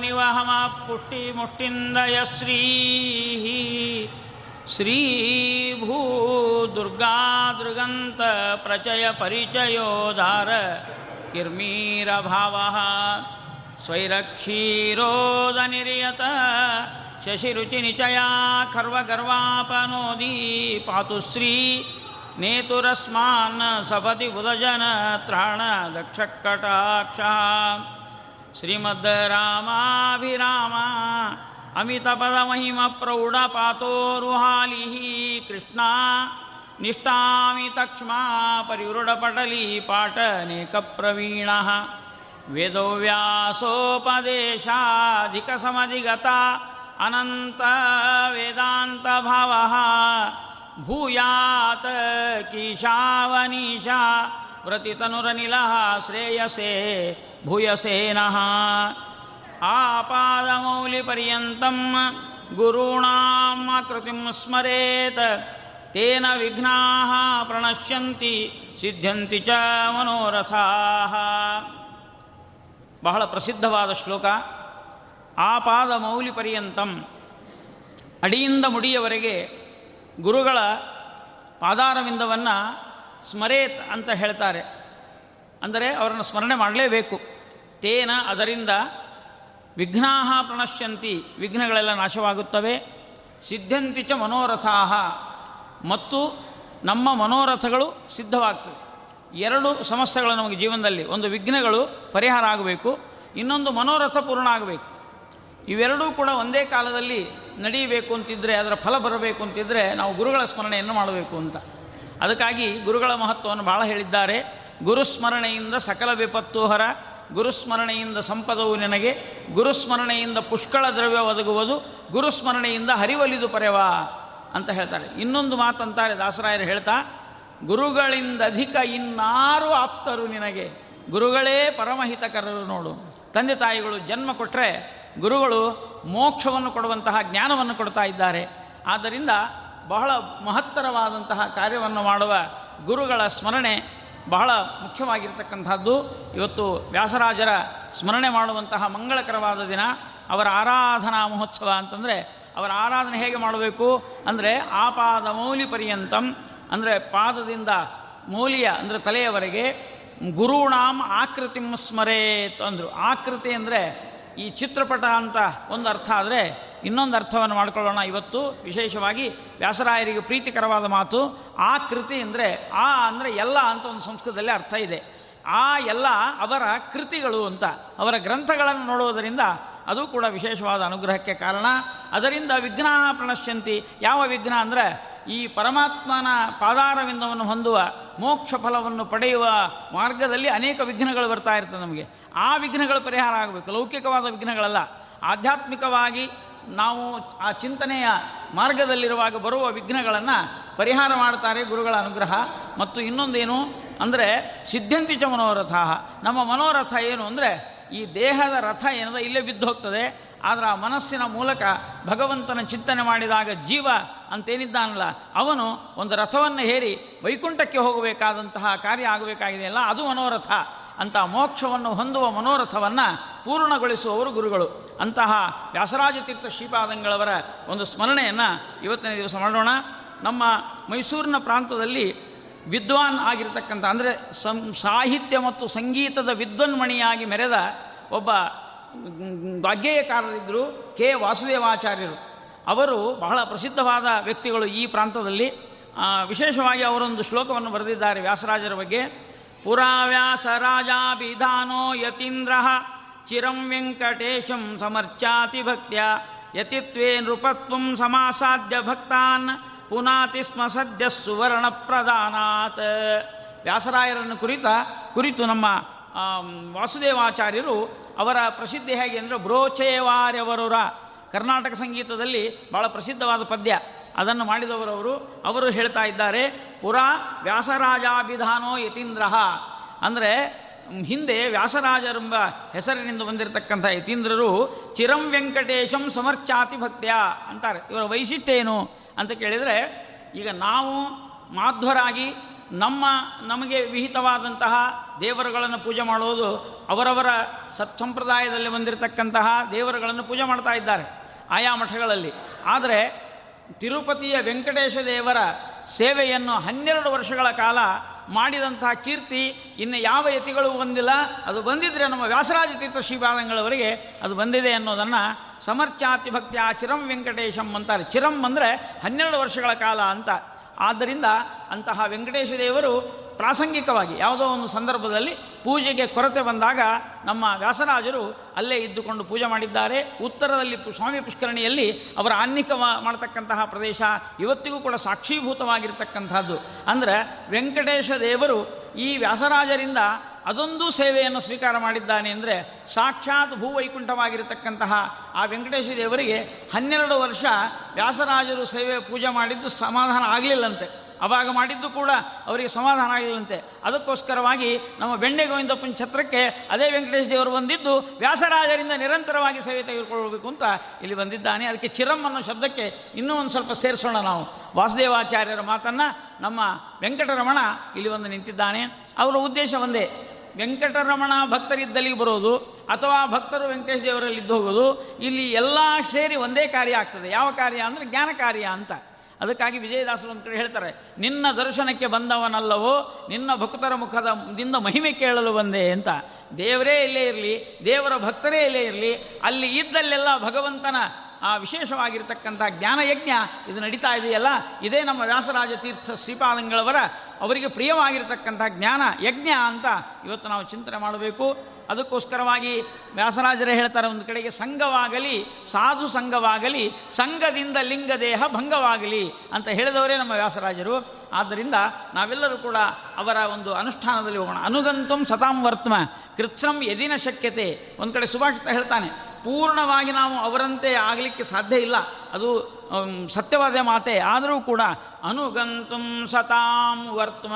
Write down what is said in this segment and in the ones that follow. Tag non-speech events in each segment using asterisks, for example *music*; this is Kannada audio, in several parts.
ನಿವಹಮ ಪುಷ್ಟಿ ಮುಷ್ಟಿಂದಯ ಶ್ರೀ ಶ್ರೀ ಭೂ ದುರ್ಗಾ ದೃಗಂತ ಪ್ರಚಯ ಪರಿಚಯೋದಾರ ಕಿರ್ಮೀರ ಭಾವ श्रीमद् रामाभिरामा अमितपदमहिमप्रौढपातोरुहालिः कृष्णा निष्ठामि तक्ष्मा परिवृढपटलीपाटनेकप्रवीणः वेदात अनन्तवेदान्तभावः भूयात् कीशावनीशा ಕೀಶಾವನೀಶಾ ವ್ರತಿತನುರನಿಲಃ ಶ್ರೇಯಸೇ ಭೂಯಸೇ ನಃ ಆಪಾದಮೌಲಿಪರ್ಯಂతం ಗುರುಣಾಂ ಕೃತಿಂ ಸ್ಮರೇತ್ ತೇನ ವಿಘ್ನಾಃ ಪ್ರಣಶ್ಯಂತಿ ಸಿದ್ಧ್ಯಂತಿ ಚ ಮನೋರಥಾಃ ಬಹಳ ಪ್ರಸಿದ್ಧವಾದ ಶ್ಲೋಕ ಆಪಾದ ಮೌಲಿ ಪರ್ಯಂತಂ ಅಡಿಯಿಂದ ಮುಡಿಯವರೆಗೆ ಗುರುಗಳ ಪಾದಾರವಿಂದವನ್ನು ಸ್ಮರೇತ್ ಅಂತ ಹೇಳ್ತಾರೆ. ಅಂದರೆ ಅವರನ್ನು ಸ್ಮರಣೆ ಮಾಡಲೇಬೇಕು. ತೇನ ಅದರಿಂದ ವಿಘ್ನಾ ಪ್ರಣಶ್ಯಂತಿ, ವಿಘ್ನಗಳೆಲ್ಲ ನಾಶವಾಗುತ್ತವೆ. ಸಿದ್ಧಂತಿ ಚ ಮನೋರಥಾ ಮತ್ತು ನಮ್ಮ ಮನೋರಥಗಳು ಸಿದ್ಧವಾಗ್ತವೆ. ಎರಡು ಸಮಸ್ಯೆಗಳು ನಮಗೆ ಜೀವನದಲ್ಲಿ. ಒಂದು ವಿಘ್ನಗಳು ಪರಿಹಾರ ಆಗಬೇಕು. ಇನ್ನೊಂದು ಮನೋರಥ ಪೂರ್ಣ ಆಗಬೇಕು. ಇವೆರಡೂ ಕೂಡ ಒಂದೇ ಕಾಲದಲ್ಲಿ ನಡೆಯಬೇಕು ಅಂತಿದ್ದರೆ ಅದರ ಫಲ ಬರಬೇಕು ಅಂತಿದ್ದರೆ ನಾವು ಗುರುಗಳ ಸ್ಮರಣೆಯನ್ನು ಮಾಡಬೇಕು ಅಂತ. ಅದಕ್ಕಾಗಿ ಗುರುಗಳ ಮಹತ್ವವನ್ನು ಭಾಳ ಹೇಳಿದ್ದಾರೆ. ಗುರುಸ್ಮರಣೆಯಿಂದ ಸಕಲ ವಿಪತ್ತು ಹೊರ ಗುರುಸ್ಮರಣೆಯಿಂದ ಸಂಪದವು ನಿನಗೆ ಗುರುಸ್ಮರಣೆಯಿಂದ ಪುಷ್ಕಳ ದ್ರವ್ಯ ಒದಗುವುದು ಗುರುಸ್ಮರಣೆಯಿಂದ ಹರಿವಲಿದು ಪರೆವಾ ಅಂತ ಹೇಳ್ತಾರೆ. ಇನ್ನೊಂದು ಮಾತಂತಾರೆ ದಾಸರಾಯರು ಹೇಳ್ತಾ, ಗುರುಗಳಿಂದ ಅಧಿಕ ಇನ್ನಾರು ಆಪ್ತರು ನಿನಗೆ, ಗುರುಗಳೇ ಪರಮಹಿತಕರರು ನೋಡು. ತಂದೆ ತಾಯಿಗಳು ಜನ್ಮ ಕೊಟ್ಟರೆ ಗುರುಗಳು ಮೋಕ್ಷವನ್ನು ಕೊಡುವಂತಹ ಜ್ಞಾನವನ್ನು ಕೊಡ್ತಾ ಇದ್ದಾರೆ. ಆದ್ದರಿಂದ ಬಹಳ ಮಹತ್ತರವಾದಂತಹ ಕಾರ್ಯವನ್ನು ಮಾಡುವ ಗುರುಗಳ ಸ್ಮರಣೆ ಬಹಳ ಮುಖ್ಯವಾಗಿರ್ತಕ್ಕಂಥದ್ದು. ಇವತ್ತು ವ್ಯಾಸರಾಜರ ಸ್ಮರಣೆ ಮಾಡುವಂತಹ ಮಂಗಳಕರವಾದ ದಿನ, ಅವರ ಆರಾಧನಾ ಮಹೋತ್ಸವ ಅಂತಂದರೆ ಅವರ ಆರಾಧನೆ ಹೇಗೆ ಮಾಡಬೇಕು ಅಂದರೆ ಆಪಾದ ಮೌಲಿ ಪರ್ಯಂತಂ ಅಂದರೆ ಪಾದದಿಂದ ಮೌಲಿಯ ಅಂದರೆ ತಲೆಯವರೆಗೆ ಗುರುಣಾಂ ಆಕೃತಿಂ ಸ್ಮರೇತ್ ಅಂದರು. ಆಕೃತಿ ಅಂದರೆ ಈ ಚಿತ್ರಪಟ ಅಂತ ಒಂದು ಅರ್ಥ ಆದರೆ ಇನ್ನೊಂದು ಅರ್ಥವನ್ನು ಮಾಡಿಕೊಳ್ಳೋಣ. ಇವತ್ತು ವಿಶೇಷವಾಗಿ ವ್ಯಾಸರಾಯರಿಗೆ ಪ್ರೀತಿಕರವಾದ ಮಾತು, ಆ ಕೃತಿ ಅಂದರೆ, ಆ ಅಂದರೆ ಎಲ್ಲ ಅಂತ ಒಂದು ಸಂಸ್ಕೃತದಲ್ಲಿ ಅರ್ಥ ಇದೆ. ಆ ಎಲ್ಲ ಅವರ ಕೃತಿಗಳು ಅಂತ, ಅವರ ಗ್ರಂಥಗಳನ್ನು ನೋಡುವುದರಿಂದ ಅದು ಕೂಡ ವಿಶೇಷವಾದ ಅನುಗ್ರಹಕ್ಕೆ ಕಾರಣ. ಅದರಿಂದ ವಿಘ್ನ ಪ್ರಣಶ್ಯಂತಿ. ಯಾವ ವಿಘ್ನ ಅಂದರೆ, ಈ ಪರಮಾತ್ಮನ ಪಾದಾರವಿಂದವನ್ನು ಹೊಂದುವ, ಮೋಕ್ಷ ಫಲವನ್ನು ಪಡೆಯುವ ಮಾರ್ಗದಲ್ಲಿ ಅನೇಕ ವಿಘ್ನಗಳು ಬರ್ತಾ ಇರ್ತವೆ ನಮಗೆ. ಆ ವಿಘ್ನಗಳು ಪರಿಹಾರ ಆಗಬೇಕು. ಲೌಕಿಕವಾದ ವಿಘ್ನಗಳಲ್ಲ. ಆಧ್ಯಾತ್ಮಿಕವಾಗಿ ನಾವು ಆ ಚಿಂತನೆಯ ಮಾರ್ಗದಲ್ಲಿರುವಾಗ ಬರುವ ವಿಘ್ನಗಳನ್ನು ಪರಿಹಾರ ಮಾಡ್ತಾರೆ ಗುರುಗಳ ಅನುಗ್ರಹ. ಮತ್ತು ಇನ್ನೊಂದೇನು ಅಂದರೆ ಸಿದ್ಧಂತಿಚ ಮನೋರಥ ನಮ್ಮ ಮನೋರಥ ಏನು ಅಂದರೆ ಈ ದೇಹದ ರಥ ಏನದ ಇಲ್ಲೇ ಬಿದ್ದು ಹೋಗ್ತದೆ. ಆದರೆ ಆ ಮನಸ್ಸಿನ ಮೂಲಕ ಭಗವಂತನ ಚಿಂತನೆ ಮಾಡಿದಾಗ ಜೀವ ಅಂತೇನಿದ್ದಾನಲ್ಲ, ಅವನು ಒಂದು ರಥವನ್ನು ಹೇರಿ ವೈಕುಂಠಕ್ಕೆ ಹೋಗಬೇಕಾದಂತಹ ಕಾರ್ಯ ಆಗಬೇಕಾಗಿದೆಯಲ್ಲ ಅದು ಮನೋರಥ. ಅಂತ ಮೋಕ್ಷವನ್ನು ಹೊಂದುವ ಮನೋರಥವನ್ನು ಪೂರ್ಣಗೊಳಿಸುವವರು ಗುರುಗಳು. ಅಂತಹ ವ್ಯಾಸರಾಜ ತೀರ್ಥ ಶ್ರೀಪಾದಂಗಳವರ ಒಂದು ಸ್ಮರಣೆಯನ್ನು ಇವತ್ತಿನ ದಿವಸ ಮಾಡೋಣ. ನಮ್ಮ ಮೈಸೂರಿನ ಪ್ರಾಂತದಲ್ಲಿ ವಿದ್ವಾನ್ ಆಗಿರತಕ್ಕಂಥ, ಅಂದರೆ ಸಂ, ಸಾಹಿತ್ಯ ಮತ್ತು ಸಂಗೀತದ ವಿದ್ವನ್ಮಣಿಯಾಗಿ ಮೆರೆದ ಒಬ್ಬ ವಾಗ್ಗೇಯಕಾರರಿದ್ದರು ಕೆ ವಾಸುದೇವಾಚಾರ್ಯರು. ಅವರು ಬಹಳ ಪ್ರಸಿದ್ಧವಾದ ವ್ಯಕ್ತಿಗಳು ಈ ಪ್ರಾಂತದಲ್ಲಿ. ವಿಶೇಷವಾಗಿ ಅವರೊಂದು ಶ್ಲೋಕವನ್ನು ಬರೆದಿದ್ದಾರೆ ವ್ಯಾಸರಾಜರ ಬಗ್ಗೆ. ಪುರಾವ್ಯಾಸರಾಜಾಭಿಧಾನೋ ಯತೀಂದ್ರ ಚಿರಂ ವೆಂಕಟೇಶಂ ಸಮರ್ಚಾತಿ ಭಕ್ತ್ಯ ಯತಿತ್ವೇ ನೃಪತ್ವಂ ಸಮಾಸಾದ್ಯ ಭಕ್ತಾನ್ ಪುನಾತಿ ಸ್ಮ ಸದ್ಯ ಸುವರ್ಣ ಪ್ರಧಾನಾತ್. ವ್ಯಾಸರಾಯರನ್ನು ಕುರಿತ ಕುರಿತು ನಮ್ಮ ವಾಸುದೇವಾಚಾರ್ಯರು ಅವರ ಪ್ರಸಿದ್ಧಿ ಹೇಗೆ ಅಂದರೆ ಬ್ರೋಚೇವಾರ್ಯವರುರ. ಕರ್ನಾಟಕ ಸಂಗೀತದಲ್ಲಿ ಬಹಳ ಪ್ರಸಿದ್ಧವಾದ ಪದ್ಯ. ಅದನ್ನು ಮಾಡಿದವರವರು ಅವರು ಹೇಳ್ತಾ ಇದ್ದಾರೆ, ಪುರಾ ವ್ಯಾಸರಾಜಾಭಿಧಾನೋ ಯತೀಂದ್ರ. ಅಂದರೆ, ಹಿಂದೆ ವ್ಯಾಸರಾಜರೆಂಬ ಹೆಸರಿನಿಂದ ಬಂದಿರತಕ್ಕಂಥ ಯತೀಂದ್ರರು, ಚಿರಂ ವೆಂಕಟೇಶಂ ಸಮರ್ಚಾತಿ ಭಕ್ತ್ಯ ಅಂತಾರೆ. ಇವರ ವೈಶಿಷ್ಟ್ಯ ಏನು ಅಂತ ಕೇಳಿದರೆ, ಈಗ ನಾವು ಮಾಧ್ವರಾಗಿ ನಮ್ಮ ನಮಗೆ ವಿಹಿತವಾದಂತಹ ದೇವರುಗಳನ್ನು ಪೂಜೆ ಮಾಡೋದು ಅವರವರ ಸತ್ಸಂಪ್ರದಾಯದಲ್ಲಿ ಬಂದಿರತಕ್ಕಂತಹ ದೇವರುಗಳನ್ನು ಪೂಜೆ ಮಾಡ್ತಾ ಇದ್ದಾರೆ, ಆಯಾ ಮಠಗಳಲ್ಲಿ. ಆದರೆ ತಿರುಪತಿಯ ವೆಂಕಟೇಶ ದೇವರ ಸೇವೆಯನ್ನು ಹನ್ನೆರಡು ವರ್ಷಗಳ ಕಾಲ ಮಾಡಿದಂತಹ ಕೀರ್ತಿ ಇನ್ನು ಯಾವ ಯತಿಗಳು ಬಂದಿಲ್ಲ. ಅದು ಬಂದಿದ್ದರೆ ನಮ್ಮ ವ್ಯಾಸರಾಜ ತೀರ್ಥ ಶ್ರೀಪಾದಂಗಳವರಿಗೆ ಅದು ಬಂದಿದೆ ಅನ್ನೋದನ್ನು ಸಮರ್ಚಾತಿ ಭಕ್ತಿಯ ಚಿರಂ ವೆಂಕಟೇಶಂ ಅಂತಾರೆ. ಚಿರಂ ಅಂದರೆ ಹನ್ನೆರಡು ವರ್ಷಗಳ ಕಾಲ ಅಂತ. ಆದ್ದರಿಂದ ಅಂತಹ ವೆಂಕಟೇಶ ದೇವರು ಪ್ರಾಸಂಗಿಕವಾಗಿ ಯಾವುದೋ ಒಂದು ಸಂದರ್ಭದಲ್ಲಿ ಪೂಜೆಗೆ ಕೊರತೆ ಬಂದಾಗ ನಮ್ಮ ವ್ಯಾಸರಾಜರು ಅಲ್ಲೇ ಇದ್ದುಕೊಂಡು ಪೂಜೆ ಮಾಡಿದ್ದಾರೆ. ಉತ್ತರದಲ್ಲಿ ಸ್ವಾಮಿ ಪುಷ್ಕರಣಿಯಲ್ಲಿ ಅವರ ಆನ್ನಿಕ ಮಾಡತಕ್ಕಂತಹ ಪ್ರದೇಶ ಇವತ್ತಿಗೂ ಕೂಡ ಸಾಕ್ಷೀಭೂತವಾಗಿರ್ತಕ್ಕಂಥದ್ದು. ಅಂದರೆ ವೆಂಕಟೇಶ ದೇವರು ಈ ವ್ಯಾಸರಾಜರಿಂದ ಅದೊಂದು ಸೇವೆಯನ್ನು ಸ್ವೀಕಾರ ಮಾಡಿದ್ದಾನೆ ಅಂದರೆ ಸಾಕ್ಷಾತ್ ಭೂವೈಕುಂಠವಾಗಿರತಕ್ಕಂತಹ ಆ ವೆಂಕಟೇಶ ದೇವರಿಗೆ ಹನ್ನೆರಡು ವರ್ಷ ವ್ಯಾಸರಾಜರು ಸೇವೆ ಪೂಜೆ ಮಾಡಿದ್ದು ಸಮಾಧಾನ ಆಗಲಿಲ್ಲಂತೆ. ಅವಾಗ ಮಾಡಿದ್ದು ಕೂಡ ಅವರಿಗೆ ಸಮಾಧಾನ ಆಗಲಿಲ್ಲಂತೆ. ಅದಕ್ಕೋಸ್ಕರವಾಗಿ ನಮ್ಮ ಬೆಣ್ಣೆ ಗೋವಿಂದಪ್ಪನ ಛತ್ರಕ್ಕೆ ಅದೇ ವೆಂಕಟೇಶ ದೇವರು ಬಂದಿದ್ದು ವ್ಯಾಸರಾಜರಿಂದ ನಿರಂತರವಾಗಿ ಸೇವೆ ತೆಗೆದುಕೊಳ್ಳಬೇಕು ಅಂತ ಇಲ್ಲಿ ಬಂದಿದ್ದಾನೆ. ಅದಕ್ಕೆ ಚಿರಂ ಅನ್ನೋ ಶಬ್ದಕ್ಕೆ ಇನ್ನೂ ಒಂದು ಸ್ವಲ್ಪ ಸೇರಿಸೋಣ ನಾವು. ವಾಸುದೇವಾಚಾರ್ಯರ ಮಾತನ್ನು ನಮ್ಮ ವೆಂಕಟರಮಣ ಇಲ್ಲಿ ಒಂದು ನಿಂತಿದ್ದಾನೆ. ಅವರ ಉದ್ದೇಶ ಒಂದೇ, ವೆಂಕಟರಮಣ ಭಕ್ತರಿದ್ದಲ್ಲಿಗೆ ಬರೋದು ಅಥವಾ ಭಕ್ತರು ವೆಂಕಟೇಶ ದೇವರಲ್ಲಿ ಇದ್ದು ಹೋಗೋದು, ಇಲ್ಲಿ ಎಲ್ಲ ಸೇರಿ ಒಂದೇ ಕಾರ್ಯ ಆಗ್ತದೆ. ಯಾವ ಕಾರ್ಯ ಅಂದರೆ ಜ್ಞಾನ ಕಾರ್ಯ ಅಂತ. ಅದಕ್ಕಾಗಿ ವಿಜಯದಾಸರು ಒಂದು ಹೇಳ್ತಾರೆ, ನಿನ್ನ ದರ್ಶನಕ್ಕೆ ಬಂದವನಲ್ಲವೋ, ನಿನ್ನ ಭಕ್ತರ ಮುಖದ ನಿನ್ನ ಮಹಿಮೆ ಕೇಳಲು ಬಂದೆ ಅಂತ. ದೇವರೇ ಇಲ್ಲೇ ಇರಲಿ, ದೇವರ ಭಕ್ತರೇ ಇಲ್ಲೇ ಇರಲಿ, ಅಲ್ಲಿ ಇದ್ದಲ್ಲೆಲ್ಲ ಭಗವಂತನ ಆ ವಿಶೇಷವಾಗಿರತಕ್ಕಂಥ ಜ್ಞಾನಯಜ್ಞ ಇದು ನಡೀತಾ ಇದೆಯಲ್ಲ, ಇದೇ ನಮ್ಮ ವ್ಯಾಸರಾಜ ತೀರ್ಥ ಶ್ರೀಪಾದಂಗಳವರ ಅವರಿಗೆ ಪ್ರಿಯವಾಗಿರತಕ್ಕಂಥ ಜ್ಞಾನ ಯಜ್ಞ ಅಂತ ಇವತ್ತು ನಾವು ಚಿಂತನೆ ಮಾಡಬೇಕು. ಅದಕ್ಕೋಸ್ಕರವಾಗಿ ವ್ಯಾಸರಾಜರೇ ಹೇಳ್ತಾರೆ, ಒಂದು ಕಡೆಗೆ ಸಂಘವಾಗಲಿ, ಸಾಧು ಸಂಘವಾಗಲಿ, ಸಂಘದಿಂದ ಲಿಂಗ ದೇಹ ಭಂಗವಾಗಲಿ ಅಂತ ಹೇಳಿದವರೇ ನಮ್ಮ ವ್ಯಾಸರಾಜರು. ಆದ್ದರಿಂದ ನಾವೆಲ್ಲರೂ ಕೂಡ ಅವರ ಒಂದು ಅನುಷ್ಠಾನದಲ್ಲಿ ಹೋಗೋಣ. ಅನುಗಂತಂ ಸತಾಂ ವರ್ತಮ ಕೃತ್ಸಂ ಯದಿನ ಶಕ್ಯತೆ. ಒಂದು ಕಡೆ ಸುಭಾಷಿತ ಹೇಳ್ತಾನೆ ಪೂರ್ಣವಾಗಿ ನಾವು ಅವರಂತೆ ಆಗಲಿಕ್ಕೆ ಸಾಧ್ಯ ಇಲ್ಲ. ಅದು ಸತ್ಯವಾದ ಮಾತೆ. ಆದರೂ ಕೂಡ ಅನುಗಂತುಂ ಸತಾಂ ವರ್ತಮ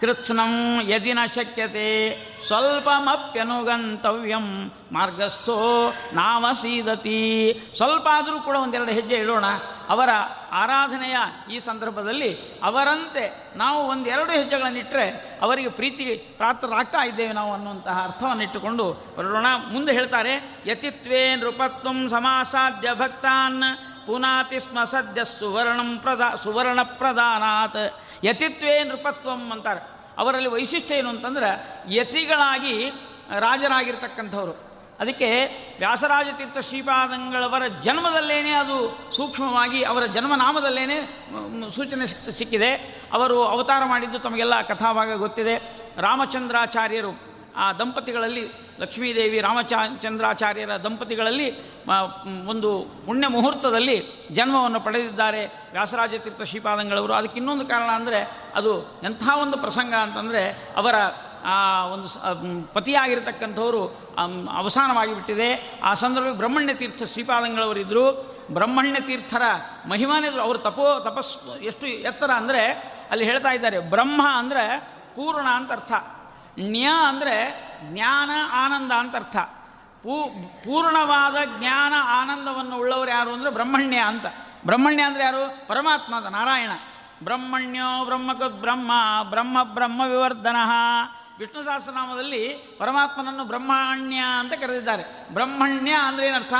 ಕೃತ್ಸ್ನಂ ಯದಿ ನ ಶಕ್ಯತೆ. ಸ್ವಲ್ಪಮಪ್ಯನುಗಂತವ್ಯಂ. ಮಾರ್ಗಸ್ಥೋ ನಾವಸೀದತಿ ಸ್ವಲ್ಪ ಆದರೂ ಕೂಡ ಒಂದೆರಡು ಹೆಜ್ಜೆ ಇಡೋಣ. ಅವರ ಆರಾಧನೆಯ ಈ ಸಂದರ್ಭದಲ್ಲಿ ಅವರಂತೆ ನಾವು ಒಂದೆರಡು ಹೆಜ್ಜೆಗಳನ್ನಿಟ್ಟರೆ ಅವರಿಗೆ ಪ್ರೀತಿ ಪ್ರಾಪ್ತರಾಗ್ತಾ ಇದ್ದೇವೆ ನಾವು ಅನ್ನುವಂತಹ ಅರ್ಥವನ್ನಿಟ್ಟುಕೊಂಡು ಬರೋಣ ಮುಂದೆ ಹೇಳ್ತಾರೆ ಯತಿತ್ವೇ ನೃಪತ್ವ ಸಮಾಸಾಧ್ಯ ಭಕ್ತಾನ್. ಪುನಾತಿ ಸ್ಮ ಸದ್ಯ ಸುವರ್ಣಂ ಪ್ರದಾ ಸುವರ್ಣ ಪ್ರಧಾನಾತ್ ಯತಿತ್ವೇ ನೃಪತ್ವಂ ಅಂತಾರೆ. ಅವರಲ್ಲಿ ವೈಶಿಷ್ಟ್ಯ ಏನು ಅಂತಂದ್ರೆ ಯತಿಗಳಾಗಿ ರಾಜರಾಗಿರ್ತಕ್ಕಂಥವ್ರು. ಅದಕ್ಕೆ ವ್ಯಾಸರಾಜ ತೀರ್ಥ ಶ್ರೀಪಾದಂಗಳವರ ಜನ್ಮದಲ್ಲೇನೆ ಅದು ಸೂಕ್ಷ್ಮವಾಗಿ ಅವರ ಜನ್ಮನಾಮದಲ್ಲೇನೆ ಸೂಚನೆ ಸಿಕ್- ಸಿಕ್ಕಿದೆ. ಅವರು ಅವತಾರ ಮಾಡಿದ್ದು ತಮಗೆಲ್ಲ ಕಥಾಭಾಗ ಗೊತ್ತಿದೆ. ರಾಮಚಂದ್ರಾಚಾರ್ಯರು ಆ ದಂಪತಿಗಳಲ್ಲಿ ಲಕ್ಷ್ಮೀದೇವಿ ರಾಮಚಂದ್ರಾಚಾರ್ಯರ ದಂಪತಿಗಳಲ್ಲಿ ಒಂದು ಪುಣ್ಯ ಮುಹೂರ್ತದಲ್ಲಿ ಜನ್ಮವನ್ನು ಪಡೆದಿದ್ದಾರೆ ವ್ಯಾಸರಾಜತೀರ್ಥ ಶ್ರೀಪಾದಂಗಳವರು. ಅದಕ್ಕೆ ಇನ್ನೊಂದು ಕಾರಣ ಅಂದರೆ ಅದು ಎಂಥ ಒಂದು ಪ್ರಸಂಗ ಅಂತಂದರೆ ಅವರ, ಆ, ಒಂದು ಪತಿಯಾಗಿರ್ತಕ್ಕಂಥವರು ಅವಸಾನವಾಗಿ ಬಿಟ್ಟಿದೆ. ಆ ಸಂದರ್ಭದಲ್ಲಿ ಬ್ರಹ್ಮಣ್ಯ ತೀರ್ಥ ಶ್ರೀಪಾದಂಗಳವರಿದ್ದರು ಬ್ರಹ್ಮಣ್ಯ ತೀರ್ಥರ ಮಹಿಮಾನೇ ಅವರು ತಪೋ ತಪಸ್ ಎಷ್ಟು ಎತ್ತರ ಅಂದರೆ ಅಲ್ಲಿ ಹೇಳ್ತಾ ಇದ್ದಾರೆ, ಬ್ರಹ್ಮ ಅಂದರೆ ಪೂರ್ಣ ಅಂತ ಅರ್ಥ. ಜ್ಞ ಅಂದರೆ ಜ್ಞಾನ ಆನಂದ ಅಂತ ಅರ್ಥ. ಪೂ ಪೂರ್ಣವಾದ ಜ್ಞಾನ ಆನಂದವನ್ನು ಉಳ್ಳವರು ಯಾರು ಅಂದರೆ ಬ್ರಹ್ಮಣ್ಯ ಅಂತ. ಬ್ರಹ್ಮಣ್ಯ ಅಂದರೆ ಯಾರು? ಪರಮಾತ್ಮ ಅಂತ ನಾರಾಯಣ. ಬ್ರಹ್ಮಣ್ಯೋ ಬ್ರಹ್ಮಕದ್ ಬ್ರಹ್ಮ ಬ್ರಹ್ಮ ಬ್ರಹ್ಮ ವಿವರ್ಧನ. ವಿಷ್ಣು ಸಹಸ್ರನಾಮದಲ್ಲಿ ಪರಮಾತ್ಮನನ್ನು ಬ್ರಹ್ಮಣ್ಯ ಅಂತ ಕರೆದಿದ್ದಾರೆ. ಬ್ರಹ್ಮಣ್ಯ ಅಂದರೆ ಏನರ್ಥ?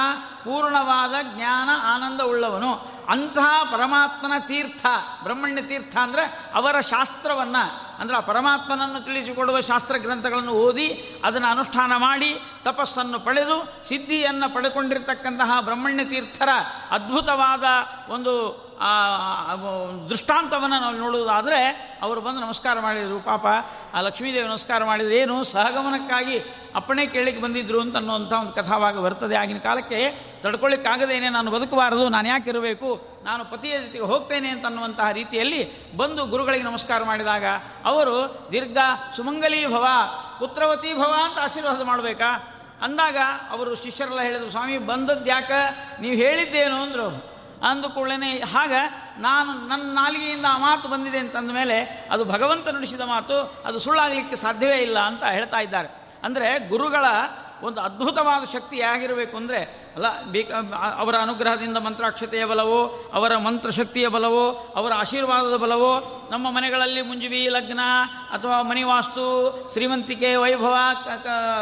ಪೂರ್ಣವಾದ ಜ್ಞಾನ ಆನಂದ ಉಳ್ಳವನು. ಅಂತಹ ಪರಮಾತ್ಮನ ತೀರ್ಥ, ಬ್ರಹ್ಮಣ್ಯ ತೀರ್ಥ ಅಂದರೆ ಅವರ ಶಾಸ್ತ್ರವನ್ನು. ಅಂದರೆ ಆ ಪರಮಾತ್ಮನನ್ನು ತಿಳಿಸಿಕೊಡುವ ಶಾಸ್ತ್ರ ಗ್ರಂಥಗಳನ್ನು ಓದಿ ಅದನ್ನು ಅನುಷ್ಠಾನ ಮಾಡಿ ತಪಸ್ಸನ್ನು ಪಡೆದು ಸಿದ್ಧಿಯನ್ನು ಪಡೆಕೊಂಡಿರ್ತಕ್ಕಂತಹ ಬ್ರಹ್ಮಣ್ಯ ತೀರ್ಥರ ಅದ್ಭುತವಾದ ಒಂದು ಆ, ದೃಷ್ಟಾಂತವನ್ನು ನಾವು ನೋಡುವುದಾದರೆ ಅವರು ಬಂದು ನಮಸ್ಕಾರ ಮಾಡಿದರು ಪಾಪ ಆ ಲಕ್ಷ್ಮೀದೇವಿ ನಮಸ್ಕಾರ ಮಾಡಿದ್ರು ಏನು ಸಹಗಮನಕ್ಕಾಗಿ ಅಪ್ಪಣೆ ಕೇಳಲಿಕ್ಕೆ ಬಂದಿದ್ರು ಅಂತ ಅನ್ನುವಂಥ ಒಂದು ಕಥಾವಾಗ ಬರ್ತದೆ. ಆಗಿನ ಕಾಲಕ್ಕೆ ತಡ್ಕೊಳ್ಳಿಕ್ಕಾಗದೇನೆ ನಾನು ಬದುಕಬಾರದು ನಾನು ಯಾಕೆ ಇರಬೇಕು ನಾನು ಪತಿಯ ಜೊತೆಗೆ ಹೋಗ್ತೇನೆ ಅಂತ ಅನ್ನುವಂತಹ ರೀತಿಯಲ್ಲಿ ಬಂದು ಗುರುಗಳಿಗೆ ನಮಸ್ಕಾರ ಮಾಡಿದಾಗ ಅವರು ದೀರ್ಘ ಸುಮಂಗಲೀ ಭವ ಪುತ್ರವತಿ ಭವ ಅಂತ ಆಶೀರ್ವಾದ ಮಾಡಬೇಕಾ? ಅಂದಾಗ ಅವರು ಶಿಷ್ಯರೆಲ್ಲ ಹೇಳಿದರು ಸ್ವಾಮಿ ಬಂದದ್ದು ಯಾಕೆ ನೀವು ಹೇಳಿದ್ದೇನು? ಅಂದರು. ಅವರು ಅಂದ ಕೂಡಲೇ ಹಾಗ ನಾನು ನನ್ನ ನಾಲಿಗೆಯಿಂದ ಆ ಮಾತು ಬಂದಿದೆ ಅಂತಂದ ಮೇಲೆ ಅದು ಭಗವಂತ ನುಡಿಸಿದ ಮಾತು, ಅದು ಸುಳ್ಳಾಗಲಿಕ್ಕೆ ಸಾಧ್ಯವೇ ಇಲ್ಲ ಅಂತ ಹೇಳ್ತಾ ಇದ್ದಾರೆ. ಅಂದರೆ ಗುರುಗಳ ಒಂದು ಅದ್ಭುತವಾದ ಶಕ್ತಿ ಹೇಗಿರಬೇಕು ಅಂದರೆ, ಅಲ್ಲ ಬೇಕ ಅವರ ಅನುಗ್ರಹದಿಂದ ಮಂತ್ರಾಕ್ಷತೆಯ ಬಲವೋ, ಅವರ ಮಂತ್ರಶಕ್ತಿಯ ಬಲವೋ, ಅವರ ಆಶೀರ್ವಾದದ ಬಲವೋ, ನಮ್ಮ ಮನೆಗಳಲ್ಲಿ ಮುಂಜುವಿ ಲಗ್ನ ಅಥವಾ ಮನಿವಾಸ್ತು ಶ್ರೀಮಂತಿಕೆ, ವೈಭವ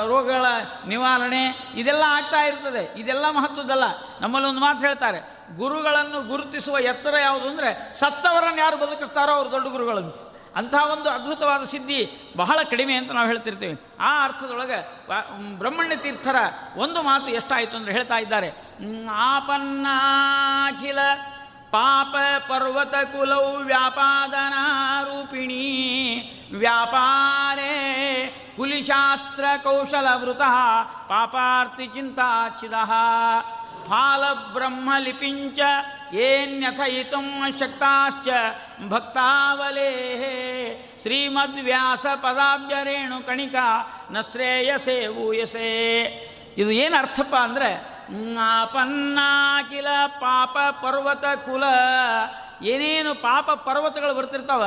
ರೋಗಗಳ ನಿವಾರಣೆ, ಇದೆಲ್ಲ ಆಗ್ತಾ ಇರ್ತದೆ. ಇದೆಲ್ಲ ಮಹತ್ವದ್ದಲ್ಲ. ನಮ್ಮಲ್ಲಿ ಒಂದು ಮಾತು ಹೇಳ್ತಾರೆ ಗುರುಗಳನ್ನು ಗುರುತಿಸುವ ಎತ್ತರ ಯಾವುದು ಅಂದರೆ ಸತ್ತವರನ್ನು ಯಾರು ಬದುಕಿಸ್ತಾರೋ ಅವರು ದೊಡ್ಡ ಗುರುಗಳಂತೆ. ಅಂತಹ ಒಂದು ಅದ್ಭುತವಾದ ಸಿದ್ಧಿ ಬಹಳ ಕಡಿಮೆ ಅಂತ ನಾವು ಹೇಳ್ತಿರ್ತೀವಿ. ಆ ಅರ್ಥದೊಳಗೆ ಬ್ರಹ್ಮಣ್ಯ ತೀರ್ಥರ ಒಂದು ಮಾತು ಎಷ್ಟಾಯಿತು ಅಂದರೆ ಹೇಳ್ತಾ ಇದ್ದಾರೆ. "ಹ್ಮ್, ಆಪನ್ನಾಖಿಲ ಪಾಪ ಪರ್ವತ ಕುಲೌ ವ್ಯಾಪಾದನಾರೂಪಿಣಿ ವ್ಯಾಪಾರೇ ಕುಲಿಶಾಸ್ತ್ರ ಕೌಶಲ ವೃತಃ ಪಾಪಾರ್ತಿ ಚಿಂತಾಚಿದ ಫಾಲಬ್ರಹ್ಮಲಿಪಿಂಚ ಏನ್ಯಥಯಿತುಂ ಶಕ್ತಾಶ್ಚ ಭಕ್ತಾವಲೇ. ಶ್ರೀಮದ್ವ್ಯಾಸ ಪದಾಬ್ಜರೇಣು ಕಣಿಕ ನ ಶ್ರೇಯಸೇ ಊಯಸೇ ಇದು ಏನು ಅರ್ಥಪ್ಪ ಅಂದರೆ ಪನ್ನಾಕಿಲ ಪಾಪ ಪರ್ವತ ಕುಲ. ಏನೇನು ಪಾಪ ಪರ್ವತಗಳು ಬರ್ತಿರ್ತಾವ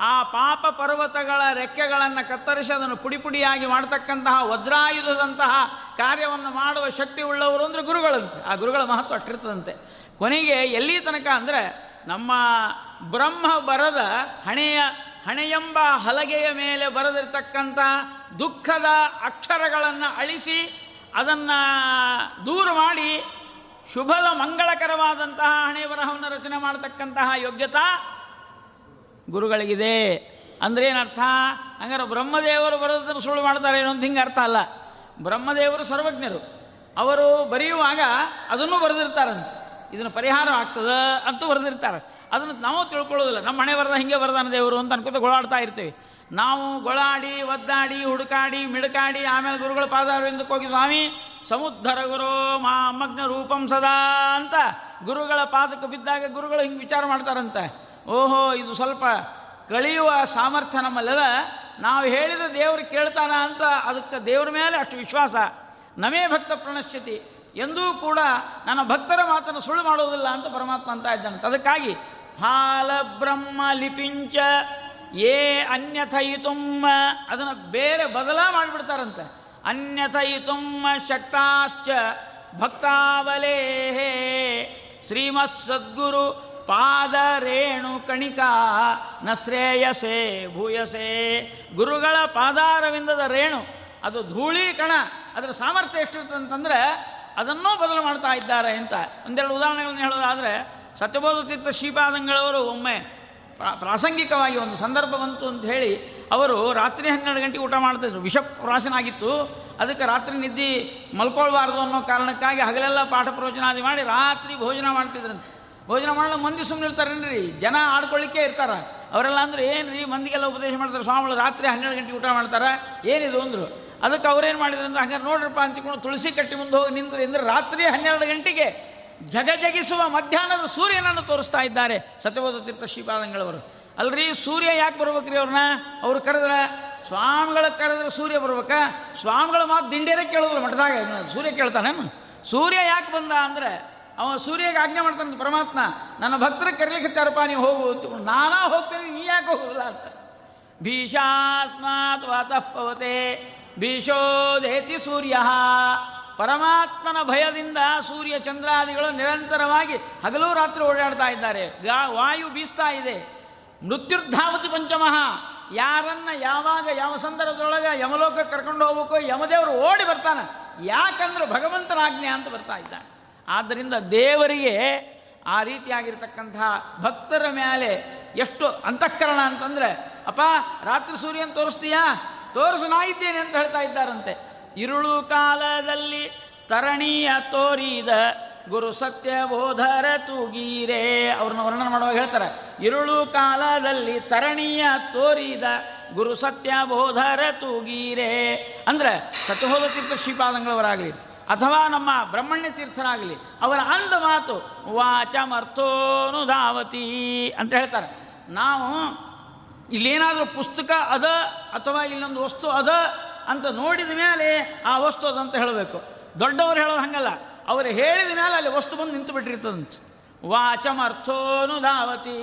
ಆ ಪಾಪ ಪರ್ವತಗಳ ರೆಕ್ಕೆಗಳನ್ನು ಕತ್ತರಿಸಿ ಅದನ್ನು ಪುಡಿ ಪುಡಿಯಾಗಿ ಮಾಡ್ತಕ್ಕಂತಹ ವಜ್ರಾಯುಧದಂತಹ ಕಾರ್ಯವನ್ನು ಮಾಡುವ ಶಕ್ತಿ ಉಳ್ಳವರು ಅಂದರೆ ಗುರುಗಳಂತೆ. ಆ ಗುರುಗಳ ಮಹತ್ವ ಅಟ್ಟಿರ್ತದಂತೆ. ಕೊನೆಗೆ ಎಲ್ಲಿ ತನಕ ಅಂದರೆ ನಮ್ಮ ಬ್ರಹ್ಮ ಬರದ ಹಣೆಯ, ಹಣೆಯೆಂಬ ಹಲಗೆಯ ಮೇಲೆ ಬರೆದಿರ್ತಕ್ಕಂಥ ದುಃಖದ ಅಕ್ಷರಗಳನ್ನು ಅಳಿಸಿ ಅದನ್ನು ದೂರ ಮಾಡಿ ಶುಭದ ಮಂಗಳಕರವಾದಂತಹ ಹಣೆ ಬರಹವನ್ನು ರಚನೆ ಮಾಡತಕ್ಕಂತಹ ಯೋಗ್ಯತಾ ಗುರುಗಳಿಗಿದೆ. ಅಂದ್ರೆ ಏನರ್ಥ? ಹಂಗಾರೆ ಬ್ರಹ್ಮದೇವರು ಬರೋದನ್ನು ಸುಳ್ಳು ಮಾಡ್ತಾರೆ ಏನೋ ಅಂತ ಹಿಂಗೆ ಅರ್ಥ ಅಲ್ಲ. ಬ್ರಹ್ಮದೇವರು ಸರ್ವಜ್ಞರು. ಅವರು ಬರೆಯುವಾಗ ಅದನ್ನು ಬರೆದಿರ್ತಾರಂತೆ. ಇದನ್ನು ಪರಿಹಾರ ಆಗ್ತದ ಅಂತೂ ಬರೆದಿರ್ತಾರೆ. ಅದನ್ನು ನಾವು ತಿಳ್ಕೊಳ್ಳೋದಿಲ್ಲ. ನಮ್ಮ ಮನೆ ಬರ್ದ ಹಿಂಗೆ ಬರದಾನ ದೇವರು ಅಂತ ಅನ್ಕೋತ ಗೋಳಾಡ್ತಾ ಇರ್ತೀವಿ. ನಾವು ಗೊಳಾಡಿ, ಒದ್ದಾಡಿ, ಹುಡುಕಾಡಿ, ಮಿಡುಕಾಡಿ, ಆಮೇಲೆ ಗುರುಗಳ ಪಾದಾರವಿಂದಕ್ಕೆ ಹೋಗಿ, ಸ್ವಾಮಿ, ಸಮುದ್ಧರ ಗುರು ಮಾ ಮಗ್ನ ರೂಪಂ ಸದಾ ಅಂತ ಗುರುಗಳ ಪಾದಕ್ಕೆ ಬಿದ್ದಾಗ ಗುರುಗಳು ಹಿಂಗೆ ವಿಚಾರ ಮಾಡ್ತಾರಂತೆ. ಓಹೋ, ಇದು ಸ್ವಲ್ಪ ಕಳೆಯುವ ಸಾಮರ್ಥ್ಯ ನಮ್ಮಲ್ಲದ ನಾವು ಹೇಳಿದ ದೇವರು ಕೇಳ್ತಾನ ಅಂತ ಅದಕ್ಕೆ ದೇವರ ಮೇಲೆ ಅಷ್ಟು ವಿಶ್ವಾಸ. ನಮೇ ಭಕ್ತ ಪ್ರಣಶ್ಯತಿ. ಎಂದೂ ಕೂಡ ನನ್ನ ಭಕ್ತರ ಮಾತನ್ನು ಸುಳ್ಳು ಮಾಡೋದಿಲ್ಲ ಅಂತ ಪರಮಾತ್ಮ ಅಂತ ಇದ್ದಂತೆ ಅದಕ್ಕಾಗಿ ಫಾಲ ಬ್ರಹ್ಮ ಲಿಪಿಂಚ ಏ ಅನ್ಯಥಯಿತುಮ್ಮ ಅದನ್ನು ಬೇರೆ ಬದಲ ಮಾಡಿಬಿಡ್ತಾರಂತೆ. ಅನ್ಯಥಯಿತುಮ್ಮ ಶಕ್ತಾಶ್ಚ ಭಕ್ತಾವಲೇ ಶ್ರೀಮತ್ ಸದ್ಗುರು ಪಾದ ರೇಣು ಕಣಿಕಾ ನ ಶ್ರೇಯಸೆ ಭೂಯಸೆ. ಗುರುಗಳ ಪಾದಾರವಿಂದದ ರೇಣು, ಅದು ಧೂಳಿ ಕಣ, ಅದರ ಸಾಮರ್ಥ್ಯ ಎಷ್ಟಿರುತ್ತೆ ಅಂತಂದರೆ ಅದನ್ನೂ ಬದಲು ಮಾಡ್ತಾ ಇದ್ದಾರೆ ಅಂತ. ಒಂದೆರಡು ಉದಾಹರಣೆಗಳನ್ನು ಹೇಳೋದಾದರೆ, ಸತ್ಯಬೋಧ ತೀರ್ಥ ಶ್ರೀಪಾದಂಗಳವರು ಒಮ್ಮೆ ಪ್ರಾಸಂಗಿಕವಾಗಿ ಒಂದು ಸಂದರ್ಭ ಬಂತು ಅಂತ ಹೇಳಿ, ಅವರು ರಾತ್ರಿ ಹನ್ನೆರಡು ಗಂಟೆಗೆ ಊಟ ಮಾಡ್ತಿದ್ರು ವಿಷ ಪ್ರಾಶನಾಗಿತ್ತು. ಅದಕ್ಕೆ ರಾತ್ರಿ ನಿದ್ದಿ ಮಲ್ಕೊಳ್ಬಾರ್ದು ಅನ್ನೋ ಕಾರಣಕ್ಕಾಗಿ ಹಗಲೆಲ್ಲ ಪಾಠ ಪ್ರವಚನಾದಿ ಮಾಡಿ ರಾತ್ರಿ ಭೋಜನ ಮಾಡ್ತಿದ್ರಂತೆ. ಭೋಜನ ಮಾಡಲು ಮಂದಿ ಸುಮ್ಮನೆ ಇರ್ತಾರೇನ್ರಿ? ಜನ ಆಡ್ಕೊಳ್ಳಿಕ್ಕೆ ಇರ್ತಾರ. ಅವರೆಲ್ಲ ಅಂದ್ರೆ, ಏನ್ರಿ, ಮಂದಿಗೆಲ್ಲ ಉಪದೇಶ ಮಾಡ್ತಾರೆ? ಸ್ವಾಮಿಗಳು ರಾತ್ರಿ ಹನ್ನೆರಡು ಗಂಟೆ ಊಟ ಮಾಡ್ತಾರೆ? ಏನಿದು? ಅಂದರು. ಅದಕ್ಕೆ ಅವ್ರೇನು ಮಾಡಿದ್ರು ಅಂದ್ರೆ, ಹಂಗಾರೆ ನೋಡ್ರಪ್ಪ ಅಂತಿಕೊಂಡು ತುಳಸಿ ಕಟ್ಟಿ ಮುಂದೆ ಹೋಗಿ ನಿಂತ್ರಿ. ಅಂದ್ರೆ ರಾತ್ರಿ ಹನ್ನೆರಡು ಗಂಟೆಗೆ ಜಗ ಜಗಿಸುವ ಮಧ್ಯಾಹ್ನದ ಸೂರ್ಯನನ್ನು ತೋರಿಸ್ತಾ ಇದ್ದಾರೆ ಸತ್ಯಬೋಧ ತೀರ್ಥ ಶ್ರೀಪಾದಂಗಳವರು. ಅಲ್ರಿ, ಸೂರ್ಯ ಯಾಕೆ ಬರ್ಬೇಕ್ರಿ ಅವ್ರನ್ನ? ಅವ್ರು ಕರೆದ್ರ, ಸ್ವಾಮಿಗಳ ಕರೆದ್ರೆ ಸೂರ್ಯ ಬರ್ಬೇಕ? ಸ್ವಾಮಿಗಳ ಮಾತು ದಿಂಡೇರೇ ಕೇಳೋದಿಲ್ಲ ಮಠದಾಗ, ಸೂರ್ಯ ಕೇಳ್ತಾನೇನು? ಸೂರ್ಯ ಯಾಕೆ ಬಂದ ಅಂದರೆ ಅವ ಸೂರ್ಯಗೆ ಆಜ್ಞೆ ಮಾಡ್ತಾನಂತ, ಪರಮಾತ್ಮ, ನನ್ನ ಭಕ್ತರ ಕರೀಲಿಕ್ಕೆ ನೀವು ಹೋಗು ಅಂತ ನಾನಾ ಹೋಗ್ತೇನೆ, ನೀ ಯಾಕೆ ಹೋಗುದಿಲ್ಲ ಅಂತ. ಭೀಷಾಸ್ಮಾತ್ ವಾತಃ ಪವತೆ ಭೀಷೋದೇತಿ ಸೂರ್ಯ. ಪರಮಾತ್ಮನ ಭಯದಿಂದ ಸೂರ್ಯ ಚಂದ್ರಾದಿಗಳು ನಿರಂತರವಾಗಿ ಹಗಲು ರಾತ್ರಿ ಓಡಾಡ್ತಾ ಇದ್ದಾರೆ. ಗಾ, ವಾಯು ಬೀಸ್ತಾ ಇದೆ. ಮೃತ್ಯುರ್ಧಾವತಿ ಪಂಚಮಃ. ಯಾರನ್ನ ಯಾವಾಗ, ಯಾವ ಸಂದರ್ಭದೊಳಗೆ ಯಮಲೋಕ ಕರ್ಕೊಂಡು ಹೋಗ್ಬೇಕು, ಯಮದೇವರು ಓಡಿ ಬರ್ತಾನೆ. ಯಾಕಂದ್ರೆ ಭಗವಂತನ ಅಂತ ಬರ್ತಾ ಇದ್ದಾನೆ. ಆದ್ದರಿಂದ ದೇವರಿಗೆ ಆ ರೀತಿಯಾಗಿರ್ತಕ್ಕಂತಹ ಭಕ್ತರ ಮೇಲೆ ಎಷ್ಟು ಅಂತಃಕರಣ ಅಂತಂದ್ರೆ, ಅಪ್ಪ, ರಾತ್ರಿ ಸೂರ್ಯನ ತೋರಿಸ್ತೀಯಾ? ತೋರಿಸು, ನಾ ಅಂತ ಹೇಳ್ತಾ ಇದ್ದಾರಂತೆ. ಇರುಳು ಕಾಲದಲ್ಲಿ ತರಣೀಯ ತೋರಿದ ಗುರು ಸತ್ಯ ಬೋಧರ ತೂಗೀರೆ ಅವ್ರನ್ನ ವರ್ಣನೆ ಮಾಡುವಾಗ ಹೇಳ್ತಾರೆ. ಇರುಳು ಕಾಲದಲ್ಲಿ ತರಣೀಯ ತೋರಿದ ಗುರು ಸತ್ಯ ಬೋಧರ ತೂಗೀರೆ ಅಂದರೆ ಸತ್ಯಬೋಧ ತೀರ್ಥ ಶ್ರೀಪಾದಂಗಳವರಾಗಲಿ. ಅಥವಾ ನಮ್ಮ ಬ್ರಹ್ಮಣ್ಯ ತೀರ್ಥರಾಗಲಿ, ಅವರ ಅಂದ ಮಾತು, ವಾಚಮರ್ಥೋನು ಧಾವತಿ ಅಂತ ಹೇಳ್ತಾರೆ. ನಾವು ಇಲ್ಲೇನಾದರೂ ಪುಸ್ತಕ ಅದ ಅಥವಾ ಇಲ್ಲೊಂದು ವಸ್ತು ಅದ ಅಂತ ನೋಡಿದ ಮೇಲೆ ಆ ವಸ್ತು ಅದಂತ ಹೇಳಬೇಕು. ದೊಡ್ಡವರು ಹೇಳೋದು ಹಂಗಲ್ಲ. ಅವರು ಹೇಳಿದ ಮೇಲೆ ಅಲ್ಲಿ ವಸ್ತು ಬಂದು ನಿಂತು ಬಿಟ್ಟಿರ್ತದಂತೆ. ವಾಚಮರ್ಥೋನು ಧಾವತಿ.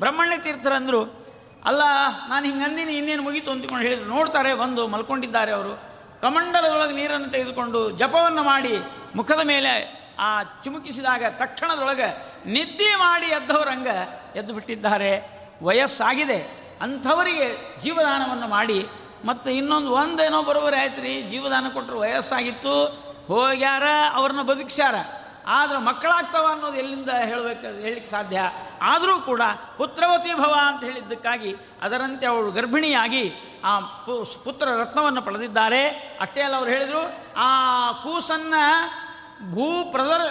ಬ್ರಹ್ಮಣ್ಯ ತೀರ್ಥರಂದರು, ಅಲ್ಲ, ನಾನು ಹಿಂಗೆ ಅಂದಿನಿ, ಇನ್ನೇನು ಮುಗೀತು? ಅಂತಿಕೊಂಡು ಹೇಳಿದ್ರು ನೋಡ್ತಾರೆ, ಬಂದು ಮಲ್ಕೊಂಡಿದ್ದಾರೆ ಅವರು. ಕಮಂಡಲದೊಳಗೆ ನೀರನ್ನು ತೆಗೆದುಕೊಂಡು ಜಪವನ್ನು ಮಾಡಿ ಮುಖದ ಮೇಲೆ ಆ ಚುಮುಕಿಸಿದಾಗ ತಕ್ಷಣದೊಳಗೆ ನಿದ್ದೆ ಮಾಡಿ ಎದ್ದವರಂಗ ಎದ್ದು ಬಿಟ್ಟಿದ್ದಾರೆ. ವಯಸ್ಸಾಗಿದೆ. ಅಂಥವರಿಗೆ ಜೀವದಾನವನ್ನು ಮಾಡಿ ಮತ್ತು ಇನ್ನೊಂದು ಒಂದೇನೋ ಬರೋಬರಿ ಆಯ್ತು ರೀ, ಜೀವದಾನ ಕೊಟ್ಟರು ವಯಸ್ಸಾಗಿತ್ತು, ಹೋಗ್ಯಾರ, ಅವ್ರನ್ನ ಬದುಕಿಸ್ಯಾರ. ಆದ್ರೆ ಮಕ್ಕಳಾಗ್ತವ ಅನ್ನೋದು ಎಲ್ಲಿಂದ ಹೇಳಬೇಕು, ಹೇಳಲಿಕ್ಕೆ ಸಾಧ್ಯ? ಆದರೂ ಕೂಡ ಪುತ್ರವತಿ ಭವ ಅಂತ ಹೇಳಿದ್ದಕ್ಕಾಗಿ ಅದರಂತೆ ಅವಳು ಗರ್ಭಿಣಿಯಾಗಿ ಆ ಪುತ್ರ ರತ್ನವನ್ನು ಪಡೆದಿದ್ದಾರೆ. ಅಷ್ಟೇ ಅಲ್ಲ ಅವರು ಹೇಳಿದರು, ಆ ಕೂಸನ್ನು ಭೂ ಪ್ರದರ್,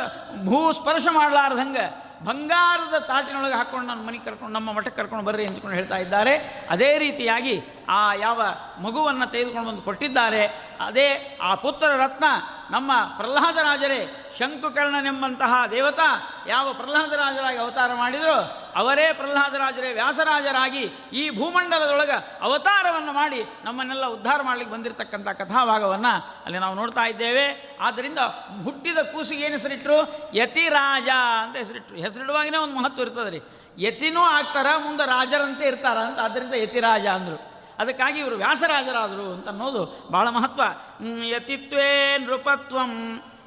ಭೂ ಸ್ಪರ್ಶ ಮಾಡಲಾರ್ದಂಗೆ ಬಂಗಾರದ ತಾಟಿನೊಳಗೆ ಹಾಕ್ಕೊಂಡು ನನ್ನ ಮನೆಗೆ ಕರ್ಕೊಂಡು, ನಮ್ಮ ಮಠಕ್ಕೆ ಕರ್ಕೊಂಡು ಬರ್ರಿ ಅಂದ್ಕೊಂಡು ಹೇಳ್ತಾ ಇದ್ದಾರೆ. ಅದೇ ರೀತಿಯಾಗಿ ಆ ಯಾವ ಮಗುವನ್ನು ತೆಗೆದುಕೊಂಡು ಬಂದು ಕೊಟ್ಟಿದ್ದಾರೆ, ಅದೇ ಆ ಪುತ್ರ ರತ್ನ, ನಮ್ಮ ಪ್ರಹ್ಲಾದರಾಜರೇ ಶಂಕುಕರ್ಣನೆಂಬಂತಹ ದೇವತಾ ಯಾವ ಪ್ರಹ್ಲಾದರಾಜರಾಗಿ ಅವತಾರ ಮಾಡಿದರೋ, ಅವರೇ ಪ್ರಹ್ಲಾದರಾಜರೇ ವ್ಯಾಸರಾಜರಾಗಿ ಈ ಭೂಮಂಡಲದೊಳಗೆ ಅವತಾರವನ್ನು ಮಾಡಿ ನಮ್ಮನ್ನೆಲ್ಲ ಉದ್ಧಾರ ಮಾಡಲಿಕ್ಕೆ ಬಂದಿರತಕ್ಕಂಥ ಕಥಾಭಾಗವನ್ನು ಅಲ್ಲಿ ನಾವು ನೋಡ್ತಾ ಇದ್ದೇವೆ. ಆದ್ದರಿಂದ ಹುಟ್ಟಿದ ಕೂಸಿಗೆ ಏನು ಹೆಸರಿಟ್ಟರು ಯತಿರಾಜ ಅಂತ ಹೆಸರಿಟ್ಟರು ಹೆಸರಿಡುವಾಗಿನೇ ಒಂದು ಮಹತ್ವ ಇರ್ತದೆ ರೀ ಯತಿನೂ ಆಗ್ತಾರ, ಮುಂದೆ ರಾಜರಂತೆ ಇರ್ತಾರ ಅಂತ. ಆದ್ದರಿಂದ ಯತಿರಾಜ ಅಂದರು. ಅದಕ್ಕಾಗಿ ಇವರು ವ್ಯಾಸರಾಜರಾದರು ಅಂತ ಅನ್ನೋದು ಬಹಳ ಮಹತ್ವ. ಯತಿತ್ವೇ ನೃಪತ್ವಂ.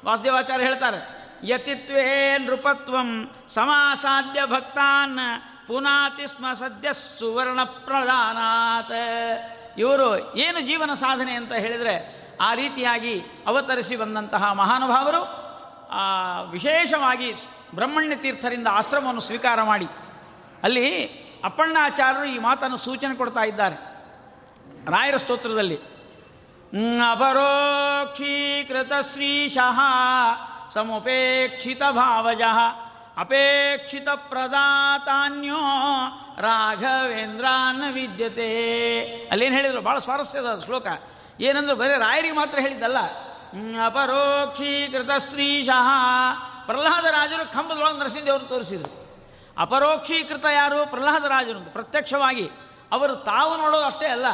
ವಾಸುದೇವಾಚಾರ್ಯ ಹೇಳ್ತಾರೆ, ಯತಿತ್ವೇ ನೃಪತ್ವಂ ಸಮಾಸಾಧ್ಯ ಭಕ್ತಾನ್ ಪುನಾತಿ ಸ್ಮ ಸದ್ಯ ಸುವರ್ಣ ಪ್ರಧಾನಾತ್. ಇವರು ಏನು ಜೀವನ ಸಾಧನೆ ಅಂತ ಹೇಳಿದರೆ ಆ ರೀತಿಯಾಗಿ ಅವತರಿಸಿ ಬಂದಂತಹ ಮಹಾನುಭಾವರು ವಿಶೇಷವಾಗಿ ಬ್ರಹ್ಮಣ್ಯ ತೀರ್ಥರಿಂದ ಆಶ್ರಮವನ್ನು ಸ್ವೀಕಾರ ಮಾಡಿ. ಅಲ್ಲಿ ಅಪ್ಪಣ್ಣಾಚಾರ್ಯರು ಈ ಮಾತನ್ನು ಸೂಚನೆ ಕೊಡ್ತಾ ಇದ್ದಾರೆ. ರಾಯರ ಸ್ತೋತ್ರದಲ್ಲಿ ಅಪರೋಕ್ಷೀಕೃತ ಶ್ರೀಶಃ ಸಮುಪೇಕ್ಷಿತ ಭಾವಜ ಅಪೇಕ್ಷಿತ ಪ್ರದಾತಾನ್ಯೋ ರಾಘವೇಂದ್ರಾನ ವಿದ್ಯತೆ. ಅಲ್ಲೇನು ಹೇಳಿದರು? ಭಾಳ ಸ್ವಾರಸ್ಯದ ಶ್ಲೋಕ. ಏನಂದ್ರೆ ಬರೀ ರಾಯರಿಗೆ ಮಾತ್ರ ಹೇಳಿದ್ದಲ್ಲ. ಅಪರೋಕ್ಷೀಕೃತ ಶ್ರೀಶಃ ಪ್ರಹ್ಲಾದರಾಜರು ಕಂಬದೊಳಗೆ ನರಸಿಂಹದೇವರು ತೋರಿಸಿದರು. ಅಪರೋಕ್ಷೀಕೃತ ಯಾರು? ಪ್ರಹ್ಲಾದರಾಜರು ಪ್ರತ್ಯಕ್ಷವಾಗಿ ಅವರು ತಾವು ನೋಡೋದು ಅಷ್ಟೇ ಅಲ್ಲ.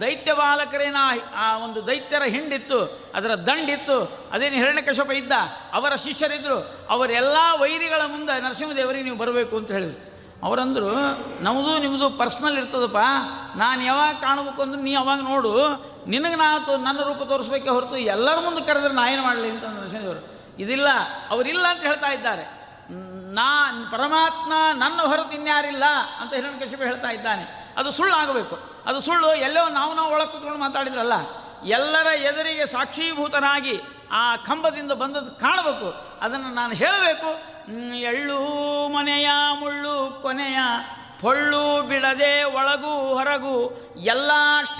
ದೈತ್ಯ ಬಾಲಕರೇನ ಆ ಒಂದು ದೈತ್ಯರ ಹಿಂಡಿತ್ತು, ಅದರ ದಂಡಿತ್ತು, ಅದೇನು ಹಿರಣ್ಯಕಶಪ ಇದ್ದ, ಅವರ ಶಿಷ್ಯರಿದ್ದರು ಅವರೆಲ್ಲ ವೈರಿಗಳ ಮುಂದೆ ನರಸಿಂಹದೇವರಿಗೆ ನೀವು ಬರಬೇಕು ಅಂತ ಹೇಳಿದರು. ಅವರಂದರು ನಮ್ಮದು ನಿಮ್ಮದು ಪರ್ಸ್ನಲ್ ಇರ್ತದಪ್ಪ, ನಾನು ಯಾವಾಗ ಕಾಣಬೇಕು ಅಂದ್ರೆ ನೀ ಅವಾಗ ನೋಡು, ನಿನಗೆ ನಾ ನನ್ನ ರೂಪ ತೋರಿಸ್ಬೇಕೆ ಹೊರತು ಎಲ್ಲರ ಮುಂದೆ ಕರೆದ್ರೆ ನಾ ಏನು ಮಾಡಲಿ ಅಂತ ನರಸಿಂಹದೇವರು. ಇದಿಲ್ಲ, ಅವರಿಲ್ಲ ಅಂತ ಹೇಳ್ತಾ ಇದ್ದಾರೆ. ನಾ, ಪರಮಾತ್ಮ ನನ್ನ ಹೊರತು ಇನ್ಯಾರಿಲ್ಲ ಅಂತ ಹಿರಣ್ಯಕಶಿಪ ಹೇಳ್ತಾ ಇದ್ದಾನೆ. ಅದು ಸುಳ್ಳು ಆಗಬೇಕು ಅದು ಸುಳ್ಳು. ಎಲ್ಲೋ ನಾವು ನಾವು ಒಳಗೆ ಕೂತ್ಕೊಂಡು ಮಾತಾಡಿದ್ರಲ್ಲ. ಎಲ್ಲರ ಎದುರಿಗೆ ಸಾಕ್ಷೀಭೂತನಾಗಿ ಆ ಕಂಬದಿಂದ ಬಂದದ್ದು ಕಾಣಬೇಕು. ಅದನ್ನು ನಾನು ಹೇಳಬೇಕು. ಎಳ್ಳು ಮನೆಯ, ಮುಳ್ಳು ಕೊನೆಯ, ಪೊಳ್ಳು ಬಿಡದೆ ಒಳಗೂ ಹೊರಗೂ ಎಲ್ಲ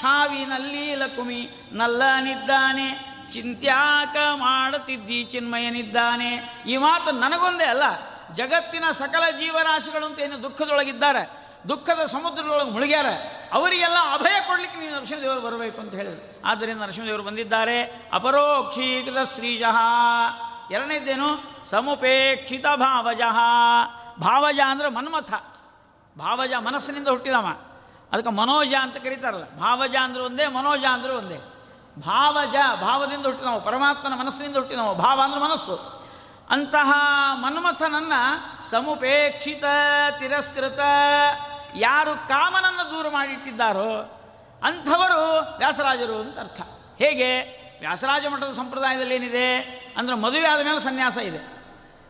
ಠಾವಿನಲ್ಲಿ ಲಕುಮಿ ನಲ್ಲನಿದ್ದಾನೆ. ಚಿಂತ್ಯಾಕ ಮಾಡುತ್ತಿದ್ದಿ ಚಿನ್ಮಯನಿದ್ದಾನೆ. ಈ ಮಾತು ನನಗೊಂದೇ ಅಲ್ಲ. ಜಗತ್ತಿನ ಸಕಲ ಜೀವರಾಶಿಗಳು ಅಂತ ಏನು ದುಃಖದೊಳಗಿದ್ದಾರೆ. ದುಃಖದ ಸಮುದ್ರದೊಳಗೆ ಮುಳುಗ್ಯಾರ, ಅವರಿಗೆಲ್ಲ ಅಭಯ ಕೊಡಲಿಕ್ಕೆ ನೀವು ನರಸಿಂಹದೇವರು ಬರಬೇಕು ಅಂತ ಹೇಳಿದರು. ಆದ್ದರಿಂದ ನರಸಿಂಹದೇವರು ಬಂದಿದ್ದಾರೆ. ಅಪರೋಕ್ಷೀಕೃತ ಶ್ರೀಜಃ ಎರಡನೇದ್ದೇನು ಸಮುಪೇಕ್ಷಿತ ಭಾವಜ. ಭಾವಜ ಅಂದರೆ ಮನ್ಮಥ. ಭಾವಜ ಮನಸ್ಸಿನಿಂದ ಹುಟ್ಟಿದವ. ಅದಕ್ಕೆ ಮನೋಜ ಅಂತ ಕರೀತಾರಲ್ಲ. ಭಾವಜ ಅಂದ್ರೆ ಒಂದೇ, ಮನೋಜ ಅಂದ್ರೆ ಒಂದೇ. ಭಾವಜ ಭಾವದಿಂದ ಹುಟ್ಟಿದವು, ಪರಮಾತ್ಮನ ಮನಸ್ಸಿನಿಂದ ಹುಟ್ಟಿದವು. ಭಾವ ಅಂದ್ರೆ ಮನಸ್ಸು. ಅಂತಹ ಮನ್ಮಥನನ್ನು ಸಮುಪೇಕ್ಷಿತ, ತಿರಸ್ಕೃತ ಯಾರು ಕಾಮನನ್ನು ದೂರ ಮಾಡಿಟ್ಟಿದ್ದಾರೋ ಅಂಥವರು ವ್ಯಾಸರಾಜರು ಅಂತ ಅರ್ಥ. ಹೇಗೆ? ವ್ಯಾಸರಾಜ ಮಠದ ಸಂಪ್ರದಾಯದಲ್ಲಿ ಏನಿದೆ ಅಂದರೆ ಮದುವೆ ಆದ ಮೇಲೆ ಸನ್ಯಾಸ ಇದೆ.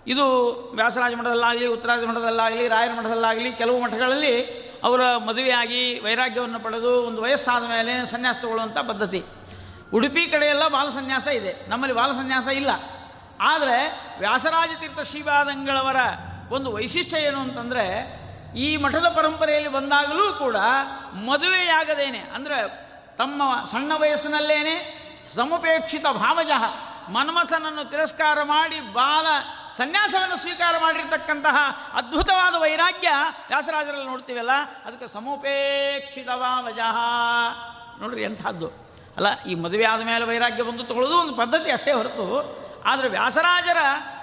ಇದು ವ್ಯಾಸರಾಜ ಮಠದಲ್ಲಾಗಲಿ ಉತ್ತರಾಜ ಮಠದಲ್ಲಾಗಲಿ, ರಾಯರ ಮಠದಲ್ಲಾಗಲಿ ಕೆಲವು ಮಠಗಳಲ್ಲಿ ಅವರ ಮದುವೆಯಾಗಿ ವೈರಾಗ್ಯವನ್ನು ಪಡೆದು ಒಂದು ವಯಸ್ಸಾದ ಮೇಲೆ ಸನ್ಯಾಸ ತಗೊಳ್ಳುವಂಥ ಪದ್ಧತಿ. ಉಡುಪಿ ಕಡೆಯೆಲ್ಲ ಬಾಲಸನ್ಯಾಸ ಇದೆ. ನಮ್ಮಲ್ಲಿ ಬಾಲಸನ್ಯಾಸ ಇಲ್ಲ. ಆದರೆ ವ್ಯಾಸರಾಜ ತೀರ್ಥ ಶ್ರೀಪಾದಂಗಳವರ ಒಂದು ವೈಶಿಷ್ಟ್ಯ ಏನು ಅಂತಂದರೆ ಈ ಮಠದ ಪರಂಪರೆಯಲ್ಲಿ ಬಂದಾಗಲೂ ಕೂಡ ಮದುವೆಯಾಗದೇನೆ, ಅಂದರೆ ತಮ್ಮ ಸಣ್ಣ ವಯಸ್ಸಿನಲ್ಲೇನೆ ಸಮುಪೇಕ್ಷಿತ ಭಾವಜಃ ಮನ್ಮಥನನ್ನು ತಿರಸ್ಕಾರ ಮಾಡಿ ಬಾಲ ಸನ್ಯಾಸವನ್ನು ಸ್ವೀಕಾರ ಮಾಡಿರ್ತಕ್ಕಂತಹ ಅದ್ಭುತವಾದ ವೈರಾಗ್ಯ ವ್ಯಾಸರಾಜರಲ್ಲಿ ನೋಡ್ತೀವಲ್ಲ, ಅದಕ್ಕೆ ಸಮುಪೇಕ್ಷಿತ ಭಾವಜಃ ನೋಡ್ರಿ ಎಂಥದ್ದು. ಅಲ್ಲ, ಈ ಮದುವೆ ಆದ ಮೇಲೆ ವೈರಾಗ್ಯ ಬಂದು ತಗೊಳ್ಳೋದು ಒಂದು ಪದ್ಧತಿ ಅಷ್ಟೇ ಹೊರತು, ಆದರೆ ವ್ಯಾಸರಾಜರ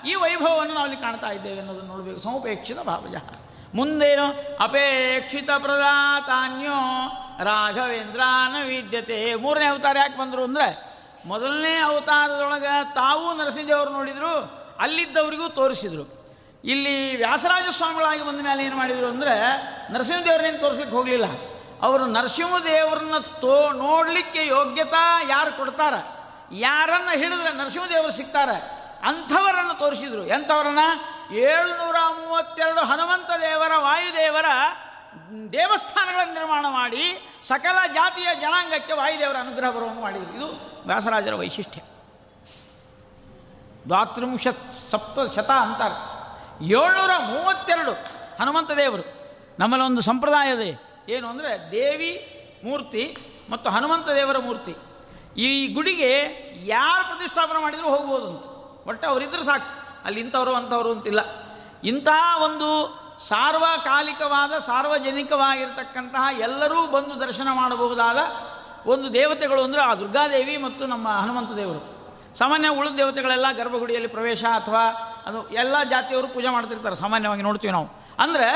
ಈ ವೈಭವವನ್ನು ನಾವು ಇಲ್ಲಿ ಕಾಣ್ತಾ ಇದ್ದೇವೆ ಅನ್ನೋದನ್ನು ನೋಡಬೇಕು. ಸಮುಪೇಕ್ಷಿತ ಭಾವಜಃ ಮುಂದೇನು ಅಪೇಕ್ಷಿತ ಪ್ರದಾತಾನ್ಯೋ ರಾಘವೇಂದ್ರಾನ ವಿದ್ಯತೆ. ಮೂರನೇ ಅವತಾರ ಯಾಕೆ ಬಂದರು ಅಂದರೆ ಮೊದಲನೇ ಅವತಾರದೊಳಗೆ ತಾವು ನರಸಿಂಹದೇವರು ನೋಡಿದರು, ಅಲ್ಲಿದ್ದವರಿಗೂ ತೋರಿಸಿದರು. ಇಲ್ಲಿ ವ್ಯಾಸರಾಜ ಸ್ವಾಮಿಗಳಾಗಿ ಬಂದ ಮೇಲೆ ಏನು ಮಾಡಿದರು ಅಂದರೆ ನರಸಿಂಹದೇವರನ್ನೇನು ತೋರಿಸಲಿಕ್ಕೆ ಹೋಗಲಿಲ್ಲ. ಅವರು ನರಸಿಂಹದೇವ್ರನ್ನ ತೋ ನೋಡಲಿಕ್ಕೆ ಯೋಗ್ಯತಾ ಯಾರು ಕೊಡ್ತಾರೆ? ಯಾರನ್ನು ಹಿಡಿದ್ರೆ ನರಸಿಂಹದೇವರು ಸಿಗ್ತಾರೆ? ಅಂಥವರನ್ನು ತೋರಿಸಿದ್ರು. ಎಂಥವರನ್ನ? ಏಳುನೂರ ಮೂವತ್ತೆರಡು ಹನುಮಂತ ದೇವರ ವಾಯುದೇವರ ದೇವಸ್ಥಾನಗಳನ್ನು ನಿರ್ಮಾಣ ಮಾಡಿ ಸಕಲ ಜಾತಿಯ ಜನಾಂಗಕ್ಕೆ ವಾಯುದೇವರ ಅನುಗ್ರಹ ಬರುವಂಗೆ ಮಾಡಿದರು. ಇದು ವ್ಯಾಸರಾಜರ ವೈಶಿಷ್ಟ್ಯ. ದ್ವಾತ್ರಿಂಶ ಸಪ್ತ ಶತ ಅಂತಾರೆ. ಏಳ್ನೂರ ಮೂವತ್ತೆರಡು ಹನುಮಂತ ದೇವರು ನಮ್ಮಲ್ಲಿ ಒಂದು ಸಂಪ್ರದಾಯ ಇದೆ. ಏನು ಅಂದರೆ ದೇವಿ ಮೂರ್ತಿ ಮತ್ತು ಹನುಮಂತ ದೇವರ ಮೂರ್ತಿ. ಈ ಗುಡಿಗೆ ಯಾರು ಪ್ರತಿಷ್ಠಾಪನೆ ಮಾಡಿದರೂ ಹೋಗ್ಬೋದು ಅಂತ ಒಟ್ಟು ಅವರಿದ್ದರೂ ಸಾಕು. ಅಲ್ಲಿ ಇಂಥವರು ಅಂಥವರು ಅಂತಿಲ್ಲ. ಇಂತಹ ಒಂದು ಸಾರ್ವಕಾಲಿಕವಾದ, ಸಾರ್ವಜನಿಕವಾಗಿರ್ತಕ್ಕಂತಹ ಎಲ್ಲರೂ ಬಂದು ದರ್ಶನ ಮಾಡಬಹುದಾದ ಒಂದು ದೇವತೆಗಳು ಅಂದರೆ ಆ ದುರ್ಗಾದೇವಿ ಮತ್ತು ನಮ್ಮ ಹನುಮಂತ ದೇವರು. ಸಾಮಾನ್ಯ ಉಳಿದ ದೇವತೆಗಳೆಲ್ಲ ಗರ್ಭಗುಡಿಯಲ್ಲಿ ಪ್ರವೇಶ ಅಥವಾ ಅದು ಎಲ್ಲ ಜಾತಿಯವರು ಪೂಜೆ ಮಾಡ್ತಿರ್ತಾರೆ, ಸಾಮಾನ್ಯವಾಗಿ ನೋಡ್ತೀವಿ ನಾವು. ಅಂದರೆ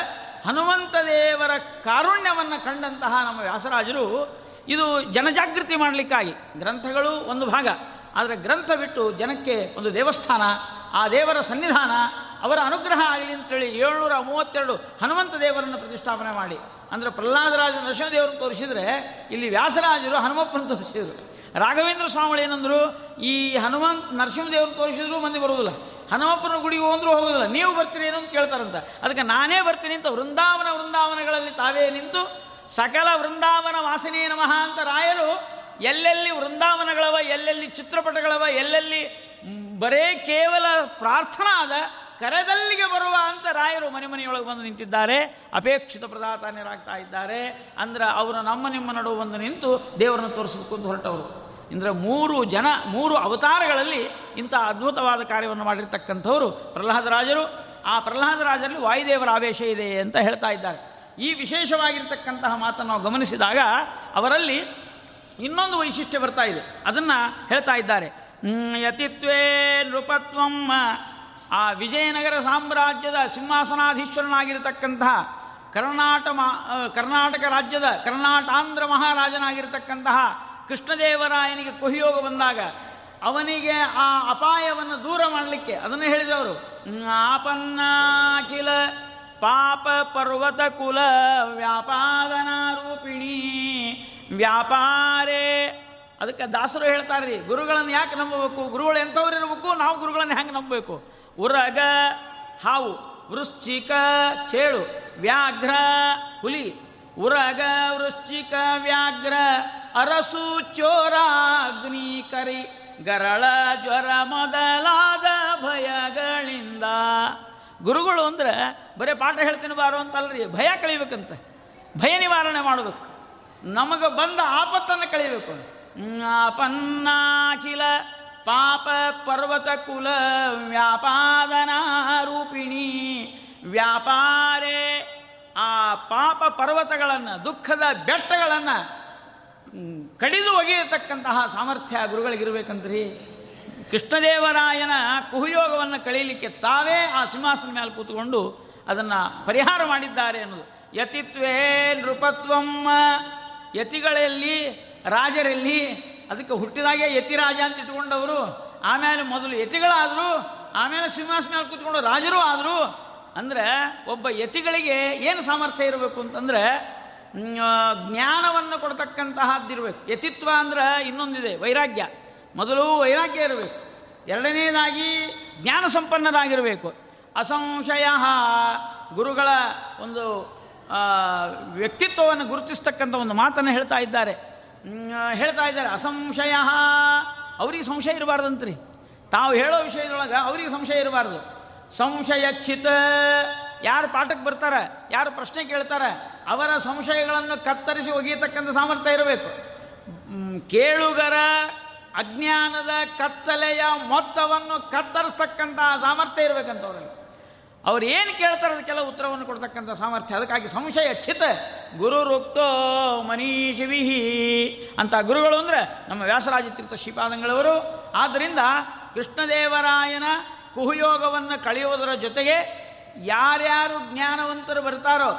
ಹನುಮಂತ ದೇವರ ಕಾರುಣ್ಯವನ್ನು ಕಂಡಂತಹ ನಮ್ಮ ವ್ಯಾಸರಾಜರು ಇದು ಜನಜಾಗೃತಿ ಮಾಡಲಿಕ್ಕಾಗಿ, ಗ್ರಂಥಗಳು ಒಂದು ಭಾಗ. ಆದರೆ ಗ್ರಂಥ ಬಿಟ್ಟು ಜನಕ್ಕೆ ಒಂದು ದೇವಸ್ಥಾನ ಆ ದೇವರ ಸನ್ನಿಧಾನ, ಅವರ ಅನುಗ್ರಹ ಆಗಲಿ ಅಂತೇಳಿ ಏಳ್ನೂರ ಮೂವತ್ತೆರಡು ಹನುಮಂತ ದೇವರನ್ನು ಪ್ರತಿಷ್ಠಾಪನೆ ಮಾಡಿ. ಅಂದರೆ ಪ್ರಹ್ಲಾದರಾಜ ನರಸಿಂಹದೇವರನ್ನು ತೋರಿಸಿದರೆ ಇಲ್ಲಿ ವ್ಯಾಸರಾಜರು ಹನುಮಪ್ಪನ ತೋರಿಸಿದರು. ರಾಘವೇಂದ್ರ ಸ್ವಾಮಿಗಳು ಏನಂದರು, ಈ ಹನುಮಂತ ನರಸಿಂಹದೇವ್ರನ್ನ ತೋರಿಸಿದ್ರು ಮಂದಿ ಬರುವುದಿಲ್ಲ. ಹನುಮಪ್ಪನ ಗುಡಿಗೆ ಹೋದ್ರೂ ಹೋಗೋದಿಲ್ಲ ನೀವು ಬರ್ತೀರಿ ಏನು ಅಂತ ಕೇಳ್ತಾರಂತ. ಅದಕ್ಕೆ ನಾನೇ ಬರ್ತೀನಿ ಅಂತ ವೃಂದಾವನ ವೃಂದಾವನಗಳಲ್ಲಿ ತಾವೇ ನಿಂತು ಸಕಲ ವೃಂದಾವನ ವಾಸನೆ ನಮಃ ಅಂತ ರಾಯರು, ಎಲ್ಲೆಲ್ಲಿ ವೃಂದಾವನಗಳವ, ಎಲ್ಲೆಲ್ಲಿ ಚಿತ್ರಪಟಗಳವ, ಎಲ್ಲೆಲ್ಲಿ ಬರೇ ಕೇವಲ ಪ್ರಾರ್ಥನಾದ ಕರೆದಲ್ಲಿಗೆ ಬರುವ ಅಂತ ರಾಯರು ಮನೆ ಮನೆಯೊಳಗೆ ಬಂದು ನಿಂತಿದ್ದಾರೆ, ಅಪೇಕ್ಷಿತ ಪ್ರದಾತಾನ್ಯರಾಗ್ತಾ ಇದ್ದಾರೆ, ಅಂದ್ರೆ ಅವರು ನಮ್ಮ ನಿಮ್ಮ ನಡುವೆ ಬಂದು ನಿಂತು ದೇವರನ್ನು ತೋರಿಸಬೇಕು ಅಂತ ಹೊರಟವರು. ಅಂದರೆ ಮೂರು ಜನ, ಮೂರು ಅವತಾರಗಳಲ್ಲಿ ಇಂಥ ಅದ್ಭುತವಾದ ಕಾರ್ಯವನ್ನು ಮಾಡಿರ್ತಕ್ಕಂಥವರು ಪ್ರಹ್ಲಾದರಾಜರು ಆ ಪ್ರಹ್ಲಾದರಾಜರಲ್ಲಿ ವಾಯುದೇವರ ಆವೇಶ ಇದೆ ಅಂತ ಹೇಳ್ತಾ ಇದ್ದಾರೆ. ಈ ವಿಶೇಷವಾಗಿರ್ತಕ್ಕಂತಹ ಮಾತನ್ನು ನಾವು ಗಮನಿಸಿದಾಗ ಅವರಲ್ಲಿ ಇನ್ನೊಂದು ವೈಶಿಷ್ಟ್ಯ ಬರ್ತಾ ಇದೆ. ಅದನ್ನು ಹೇಳ್ತಾ ಇದ್ದಾರೆ. ಯತಿತ್ವೇ ನೃಪತ್ವಂ. ಆ ವಿಜಯನಗರ ಸಾಮ್ರಾಜ್ಯದ ಸಿಂಹಾಸನಾಧೀಶ್ವರನಾಗಿರತಕ್ಕಂತಹ ಕರ್ನಾಟ ಕರ್ನಾಟಕ ರಾಜ್ಯದ ಕರ್ನಾಟಾಂಧ್ರ ಮಹಾರಾಜನಾಗಿರತಕ್ಕಂತಹ ಕೃಷ್ಣದೇವರಾಯನಿಗೆ ಕೊಹಿಯೋಗ ಬಂದಾಗ ಅವನಿಗೆ ಆ ಅಪಾಯವನ್ನು ದೂರ ಮಾಡಲಿಕ್ಕೆ ಅದನ್ನು ಹೇಳಿದವರು. ಆಪನ್ನಾಖಿಲ ಪಾಪ ಪರ್ವತ ಕುಲ ವ್ಯಾಪಾದನಾರೂಪಿಣಿ ವ್ಯಾಪಾರೇ ಅದಕ್ಕೆ ದಾಸರು ಹೇಳ್ತಾರೆ ರೀ ಗುರುಗಳನ್ನು ಯಾಕೆ ನಂಬಬೇಕು? ಗುರುಗಳು ಎಂಥವ್ರು ಇರಬೇಕು ನಾವು ಗುರುಗಳನ್ನು ಹೆಂಗೆ ನಂಬಬೇಕು? ಉರಗ, ಹಾವು, ವೃಶ್ಚಿಕ, ಚೇಳು, ವ್ಯಾಘ್ರ, ಹುಲಿ. ಉರಗ, ವೃಶ್ಚಿಕ, ವ್ಯಾಘ್ರ, ಅರಸು ಚೋರಾಗ್ನಿ ಕರಿ. ಗರಳ, ಜ್ವರ ಮೊದಲಾದ ಭಯಗಳಿಂದ. ಗುರುಗಳು ಅಂದ್ರೆ ಬರೀ ಪಾಠ ಹೇಳ್ತೀನಿ ಬಾರೋ ಅಂತಲ್ರಿ, ಭಯ ಕಳಿಬೇಕಂತ. ಭಯ ನಿವಾರಣೆ ಮಾಡಬೇಕು. ನಮಗೆ ಬಂದ ಆಪತ್ತನ್ನು ಕಳಿಬೇಕು. ಆಪನ್ನಾಖಿಲ ಪಾಪ ಪರ್ವತ ಕುಲ ವ್ಯಾಪಾದನಾರೂಪಿಣಿ. ವ್ಯಾಪಾರೇ ಆ ಪಾಪ ಪರ್ವತಗಳನ್ನು, ದುಃಖದ ಬೆಟ್ಟಗಳನ್ನು ಕಡಿದು ಒಗೆಯತಕ್ಕಂತಹ ಸಾಮರ್ಥ್ಯ ಗುರುಗಳಿಗಿರ್ಬೇಕಂತ್ರಿ ಕೃಷ್ಣದೇವರಾಯನ ಕುಹುಯೋಗವನ್ನು ಕಳೀಲಿಕ್ಕೆ ತಾವೇ ಆ ಸಿಂಹಾಸನ ಮೇಲೆ ಕೂತ್ಕೊಂಡು ಅದನ್ನು ಪರಿಹಾರ ಮಾಡಿದ್ದಾರೆ ಅನ್ನೋದು. ಯತಿತ್ವೇ ನೃಪತ್ವಂ ಯತಿಗಳಲ್ಲಿ ರಾಜರಲ್ಲಿ ಅದಕ್ಕೆ ಹುಟ್ಟಿದಾಗೆ ಯತಿರಾಜ ಅಂತ ಇಟ್ಕೊಂಡವರು. ಆಮೇಲೆ ಮೊದಲು ಯತಿಗಳಾದರು, ಆಮೇಲೆ ಸಿಂಹಾಸನ ಮೇಲೆ ಕೂತ್ಕೊಂಡು ರಾಜರು ಆದರು. ಅಂದರೆ ಒಬ್ಬ ಯತಿಗಳಿಗೆ ಏನು ಸಾಮರ್ಥ್ಯ ಇರಬೇಕು ಅಂತಂದರೆ ಜ್ಞಾನವನ್ನು ಕೊಡ್ತಕ್ಕಂತಹದ್ದಿರಬೇಕು. ಯತಿತ್ವ ಅಂದ್ರೆ ಇನ್ನೊಂದಿದೆ, ವೈರಾಗ್ಯ. ಮೊದಲು ವೈರಾಗ್ಯ ಇರಬೇಕು. ಎರಡನೇದಾಗಿ ಜ್ಞಾನ ಸಂಪನ್ನರಾಗಿರಬೇಕು. ಅಸಂಶಯ ಗುರುಗಳ ಒಂದು ವ್ಯಕ್ತಿತ್ವವನ್ನು ಗುರುತಿಸ್ತಕ್ಕಂಥ ಒಂದು ಮಾತನ್ನು ಹೇಳ್ತಾ ಇದ್ದಾರೆ. ಹೇಳ್ತಾ ಇದ್ದಾರೆ, ಅಸಂಶಯ. ಅವ್ರಿಗೆ ಸಂಶಯ ಇರಬಾರ್ದಂತ್ರಿ. ತಾವು ಹೇಳೋ ವಿಷಯದೊಳಗೆ ಅವ್ರಿಗೆ ಸಂಶಯ ಇರಬಾರ್ದು. ಸಂಶಯಚ್ಛಿತ ಯಾರು ಪಾಠಕ್ಕೆ ಬರ್ತಾರೆ, ಯಾರು ಪ್ರಶ್ನೆ ಕೇಳ್ತಾರೆ, ಅವರ ಸಂಶಯಗಳನ್ನು ಕತ್ತರಿಸಿ ಒಗೆಯತಕ್ಕಂಥ ಸಾಮರ್ಥ್ಯ ಇರಬೇಕು. ಕೇಳುಗರ ಅಜ್ಞಾನದ ಕತ್ತಲೆಯ ಮೊತ್ತವನ್ನು ಕತ್ತರಿಸ್ತಕ್ಕಂತಹ ಸಾಮರ್ಥ್ಯ ಇರಬೇಕಂತ ಅವರಲ್ಲಿ. ಅವ್ರು ಏನು ಕೇಳ್ತಾರೆ ಅದಕ್ಕೆಲ್ಲ ಉತ್ತರವನ್ನು ಕೊಡ್ತಕ್ಕಂಥ ಸಾಮರ್ಥ್ಯ. ಅದಕ್ಕಾಗಿ ಸಂಶಯ ಚಿತ್ತ. ಗುರು ರುಕ್ತೋ ಮನೀಷಿವಿಹಿ ಅಂತ ಗುರುಗಳು ಅಂದರೆ ನಮ್ಮ ವ್ಯಾಸರಾಜತೀರ್ಥ ಶ್ರೀಪಾದಂಗಳವರು. ಆದ್ದರಿಂದ ಕೃಷ್ಣದೇವರಾಯನ ಕುಹುಯೋಗವನ್ನು ಕಳೆಯುವುದರ ಜೊತೆಗೆ ಯಾರ್ಯಾರು ಜ್ಞಾನವಂತರು ಬರ್ತಾರೋ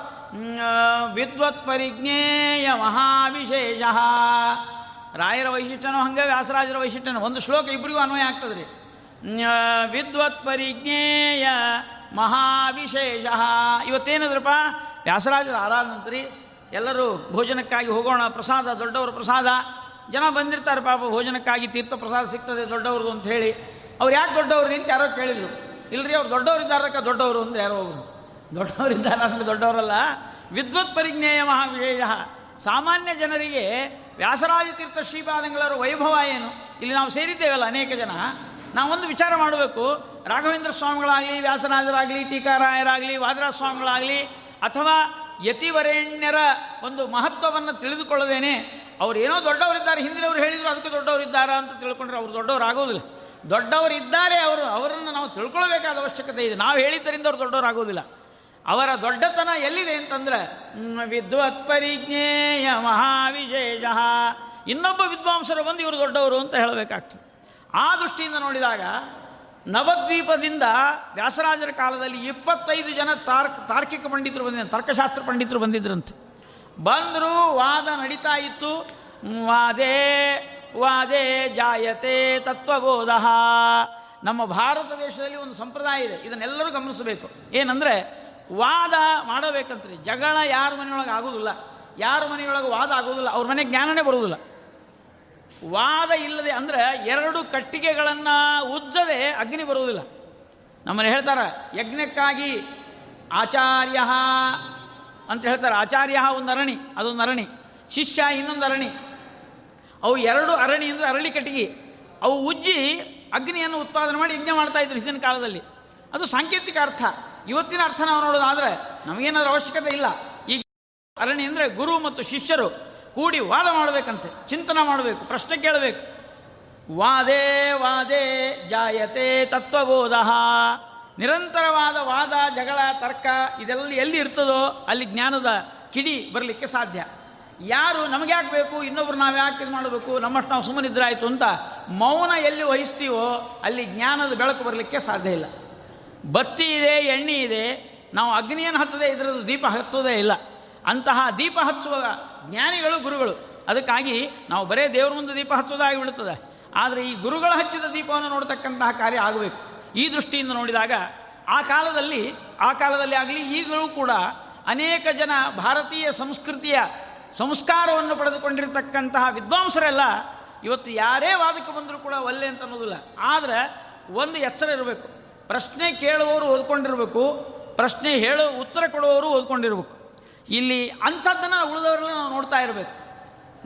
ವಿದ್ವತ್ ಪರಿಜ್ಞೇಯ ಮಹಾವಿಶೇಷ. ರಾಯರ ವೈಶಿಷ್ಟ್ಯನೋ ಹಂಗೆ ವ್ಯಾಸರಾಜರ ವೈಶಿಷ್ಟ್ಯನೋ. ಒಂದು ಶ್ಲೋಕ ಇಬ್ಬರಿಗೂ ಅನ್ವಯ ಆಗ್ತದೆ ರೀ ವಿದ್ವತ್ ಪರಿಜ್ಞೇಯ ಮಹಾವಿಶೇಷ. ಇವತ್ತೇನಿದ್ರಪ್ಪ? ವ್ಯಾಸರಾಜರ ಆರಾಧನಂತ್ರಿ, ಎಲ್ಲರೂ ಭೋಜನಕ್ಕಾಗಿ ಹೋಗೋಣ, ಪ್ರಸಾದ, ದೊಡ್ಡವರ ಪ್ರಸಾದ. ಜನ ಬಂದಿರ್ತಾರೆ ಪಾಪ, ಭೋಜನಕ್ಕಾಗಿ ತೀರ್ಥ ಪ್ರಸಾದ ಸಿಗ್ತದೆ ದೊಡ್ಡವ್ರದ್ದು ಅಂತ ಹೇಳಿ. ಅವ್ರು ಯಾಕೆ ದೊಡ್ಡವ್ರು ಅಂತ ಯಾರೋ ಕೇಳಿದ್ರು. ಇಲ್ರಿ, ಅವ್ರು ದೊಡ್ಡವರಿದ್ದಾರಕ್ಕ ದೊಡ್ಡವರು ಅಂದ್ರೆ ಯಾರೋ ಒಬ್ರು. ದೊಡ್ಡವರಿದ್ದಾರೆ ಅಂದ್ರೆ ದೊಡ್ಡವರಲ್ಲ. ವಿದ್ವತ್ ಪರಿಜ್ಞೇಯ ಮಹಾವಿಶೇಷ. ಸಾಮಾನ್ಯ ಜನರಿಗೆ ವ್ಯಾಸರಾಜ ತೀರ್ಥ ಶ್ರೀಪಾದಂಗಳವರ ವೈಭವ ಏನು? ಇಲ್ಲಿ ನಾವು ಸೇರಿದ್ದೇವಲ್ಲ ಅನೇಕ ಜನ. ನಾವೊಂದು ವಿಚಾರ ಮಾಡಬೇಕು. ರಾಘವೇಂದ್ರ ಸ್ವಾಮಿಗಳಾಗಲಿ, ವ್ಯಾಸರಾಜರಾಗಲಿ, ಟೀಕಾರಾಯರಾಗಲಿ ವಾದರಾಜ ಸ್ವಾಮಿಗಳಾಗಲಿ ಅಥವಾ ಯತಿವರೇಣ್ಯರ ಒಂದು ಮಹತ್ವವನ್ನು ತಿಳಿದುಕೊಳ್ಳದೇನೆ, ಅವ್ರು ಏನೋ ದೊಡ್ಡವರಿದ್ದಾರೆ, ಹಿಂದಿನವರು ಹೇಳಿದ್ರು ಅದಕ್ಕೆ ದೊಡ್ಡವರಿದ್ದಾರೆ ಅಂತ ತಿಳ್ಕೊಂಡ್ರೆ ಅವ್ರು ದೊಡ್ಡವರಾಗೋದಿಲ್ಲ ದೊಡ್ಡವರಿದ್ದಾರೆ ಅವರು, ಅವರನ್ನು ನಾವು ತಿಳ್ಕೊಳ್ಬೇಕಾದ ಅವಶ್ಯಕತೆ ಇದೆ. ನಾವು ಹೇಳಿದ್ದರಿಂದ ಅವ್ರು ದೊಡ್ಡವರಾಗೋದಿಲ್ಲ. ಅವರ ದೊಡ್ಡತನ ಎಲ್ಲಿದೆ ಅಂತಂದ್ರೆ ವಿದ್ವತ್ ಪರಿಜ್ಞೇಯ ಮಹಾವಿಶೇಷ ಇನ್ನೊಬ್ಬ ವಿದ್ವಾಂಸರು ಬಂದು ಇವರು ದೊಡ್ಡವರು ಅಂತ ಹೇಳಬೇಕಾಗ್ತದೆ. ಆ ದೃಷ್ಟಿಯಿಂದ ನೋಡಿದಾಗ ನವದ್ವೀಪದಿಂದ ವ್ಯಾಸರಾಜರ ಕಾಲದಲ್ಲಿ ಇಪ್ಪತ್ತೈದು ಜನ ತಾರ್ಕ್, ತಾರ್ಕಿಕ ಪಂಡಿತರು ಬಂದಿದ್ದಾರೆ ತರ್ಕಶಾಸ್ತ್ರ ಪಂಡಿತರು ಬಂದಿದ್ರಂತೆ. ಬಂದರೂ ವಾದ ನಡೀತಾ ಇತ್ತು. ವಾದೇ ವಾದೇ ಜಾಯತೆ ತತ್ವಬೋಧ. ನಮ್ಮ ಭಾರತ ದೇಶದಲ್ಲಿ ಒಂದು ಸಂಪ್ರದಾಯ ಇದೆ. ಇದನ್ನೆಲ್ಲರೂ ಗಮನಿಸಬೇಕು. ಏನಂದರೆ, ವಾದ ಮಾಡಬೇಕಂತ್ರಿ. ಜಗಳ ಯಾರ ಮನೆಯೊಳಗೆ ಆಗೋದಿಲ್ಲ. ಯಾರ ಮನೆಯೊಳಗೆ ವಾದ ಆಗೋದಿಲ್ಲ. ಅವ್ರ ಮನೆಗೆ ಜ್ಞಾನನೇ ಬರೋದಿಲ್ಲ. ವಾದ ಇಲ್ಲದೆ ಅಂದರೆ ಎರಡು ಕಟ್ಟಿಗೆಗಳನ್ನು ಉಜ್ಜದೆ ಅಗ್ನಿ ಬರುವುದಿಲ್ಲ. ನಮ್ಮಲ್ಲಿ ಹೇಳ್ತಾರೆ, ಯಜ್ಞಕ್ಕಾಗಿ ಆಚಾರ್ಯ ಅಂತ ಹೇಳ್ತಾರೆ. ಆಚಾರ್ಯ ಒಂದು ಅರಣಿ ಅದೊಂದು ಅರಣಿ. ಶಿಷ್ಯ ಇನ್ನೊಂದು ಅರಣಿ. ಅವು ಎರಡು ಅರಣಿ ಅಂದರೆ ಅರಳಿ ಕಟ್ಟಿಗೆ. ಅವು ಉಜ್ಜಿ ಅಗ್ನಿಯನ್ನು ಉತ್ಪಾದನೆ ಮಾಡಿ ಯಜ್ಞ ಮಾಡ್ತಾ ಇದ್ರು ಹಿಂದಿನ ಕಾಲದಲ್ಲಿ. ಅದು ಸಾಂಕೇತಿಕ ಅರ್ಥ. ಇವತ್ತಿನ ಅರ್ಥ ನಾವು ನೋಡೋದಾದರೆ ನಮಗೇನಾದ್ರೂ ಅವಶ್ಯಕತೆ ಇಲ್ಲ. ಈಗ ಅರಣಿ ಅಂದರೆ ಗುರು ಮತ್ತು ಶಿಷ್ಯರು. ಕೂಡಿ ವಾದ ಮಾಡಬೇಕಂತೆ, ಚಿಂತನೆ ಮಾಡಬೇಕು, ಪ್ರಶ್ನೆ ಕೇಳಬೇಕು. ವಾದೇ ವಾದೇ ಜಾಯತೆ ತತ್ವಬೋಧ. ನಿರಂತರವಾದ ವಾದ, ಜಗಳ, ತರ್ಕ ಇದೆಲ್ಲ ಎಲ್ಲಿ ಇರ್ತದೋ ಅಲ್ಲಿ ಜ್ಞಾನದ ಕಿಡಿ ಬರಲಿಕ್ಕೆ ಸಾಧ್ಯ. ಯಾರು ನಮಗೆ ಯಾಕೆ ಬೇಕು, ಇನ್ನೊಬ್ರು ನಾವು ಯಾಕೆ ಇದು ಮಾಡಬೇಕು, ನಮ್ಮಷ್ಟು ನಾವು ಸುಮ್ಮನಿದ್ರೆ ಆಯಿತು ಅಂತ ಮೌನ ಎಲ್ಲಿ ವಹಿಸ್ತೀವೋ ಅಲ್ಲಿ ಜ್ಞಾನದ ಬೆಳಕು ಬರಲಿಕ್ಕೆ ಸಾಧ್ಯ ಇಲ್ಲ. ಬತ್ತಿ ಇದೆ, ಎಣ್ಣೆ ಇದೆ, ನಾವು ಅಗ್ನಿಯನ್ನು ಹಚ್ಚದೇ ಇದರದ್ದು ದೀಪ ಹತ್ತೋದೇ ಇಲ್ಲ. ಅಂತಹ ದೀಪ ಹಚ್ಚುವ ಜ್ಞಾನಿಗಳು ಗುರುಗಳು. ಅದಕ್ಕಾಗಿ ನಾವು ಬರೇ ದೇವರ ಮುಂದೆ ದೀಪ ಹಚ್ಚೋದಾಗಿ ಬಿಡುತ್ತದೆ ಆದರೆ ಈ ಗುರುಗಳು ಹಚ್ಚಿದ ದೀಪವನ್ನು ನೋಡತಕ್ಕಂತಹ ಕಾರ್ಯ ಆಗಬೇಕು. ಈ ದೃಷ್ಟಿಯಿಂದ ನೋಡಿದಾಗ ಆ ಕಾಲದಲ್ಲಿ ಆ ಕಾಲದಲ್ಲಿ ಆಗಲಿ ಈಗಲೂ ಕೂಡ ಅನೇಕ ಜನ ಭಾರತೀಯ ಸಂಸ್ಕೃತಿಯ ಸಂಸ್ಕಾರವನ್ನು ಪಡೆದುಕೊಂಡಿರತಕ್ಕಂತಹ ವಿದ್ವಾಂಸರೆಲ್ಲ ಇವತ್ತು ಯಾರೇ ವಾದಕ್ಕೆ ಬಂದರೂ ಕೂಡ ಒಲ್ಲೆ ಅಂತ ಅನ್ನೋದಿಲ್ಲ. ಆದರೆ ಒಂದು ಎಚ್ಚರ ಇರಬೇಕು. ಪ್ರಶ್ನೆ ಕೇಳುವವರು ಓದ್ಕೊಂಡಿರಬೇಕು. ಪ್ರಶ್ನೆ ಹೇಳೋ ಉತ್ತರ ಕೊಡುವವರು ಓದ್ಕೊಂಡಿರಬೇಕು. ಇಲ್ಲಿ ಅಂಥದ್ದನ್ನು ಉಳಿದವರೆಲ್ಲ ನಾವು ನೋಡ್ತಾ ಇರಬೇಕು.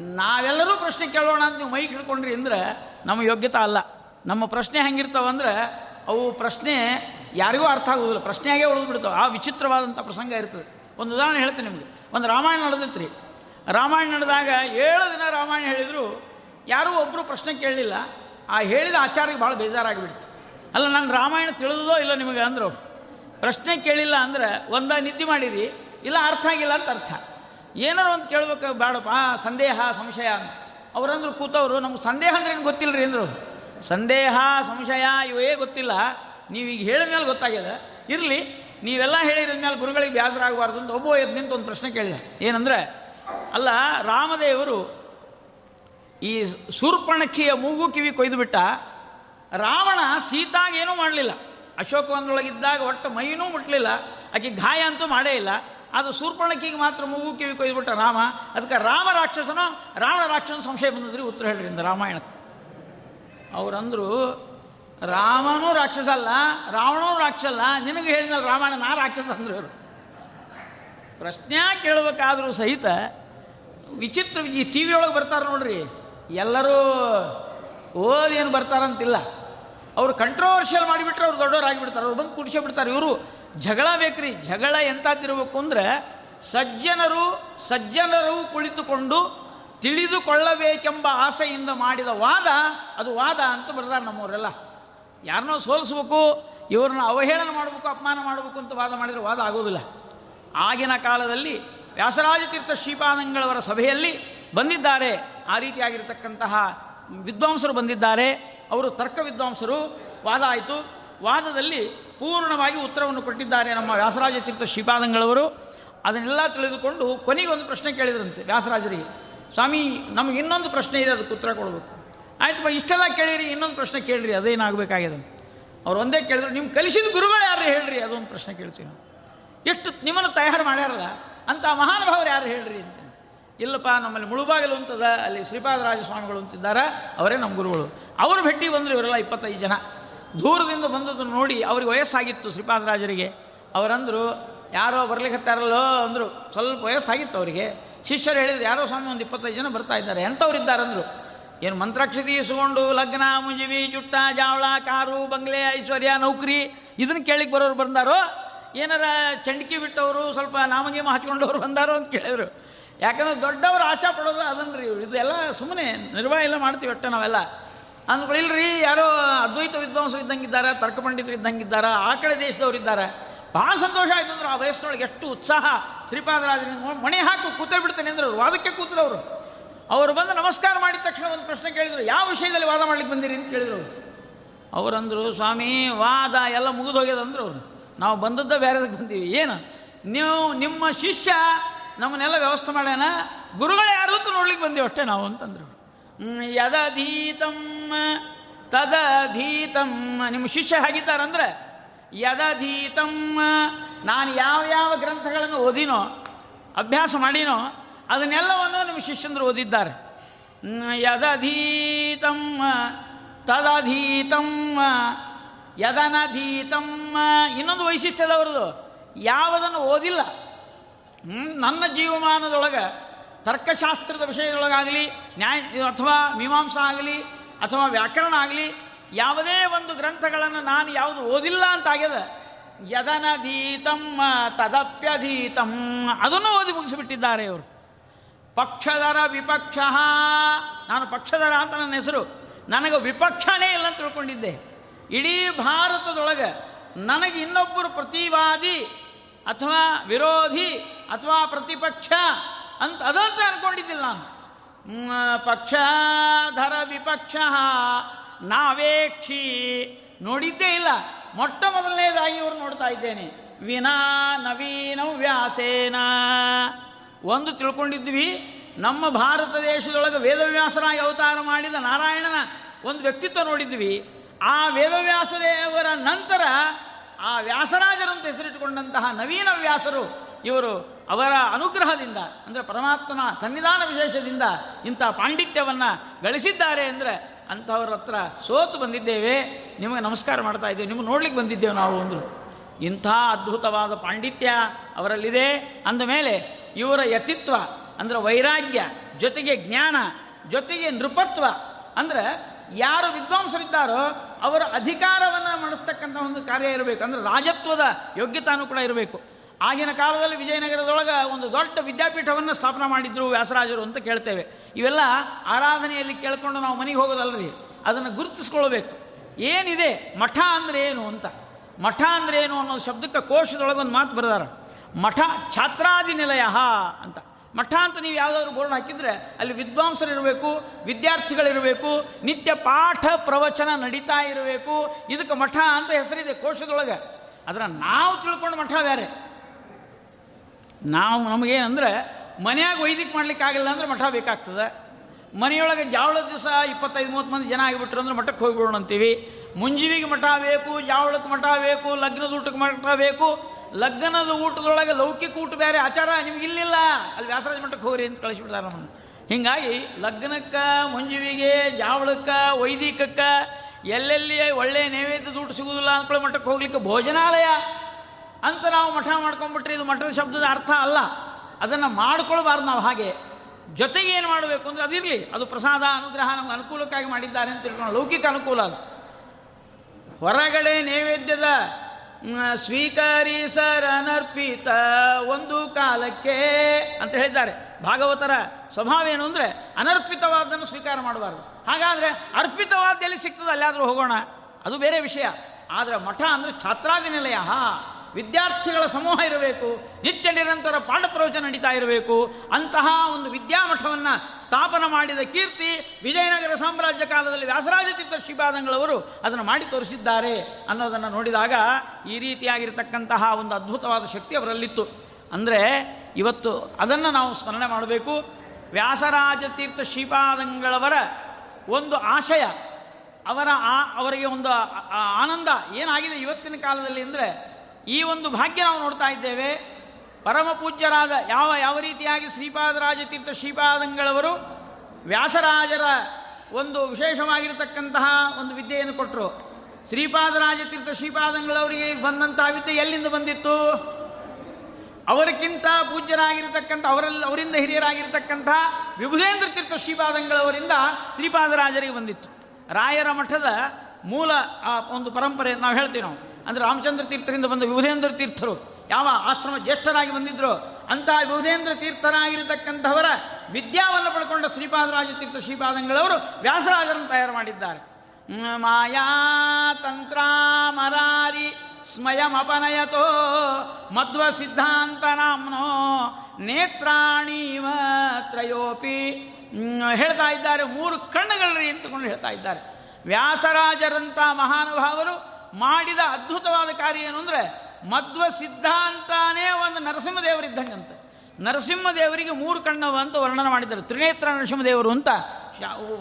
ನಾವೆಲ್ಲರೂ ಪ್ರಶ್ನೆ ಕೇಳೋಣ ಅಂತ ನೀವು ಮೈ ಹಿಡ್ಕೊಂಡ್ರಿ ಅಂದ್ರೆ ನಮ್ಮ ಯೋಗ್ಯತೆ ಅಲ್ಲ. ನಮ್ಮ ಪ್ರಶ್ನೆ ಹೆಂಗಿರ್ತಾವಂದ್ರೆ ಅವು ಪ್ರಶ್ನೆ ಯಾರಿಗೂ ಅರ್ಥ ಆಗೋದಿಲ್ಲ. ಪ್ರಶ್ನೆಯಾಗೇ ಉಳಿದು ಬಿಡ್ತಾವೆ ಆ ವಿಚಿತ್ರವಾದಂಥ ಪ್ರಸಂಗ ಇರ್ತದೆ. ಒಂದು ಉದಾಹರಣೆ ಹೇಳ್ತೀನಿ ನಿಮಗೆ. ಒಂದು ರಾಮಾಯಣ ನಡೆದಿತ್ತು ರೀ ರಾಮಾಯಣ ನಡೆದಾಗ ಏಳು ದಿನ ರಾಮಾಯಣ ಹೇಳಿದರು. ಯಾರೂ ಒಬ್ಬರು ಪ್ರಶ್ನೆ ಕೇಳಲಿಲ್ಲ. ಆ ಹೇಳಿದ ಆಚಾರ್ಯಗೆ ಭಾಳ ಬೇಜಾರಾಗಿಬಿಡ್ತು. ಅಲ್ಲ, ನಾನು ರಾಮಾಯಣ ತಿಳಿದೋ ಇಲ್ಲ ನಿಮಗೆ ಅಂದರು ಪ್ರಶ್ನೆ ಕೇಳಿಲ್ಲ ಅಂದ್ರೆ ಒಂದ ನಿದ್ದೆ ಮಾಡಿರಿ. ಇಲ್ಲ ಅರ್ಥ ಆಗಿಲ್ಲ ಅಂತ ಅರ್ಥ. ಏನಾರು ಒಂದು ಕೇಳ್ಬೇಕು, ಬೇಡಪ್ಪ ಸಂದೇಹ, ಸಂಶಯ ಅಂತ. ಅವರಂದ್ರು ಕೂತವರು, ನಮ್ಗೆ ಸಂದೇಹ ಅಂದ್ರೆ ಏನು ಗೊತ್ತಿಲ್ಲ ರೀ ಅಂದರು. ಸಂದೇಹ, ಸಂಶಯ ಇವೇ ಗೊತ್ತಿಲ್ಲ. ನೀವು ಈಗ ಹೇಳಿದ ಮೇಲೆ ಗೊತ್ತಾಗ್ಯದ. ಇರಲಿ, ನೀವೆಲ್ಲ ಹೇಳಿದ ಮೇಲೆ ಗುರುಗಳಿಗೆ ಬ್ಯಾಸರಾಗಬಾರ್ದು ಅಂತ ಒಬ್ಬ ಎದ್ದು ನಿಂತು ಒಂದು ಪ್ರಶ್ನೆ ಕೇಳಿದೆ. ಏನಂದರೆ, ಅಲ್ಲ, ರಾಮದೇವರು ಈ ಶೂರ್ಪಣಖಿಯ ಮೂಗು ಕಿವಿ ಕೊಯ್ದು ಬಿಟ್ಟ ರಾವಣ ಸೀತಾಗೇನೂ ಮಾಡಲಿಲ್ಲ. ಅಶೋಕವನದೊಳಗಿದ್ದಾಗ ಒಟ್ಟು ಮೈನೂ ಮುಟ್ಟಲಿಲ್ಲ ಆಕೆ ಗಾಯ ಅಂತೂ ಮಾಡೇ ಇಲ್ಲ. ಅದು ಸೂರ್ಪಣಕ್ಕಿಗೆ ಮಾತ್ರ ಮೂಗು ಕಿವಿ ಕೊಯ್ದುಬಿಟ್ಟ ರಾಮ, ಅದಕ್ಕೆ ರಾಮ ರಾಕ್ಷಸನೋ, ರಾವಣ ರಾಕ್ಷಸನ ಸಂಶಯ ಬಂದಿದ್ರಿ ಉತ್ತರ ಹೇಳ್ರಿಂದ ರಾಮಾಯಣಕ್ಕೆ. ಅವರಂದ್ರು, ರಾಮನೂ ರಾಕ್ಷಸ ಅಲ್ಲ, ರಾವಣನೂ ರಾಕ್ಷಸ ಅಲ್ಲ, ನಿನಗೆ ಹೇಳಿದ್ನಲ್ಲ ರಾಮಾಯಣ, ನಾ ರಾಕ್ಷಸ ಅಂದ್ರು ಇವರು. ಪ್ರಶ್ನೆ ಕೇಳಬೇಕಾದರೂ ಸಹಿತ ವಿಚಿತ್ರ ಈ ಟಿ ವಿ ಒಳಗೆ ಬರ್ತಾರೆ ನೋಡ್ರಿ, ಎಲ್ಲರೂ ಓದಿ ಏನು ಬರ್ತಾರಂತಿಲ್ಲ. ಅವರು ಕಂಟ್ರೋವರ್ಷಿಯಲ್ ಮಾಡಿಬಿಟ್ರೆ ಅವ್ರು ದೊಡ್ಡವರಾಗಿಬಿಡ್ತಾರೆ, ಅವ್ರು ಬಂದು ಕುಡಿಸೇ ಇವರು. ಜಗಳ ಬೇಕ್ರಿ, ಜಗಳ ಎಂತಾದಿರಬೇಕು ಅಂದರೆ ಸಜ್ಜನರು ಸಜ್ಜನರು ಕುಳಿತುಕೊಂಡು ತಿಳಿದುಕೊಳ್ಳಬೇಕೆಂಬ ಆಸೆಯಿಂದ ಮಾಡಿದ ವಾದ, ಅದು ವಾದ ಅಂತ ಬರ್ತಾರೆ ನಮ್ಮವರೆಲ್ಲ. ಯಾರನ್ನೋ ಸೋಲಿಸ್ಬೇಕು, ಇವ್ರನ್ನ ಅವಹೇಳನ ಮಾಡಬೇಕು, ಅಪಮಾನ ಮಾಡಬೇಕು ಅಂತ ವಾದ ಮಾಡಿದರೆ ವಾದ ಆಗೋದಿಲ್ಲ. ಆಗಿನ ಕಾಲದಲ್ಲಿ ವ್ಯಾಸರಾಜ ತೀರ್ಥ ಶ್ರೀಪಾದಂಗಳವರ ಸಭೆಯಲ್ಲಿ ಬಂದಿದ್ದಾರೆ. ಆ ರೀತಿಯಾಗಿರ್ತಕ್ಕಂತಹ ವಿದ್ವಾಂಸರು ಬಂದಿದ್ದಾರೆ. ಅವರು ತರ್ಕ ವಿದ್ವಾಂಸರು. ವಾದ ಆಯಿತು. ವಾದದಲ್ಲಿ ಪೂರ್ಣವಾಗಿ ಉತ್ತರವನ್ನು ಕೊಟ್ಟಿದ್ದಾರೆ ನಮ್ಮ ವ್ಯಾಸರಾಜ ತೀರ್ಥ ಶ್ರೀಪಾದಂಗಳವರು. ಅದನ್ನೆಲ್ಲ ತಿಳಿದುಕೊಂಡು ಕೊನೆಗೆ ಒಂದು ಪ್ರಶ್ನೆ ಕೇಳಿದ್ರಂತೆ ವ್ಯಾಸರಾಜರಿಗೆ. ಸ್ವಾಮಿ, ನಮಗೆ ಇನ್ನೊಂದು ಪ್ರಶ್ನೆ ಇದೆ, ಅದಕ್ಕೆ ಉತ್ತರ ಕೊಡಬೇಕು. ಆಯ್ತಪ್ಪ ಇಷ್ಟೆಲ್ಲ ಕೇಳಿರಿ, ಇನ್ನೊಂದು ಪ್ರಶ್ನೆ ಕೇಳಿರಿ ಅದೇನಾಗಬೇಕಾಗಿದೆ ಅವ್ರು ಒಂದೇ ಕೇಳಿದ್ರು ನಿಮ್ಮ ಕಲಿಸಿದ ಗುರುಗಳು ಯಾರು? ಹೇಳ್ರಿ, ಅದೊಂದು ಪ್ರಶ್ನೆ ಕೇಳ್ತೀವಿ ನಾವು. ಎಷ್ಟು ನಿಮ್ಮನ್ನು ತಯಾರು ಮಾಡ್ಯಾರಲ್ಲ ಅಂತ ಮಹಾನುಭಾವರು ಯಾರು ಹೇಳ್ರಿ ಅಂತ ಇಲ್ಲಪ್ಪ, ನಮ್ಮಲ್ಲಿ ಮುಳುಬಾಗಿಲು ಅಂತದ ಅಲ್ಲಿ ಶ್ರೀಪಾದರಾಜ ಸ್ವಾಮಿಗಳು ಅಂತಿದ್ದಾರೆ, ಅವರೇ ನಮ್ಮ ಗುರುಗಳು. ಅವರು ಭೇಟಿ ಬಂದರು ಇವರೆಲ್ಲ ಇಪ್ಪತ್ತೈದು ಜನ. ದೂರದಿಂದ ಬಂದದ್ದು ನೋಡಿ ಅವ್ರಿಗೆ ವಯಸ್ಸಾಗಿತ್ತು ಶ್ರೀಪಾದರಾಜರಿಗೆ. ಅವರಂದರು, ಯಾರೋ ಬರ್ಲಿಕ್ಕತ್ತಾರಲ್ಲೋ ಅಂದರು, ಸ್ವಲ್ಪ ವಯಸ್ಸಾಗಿತ್ತು ಅವರಿಗೆ. ಶಿಷ್ಯರು ಹೇಳಿದ್ರು, ಯಾರೋ ಸ್ವಾಮಿ ಒಂದು ಇಪ್ಪತ್ತೈದು ಜನ ಬರ್ತಾ ಇದ್ದಾರೆ, ಎಂಥವ್ರು ಇದ್ದಾರಂದರು. ಏನು ಮಂತ್ರಾಕ್ಷತಿ ಇಸ್ಕೊಂಡು ಲಗ್ನ ಮುಂಜಿವಿ ಜುಟ್ಟ ಜಾವಳ ಕಾರು ಬಂಗ್ಲೆ ಐಶ್ವರ್ಯ ನೌಕರಿ ಇದನ್ನು ಕೇಳಿಕ್ಕೆ ಬರೋರು ಬಂದಾರೋ, ಏನಾರ ಚಂಡಿಕೆ ಬಿಟ್ಟವರು, ಸ್ವಲ್ಪ ನಾಮಗೇಮ ಹಚ್ಕೊಂಡವ್ರು ಬಂದಾರೋ ಅಂತ ಕೇಳಿದ್ರು. ಯಾಕಂದ್ರೆ ದೊಡ್ಡವರು ಆಶಾ ಪಡೋದು ಅದನ್ರಿ ಇದೆಲ್ಲ ಸುಮ್ಮನೆ ನಿರ್ವಾಹ ಎಲ್ಲ ಮಾಡ್ತೀವಿ ಒಟ್ಟೆ ನಾವೆಲ್ಲ. ಅಂದ್ಕೊಳ್ಳಿ ಇಲ್ರಿ, ಯಾರೋ ಅದ್ವೈತ ವಿದ್ವಾಂಸರು ಇದ್ದಂಗಿದ್ದಾರೆ ತರ್ಕ ಪಂಡಿತರು ಇದ್ದಂಗಿದ್ದಾರೆ, ಆ ಕಡೆ ದೇಶದವ್ರು ಇದ್ದಾರೆ. ಭಾಳ ಸಂತೋಷ ಆಯ್ತು ಅಂದ್ರೆ ಆ ವಯಸ್ಸಿನೊಳಗೆ ಎಷ್ಟು ಉತ್ಸಾಹ. ಶ್ರೀಪಾದರಾಜನ ಮಣಿ ಹಾಕು, ಕೂತೇ ಬಿಡ್ತೇನೆ ಅಂದ್ರೆ ಅವ್ರು. ವಾದಕ್ಕೆ ಕೂತರವರು ಅವರು. ಬಂದು ನಮಸ್ಕಾರ ಮಾಡಿದ ತಕ್ಷಣ ಒಂದು ಪ್ರಶ್ನೆ ಕೇಳಿದರು, ಯಾವ ವಿಷಯದಲ್ಲಿ ವಾದ ಮಾಡ್ಲಿಕ್ಕೆ ಬಂದಿರಿ ಅಂತ ಕೇಳಿದರು ಅವರಂದರು, ಸ್ವಾಮಿ, ವಾದ ಎಲ್ಲ ಮುಗಿದು ಹೋಗ್ಯದಂದ್ರು ಅವರು. ನಾವು ಬಂದದ್ದ ಬೇರೆದಕ್ಕೆ ಬಂದೀವಿ. ಏನು? ನೀವು, ನಿಮ್ಮ ಶಿಷ್ಯ ನಮ್ಮನ್ನೆಲ್ಲ ವ್ಯವಸ್ಥೆ ಮಾಡ್ಯಾನ. ಗುರುಗಳು ಯಾರು ಅಂತ ನೋಡ್ಲಿಕ್ಕೆ ಬಂದೀವಿ ಅಷ್ಟೇ ನಾವು ಅಂತಂದ್ರು. ಹ್ಮ್, ಯದಧೀತಮ್ಮ ತದಧೀತಮ್ಮ. ನಿಮ್ಮ ಶಿಷ್ಯ ಹಾಗಿದ್ದಾರಂದ್ರೆ ಯದಧೀತಂ ನಾನು ಯಾವ ಯಾವ ಗ್ರಂಥಗಳನ್ನು ಓದಿನೋ ಅಭ್ಯಾಸ ಮಾಡಿನೋ ಅದನ್ನೆಲ್ಲವನ್ನು ನಿಮ್ಮ ಶಿಷ್ಯಂದರು ಓದಿದ್ದಾರೆ. ಯದಧೀತಂ ತದಧೀತಮ್ಮ ಯದನಧೀತಮ್ಮ. ಇನ್ನೊಂದು ವೈಶಿಷ್ಟ್ಯದವ್ರದ್ದು ಯಾವುದನ್ನು ಓದಿಲ್ಲ. ನನ್ನ ಜೀವಮಾನದೊಳಗೆ ತರ್ಕಶಾಸ್ತ್ರದ ವಿಷಯದೊಳಗಾಗಲಿ, ನ್ಯಾಯ, ಅಥವಾ ಮೀಮಾಂಸಾ ಆಗಲಿ, ಅಥವಾ ವ್ಯಾಕರಣ ಆಗಲಿ, ಯಾವುದೇ ಒಂದು ಗ್ರಂಥಗಳನ್ನು ನಾನು ಯಾವುದು ಓದಿಲ್ಲ ಅಂತಾಗ್ಯದ ಯದನಧೀತಂ, ತದಪ್ಯಧೀತಂ, ಅದನ್ನು ಓದಿ ಮುಗಿಸಿಬಿಟ್ಟಿದ್ದಾರೆ ಇವರು. ಪಕ್ಷಧರ ವಿಪಕ್ಷ. ನಾನು ಪಕ್ಷಧರ ಅಂತ ನನ್ನ ಹೆಸರು. ನನಗೆ ವಿಪಕ್ಷನೇ ಇಲ್ಲ ಅಂತ ತಿಳ್ಕೊಂಡಿದ್ದೆ. ಇಡೀ ಭಾರತದೊಳಗೆ ನನಗೆ ಇನ್ನೊಬ್ಬರು ಪ್ರತಿವಾದಿ ಅಥವಾ ವಿರೋಧಿ ಅಥವಾ ಪ್ರತಿಪಕ್ಷ ಅಂತ ಅದಂತ ಅನ್ಕೊಂಡಿದ್ದಿಲ್ಲ ನಾನು. ಪಕ್ಷಧರ ವಿಪಕ್ಷ, ನಾವೇಕ್ಷಿ ನೋಡಿದ್ದೇ ಇಲ್ಲ. ಮೊಟ್ಟ ಮೊದಲನೇದಾಗಿ ಇವರು ನೋಡ್ತಾ ಇದ್ದೇನೆ. ವಿನಾ ನವೀನ ವ್ಯಾಸೇನ. ಒಂದು ತಿಳ್ಕೊಂಡಿದ್ವಿ, ನಮ್ಮ ಭಾರತ ದೇಶದೊಳಗೆ ವೇದವ್ಯಾಸರಾಗಿ ಅವತಾರ ಮಾಡಿದ ನಾರಾಯಣನ ಒಂದು ವ್ಯಕ್ತಿತ್ವ ನೋಡಿದ್ವಿ. ಆ ವೇದವ್ಯಾಸದೇವರ ನಂತರ ಆ ವ್ಯಾಸರಾಜರಂತ ಹೆಸರಿಟ್ಟುಕೊಂಡಂತಹ ನವೀನ ವ್ಯಾಸರು ಇವರು ಅವರ ಅನುಗ್ರಹದಿಂದ, ಅಂದರೆ ಪರಮಾತ್ಮನ ಸನ್ನಿಧಾನ ವಿಶೇಷದಿಂದ ಇಂಥ ಪಾಂಡಿತ್ಯವನ್ನು ಗಳಿಸಿದ್ದಾರೆ ಅಂದರೆ ಅಂಥವ್ರ ಹತ್ರ ಸೋತು ಬಂದಿದ್ದೇವೆ, ನಿಮಗೆ ನಮಸ್ಕಾರ ಮಾಡ್ತಾ ಇದ್ದೇವೆ, ನಿಮ್ಗೆ ನೋಡ್ಲಿಕ್ಕೆ ಬಂದಿದ್ದೇವೆ ನಾವು ಅಂದರು. ಇಂಥ ಅದ್ಭುತವಾದ ಪಾಂಡಿತ್ಯ ಅವರಲ್ಲಿದೆ. ಅಂದಮೇಲೆ ಇವರ ಯತಿತ್ವ, ಅಂದರೆ ವೈರಾಗ್ಯ, ಜೊತೆಗೆ ಜ್ಞಾನ, ಜೊತೆಗೆ ನೃಪತ್ವ, ಅಂದರೆ ಯಾರು ವಿದ್ವಾಂಸರಿದ್ದಾರೋ ಅವರ ಅಧಿಕಾರವನ್ನು ಮಾಡಿಸ್ತಕ್ಕಂಥ ಒಂದು ಕಾರ್ಯ ಇರಬೇಕು, ಅಂದರೆ ರಾಜತ್ವದ ಯೋಗ್ಯತಾನೂ ಕೂಡ ಇರಬೇಕು. ಆಗಿನ ಕಾಲದಲ್ಲಿ ವಿಜಯನಗರದೊಳಗೆ ಒಂದು ದೊಡ್ಡ ವಿದ್ಯಾಪೀಠವನ್ನು ಸ್ಥಾಪನೆ ಮಾಡಿದ್ರು ವ್ಯಾಸರಾಜರು ಅಂತ ಕೇಳ್ತೇವೆ. ಇವೆಲ್ಲ ಆರಾಧನೆಯಲ್ಲಿ ಕೇಳ್ಕೊಂಡು ನಾವು ಮನೆಗೆ ಹೋಗೋದಲ್ರಿ. ಅದನ್ನು ಗುರುತಿಸ್ಕೊಳ್ಬೇಕು. ಏನಿದೆ? ಮಠ ಅಂದರೆ ಏನು ಅಂತ. ಮಠ ಅಂದರೆ ಏನು ಅನ್ನೋ ಶಬ್ದಕ್ಕೆ ಕೋಶದೊಳಗೆ ಒಂದು ಮಾತು ಬರೆದಾರ. ಮಠ ಛಾತ್ರಾದಿ ನಿಲಯ ಅಂತ. ಮಠ ಅಂತ ನೀವು ಯಾವುದಾದ್ರೂ ಬೋರ್ಡ್ ಹಾಕಿದರೆ ಅಲ್ಲಿ ವಿದ್ವಾಂಸರು ಇರಬೇಕು ವಿದ್ಯಾರ್ಥಿಗಳಿರಬೇಕು, ನಿತ್ಯ ಪಾಠ ಪ್ರವಚನ ನಡೀತಾ ಇರಬೇಕು. ಇದಕ್ಕೆ ಮಠ ಅಂತ ಹೆಸರಿದೆ ಕೋಶದೊಳಗೆ. ಅದರ ನಾವು ತಿಳ್ಕೊಂಡು ಮಠ ಬೇರೆ. ನಾವು ನಮಗೇನಂದರೆ ಮನೆಯಾಗ ವೈದಿಕ ಆಗಿಲ್ಲ ಅಂದ್ರೆ ಮಠ ಬೇಕಾಗ್ತದೆ. ಮನೆಯೊಳಗೆ ಜಾವಳದ ದಿವಸ ಇಪ್ಪತ್ತೈದು, ಮೂವತ್ತು ಮಂದಿ ಜನ ಆಗಿಬಿಟ್ರು ಅಂದ್ರೆ ಮಠಕ್ಕೆ ಹೋಗಿಬಿಡೋಣ ಅಂತೀವಿ. ಮುಂಜಿವಿಗೆ ಮಠ ಬೇಕು, ಜಾವಳಕ್ಕೆ ಮಠ ಬೇಕು, ಲಗ್ನದ ಊಟಕ್ಕೆ ಮಠ ಬೇಕು. ಲಗ್ನದ ಊಟದೊಳಗೆ ಲೌಕಿಕ ಊಟ ಬೇರೆ ಆಚಾರ ನಿಮ್ಗೆ ಇಲ್ಲಿಲ್ಲ. ಅಲ್ಲಿ ವ್ಯಾಸರಾಜ ಮಠಕ್ಕೆ ಹೋಗ್ರಿ ಅಂತ ಕಳಿಸ್ಬಿಡ್ತಾರೆ ನಮ್ಮನ್ನು. ಹೀಗಾಗಿ ಲಗ್ನಕ್ಕೆ, ಮುಂಜಿವಿಗೆ, ಜಾವಳಕ್ಕೆ, ವೈದಿಕಕ್ಕೆ ಎಲ್ಲೆಲ್ಲಿ ಒಳ್ಳೆಯ ನೈವೇದ್ಯದ ಊಟ ಸಿಗುವುದಿಲ್ಲ ಅಂದ್ಕೊಳ್ಳೋ ಮಠಕ್ಕೆ ಹೋಗ್ಲಿಕ್ಕೆ ಭೋಜನಾಲಯ ಅಂತ ನಾವು ಮಠ ಮಾಡ್ಕೊಂಡ್ಬಿಟ್ರೆ ಇದು ಮಠದ ಶಬ್ದದ ಅರ್ಥ ಅಲ್ಲ. ಅದನ್ನು ಮಾಡ್ಕೊಳ್ಬಾರ್ದು ನಾವು ಹಾಗೆ. ಜೊತೆಗೆ ಏನು ಮಾಡಬೇಕು ಅಂದರೆ ಅದಿರಲಿ ಅದು ಪ್ರಸಾದ, ಅನುಗ್ರಹ ನಮ್ಗೆ ಅನುಕೂಲಕ್ಕಾಗಿ ಮಾಡಿದ್ದಾರೆ ಅಂತ ತಿಳ್ಕೊಂಡು ಲೌಕಿಕ ಅನುಕೂಲ ಅದು. ಹೊರಗಡೆ ನೈವೇದ್ಯದ ಸ್ವೀಕರಿಸರನರ್ಪಿತ ಸ್ವೀಕರಿಸರ ಒಂದು ಕಾಲಕ್ಕೆ ಅಂತ ಹೇಳಿದ್ದಾರೆ. ಭಾಗವತರ ಸ್ವಭಾವ ಏನು ಅಂದರೆ ಅನರ್ಪಿತವಾದನ್ನು ಸ್ವೀಕಾರ ಮಾಡಬಾರ್ದು. ಹಾಗಾದರೆ ಅರ್ಪಿತವಾದ ಎಲ್ಲಿ ಸಿಗ್ತದೆ ಅಲ್ಲಾದರೂ ಹೋಗೋಣ. ಅದು ಬೇರೆ ವಿಷಯ. ಆದರೆ ಮಠ ಅಂದರೆ ಛಾತ್ರಾದಿ ನಿಲಯ ವಿದ್ಯಾರ್ಥಿಗಳ ಸಮೂಹ ಇರಬೇಕು, ನಿತ್ಯ ನಿರಂತರ ಪಾಂಡಪ್ರವಚನ ಪ್ರವಚನ ನಡೀತಾ ಇರಬೇಕು. ಅಂತಹ ಒಂದು ವಿದ್ಯಾಮಠವನ್ನು ಸ್ಥಾಪನ ಮಾಡಿದ ಕೀರ್ತಿ ವಿಜಯನಗರ ಸಾಮ್ರಾಜ್ಯ ಕಾಲದಲ್ಲಿ ವ್ಯಾಸರಾಜತೀರ್ಥ ಶ್ರೀಪಾದಂಗಳವರು ಅದನ್ನು ಮಾಡಿ ತೋರಿಸಿದ್ದಾರೆ ಅನ್ನೋದನ್ನು ನೋಡಿದಾಗ ಈ ರೀತಿಯಾಗಿರ್ತಕ್ಕಂತಹ ಒಂದು ಅದ್ಭುತವಾದ ಶಕ್ತಿ ಅವರಲ್ಲಿತ್ತು. ಅಂದರೆ ಇವತ್ತು ಅದನ್ನು ನಾವು ಸ್ಮರಣೆ ಮಾಡಬೇಕು. ವ್ಯಾಸರಾಜ ತೀರ್ಥ ಶ್ರೀಪಾದಂಗಳವರ ಒಂದು ಆಶಯ, ಅವರ ಆ, ಅವರಿಗೆ ಒಂದು ಆನಂದ ಏನಾಗಿದೆ ಇವತ್ತಿನ ಕಾಲದಲ್ಲಿ ಅಂದರೆ ಈ ಒಂದು ಭಾಗ್ಯ ನಾವು ನೋಡ್ತಾ ಇದ್ದೇವೆ. ಪರಮ ಪೂಜ್ಯರಾದ ಯಾವ ಯಾವ ರೀತಿಯಾಗಿ ಶ್ರೀಪಾದರಾಜ ತೀರ್ಥ ಶ್ರೀಪಾದಂಗಳವರು ವ್ಯಾಸರಾಜರ ಒಂದು ವಿಶೇಷವಾಗಿರತಕ್ಕಂತಹ ಒಂದು ವಿದ್ಯೆಯನ್ನು ಕೊಟ್ಟರು. ಶ್ರೀಪಾದರಾಜ ತೀರ್ಥ ಶ್ರೀಪಾದಂಗಳವರಿಗೆ ಬಂದಂತಹ ವಿದ್ಯೆ ಎಲ್ಲಿಂದ ಬಂದಿತ್ತು? ಅವರಿಗಿಂತ ಪೂಜ್ಯರಾಗಿರ್ತಕ್ಕಂಥ ಅವರಲ್ಲಿ ಅವರಿಂದ ಹಿರಿಯರಾಗಿರ್ತಕ್ಕಂಥ ವಿಭುಧೇಂದ್ರ ತೀರ್ಥ ಶ್ರೀಪಾದಂಗಳವರಿಂದ ಶ್ರೀಪಾದರಾಜರಿಗೆ ಬಂದಿತ್ತು. ರಾಯರ ಮಠದ ಮೂಲ, ಆ, ಒಂದು ಪರಂಪರೆ ನಾವು ಹೇಳ್ತೀವಿ ನಾವು. ಅಂದರೆ ರಾಮಚಂದ್ರ ತೀರ್ಥರಿಂದ ಬಂದ ವಿಭುಧೇಂದ್ರ ತೀರ್ಥರು. ಯಾವ ಆಶ್ರಮ ಜ್ಯೇಷ್ಠರಾಗಿ ಬಂದಿದ್ದರು ಅಂತಹ ವಿಭುಧೇಂದ್ರ ತೀರ್ಥರಾಗಿರತಕ್ಕಂಥವರ ವಿದ್ಯಾವನ್ನು ಪಡ್ಕೊಂಡ ಶ್ರೀಪಾದರಾಜ ತೀರ್ಥ ಶ್ರೀಪಾದಂಗಳವರು ವ್ಯಾಸರಾಜರನ್ನು ತಯಾರು ಮಾಡಿದ್ದಾರೆ. ಮಾಯಾ, ತಂತ್ರ, ಮರಾರಿ, ಸ್ಮಯಮಪನಯತೋ, ಮಧ್ವ ಸಿದ್ಧಾಂತ ನಾಮ್ನೋ ನೇತ್ರಾಣೀವ ತ್ರಯೋಪಿ. ಹೇಳ್ತಾ ಇದ್ದಾರೆ, ಮೂರು ಕಣ್ಣುಗಳರಿ ಅಂತಕೊಂಡು ಹೇಳ್ತಾ ಇದ್ದಾರೆ. ವ್ಯಾಸರಾಜರಂಥ ಮಹಾನುಭಾವರು ಮಾಡಿದ ಅದ್ಭುತವಾದ ಕಾರ್ಯ ಏನು ಅಂದರೆ ಮಧ್ವ ಸಿದ್ಧಾಂತಾನೇ ಒಂದು ನರಸಿಂಹದೇವರಿದ್ದಂಗಂತೆ. ನರಸಿಂಹದೇವರಿಗೆ ಮೂರು ಕಣ್ಣವ ಅಂತ ವರ್ಣನೆ ಮಾಡಿದ್ದಾರೆ. ತ್ರಿನೇತ್ರ ನರಸಿಂಹದೇವರು ಅಂತ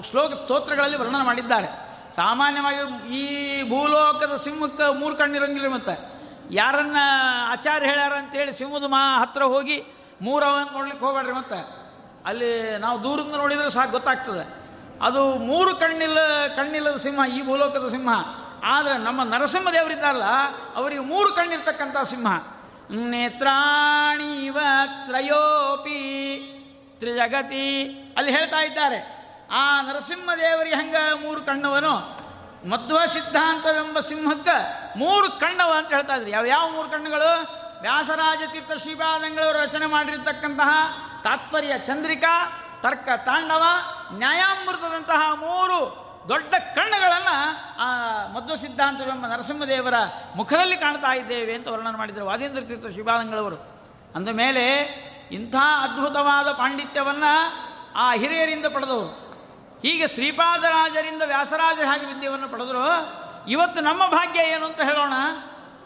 ಶ್ಲೋಕ ಸ್ತೋತ್ರಗಳಲ್ಲಿ ವರ್ಣನೆ ಮಾಡಿದ್ದಾರೆ. ಸಾಮಾನ್ಯವಾಗಿ ಈ ಭೂಲೋಕದ ಸಿಂಹಕ್ಕೆ ಮೂರು ಕಣ್ಣಿರಂಗಿಲ್ಲ ಮತ್ತೆ. ಯಾರನ್ನ ಆಚಾರ್ಯ ಹೇಳ್ಯಾರ ಅಂತೇಳಿ ಸಿಂಹದ ಮಾ ಹತ್ರ ಹೋಗಿ ಮೂರವ ನೋಡ್ಲಿಕ್ಕೆ ಹೋಗ್ಬೇಡ್ರಿ ಮತ್ತೆ. ಅಲ್ಲಿ ನಾವು ದೂರದಿಂದ ನೋಡಿದರೆ ಸಾಕು ಗೊತ್ತಾಗ್ತದೆ. ಅದು ಮೂರು ಕಣ್ಣಿಲ್ಲ ಕಣ್ಣಿಲ್ಲದ ಸಿಂಹ, ಈ ಭೂಲೋಕದ ಸಿಂಹ. ಆದರೆ ನಮ್ಮ ನರಸಿಂಹದೇವರಿದ್ದಾರಲ್ಲ, ಅವರಿಗೆ ಮೂರು ಕಣ್ಣಿರ್ತಕ್ಕಂಥ ಸಿಂಹ. ನೇತ್ರಾಣಿವ ತ್ರಯೋಪಿ ತ್ರಿಜಗತಿ. ಅಲ್ಲಿ ಹೇಳ್ತಾ ಇದ್ದಾರೆ, ಆ ನರಸಿಂಹದೇವರಿಗೆ ಹೆಂಗ ಮೂರು ಕಣ್ಣವನು? ಮಧ್ವ ಸಿದ್ಧಾಂತವೆಂಬ ಸಿಂಹಕ್ಕೆ ಮೂರು ಕಣ್ಣವ ಅಂತ ಹೇಳ್ತಾ ಇದ್ರು. ಯಾವ ಯಾವ ಮೂರು ಕಣ್ಣುಗಳು? ವ್ಯಾಸರಾಜ ತೀರ್ಥ ಶ್ರೀಪಾದಂಗಳವರು ರಚನೆ ಮಾಡಿರ್ತಕ್ಕಂತಹ ತಾತ್ಪರ್ಯ ಚಂದ್ರಿಕಾ, ತರ್ಕ ತಾಂಡವ, ನ್ಯಾಯಾಮೃತದಂತಹ ಮೂರು ದೊಡ್ಡ ಕಣ್ಣುಗಳನ್ನು ಆ ಮಧ್ವ ಸಿದ್ಧಾಂತವೆಂಬ ನರಸಿಂಹದೇವರ ಮುಖದಲ್ಲಿ ಕಾಣ್ತಾ ಇದ್ದೇವೆ ಅಂತ ವರ್ಣನೆ ಮಾಡಿದರು ವಾದೇಂದ್ರ ತೀರ್ಥ ಶಿವಾನಂಗಳವರು ಅಂದ ಮೇಲೆ ಇಂಥ ಅದ್ಭುತವಾದ ಪಾಂಡಿತ್ಯವನ್ನು ಆ ಹಿರಿಯರಿಂದ ಪಡೆದವರು. ಹೀಗೆ ಶ್ರೀಪಾದರಾಜರಿಂದ ವ್ಯಾಸರಾಜರ ಹಾಗೆ ವಿದ್ಯೆಯನ್ನು ಪಡೆದರು. ಇವತ್ತು ನಮ್ಮ ಭಾಗ್ಯ ಏನು ಅಂತ ಹೇಳೋಣ.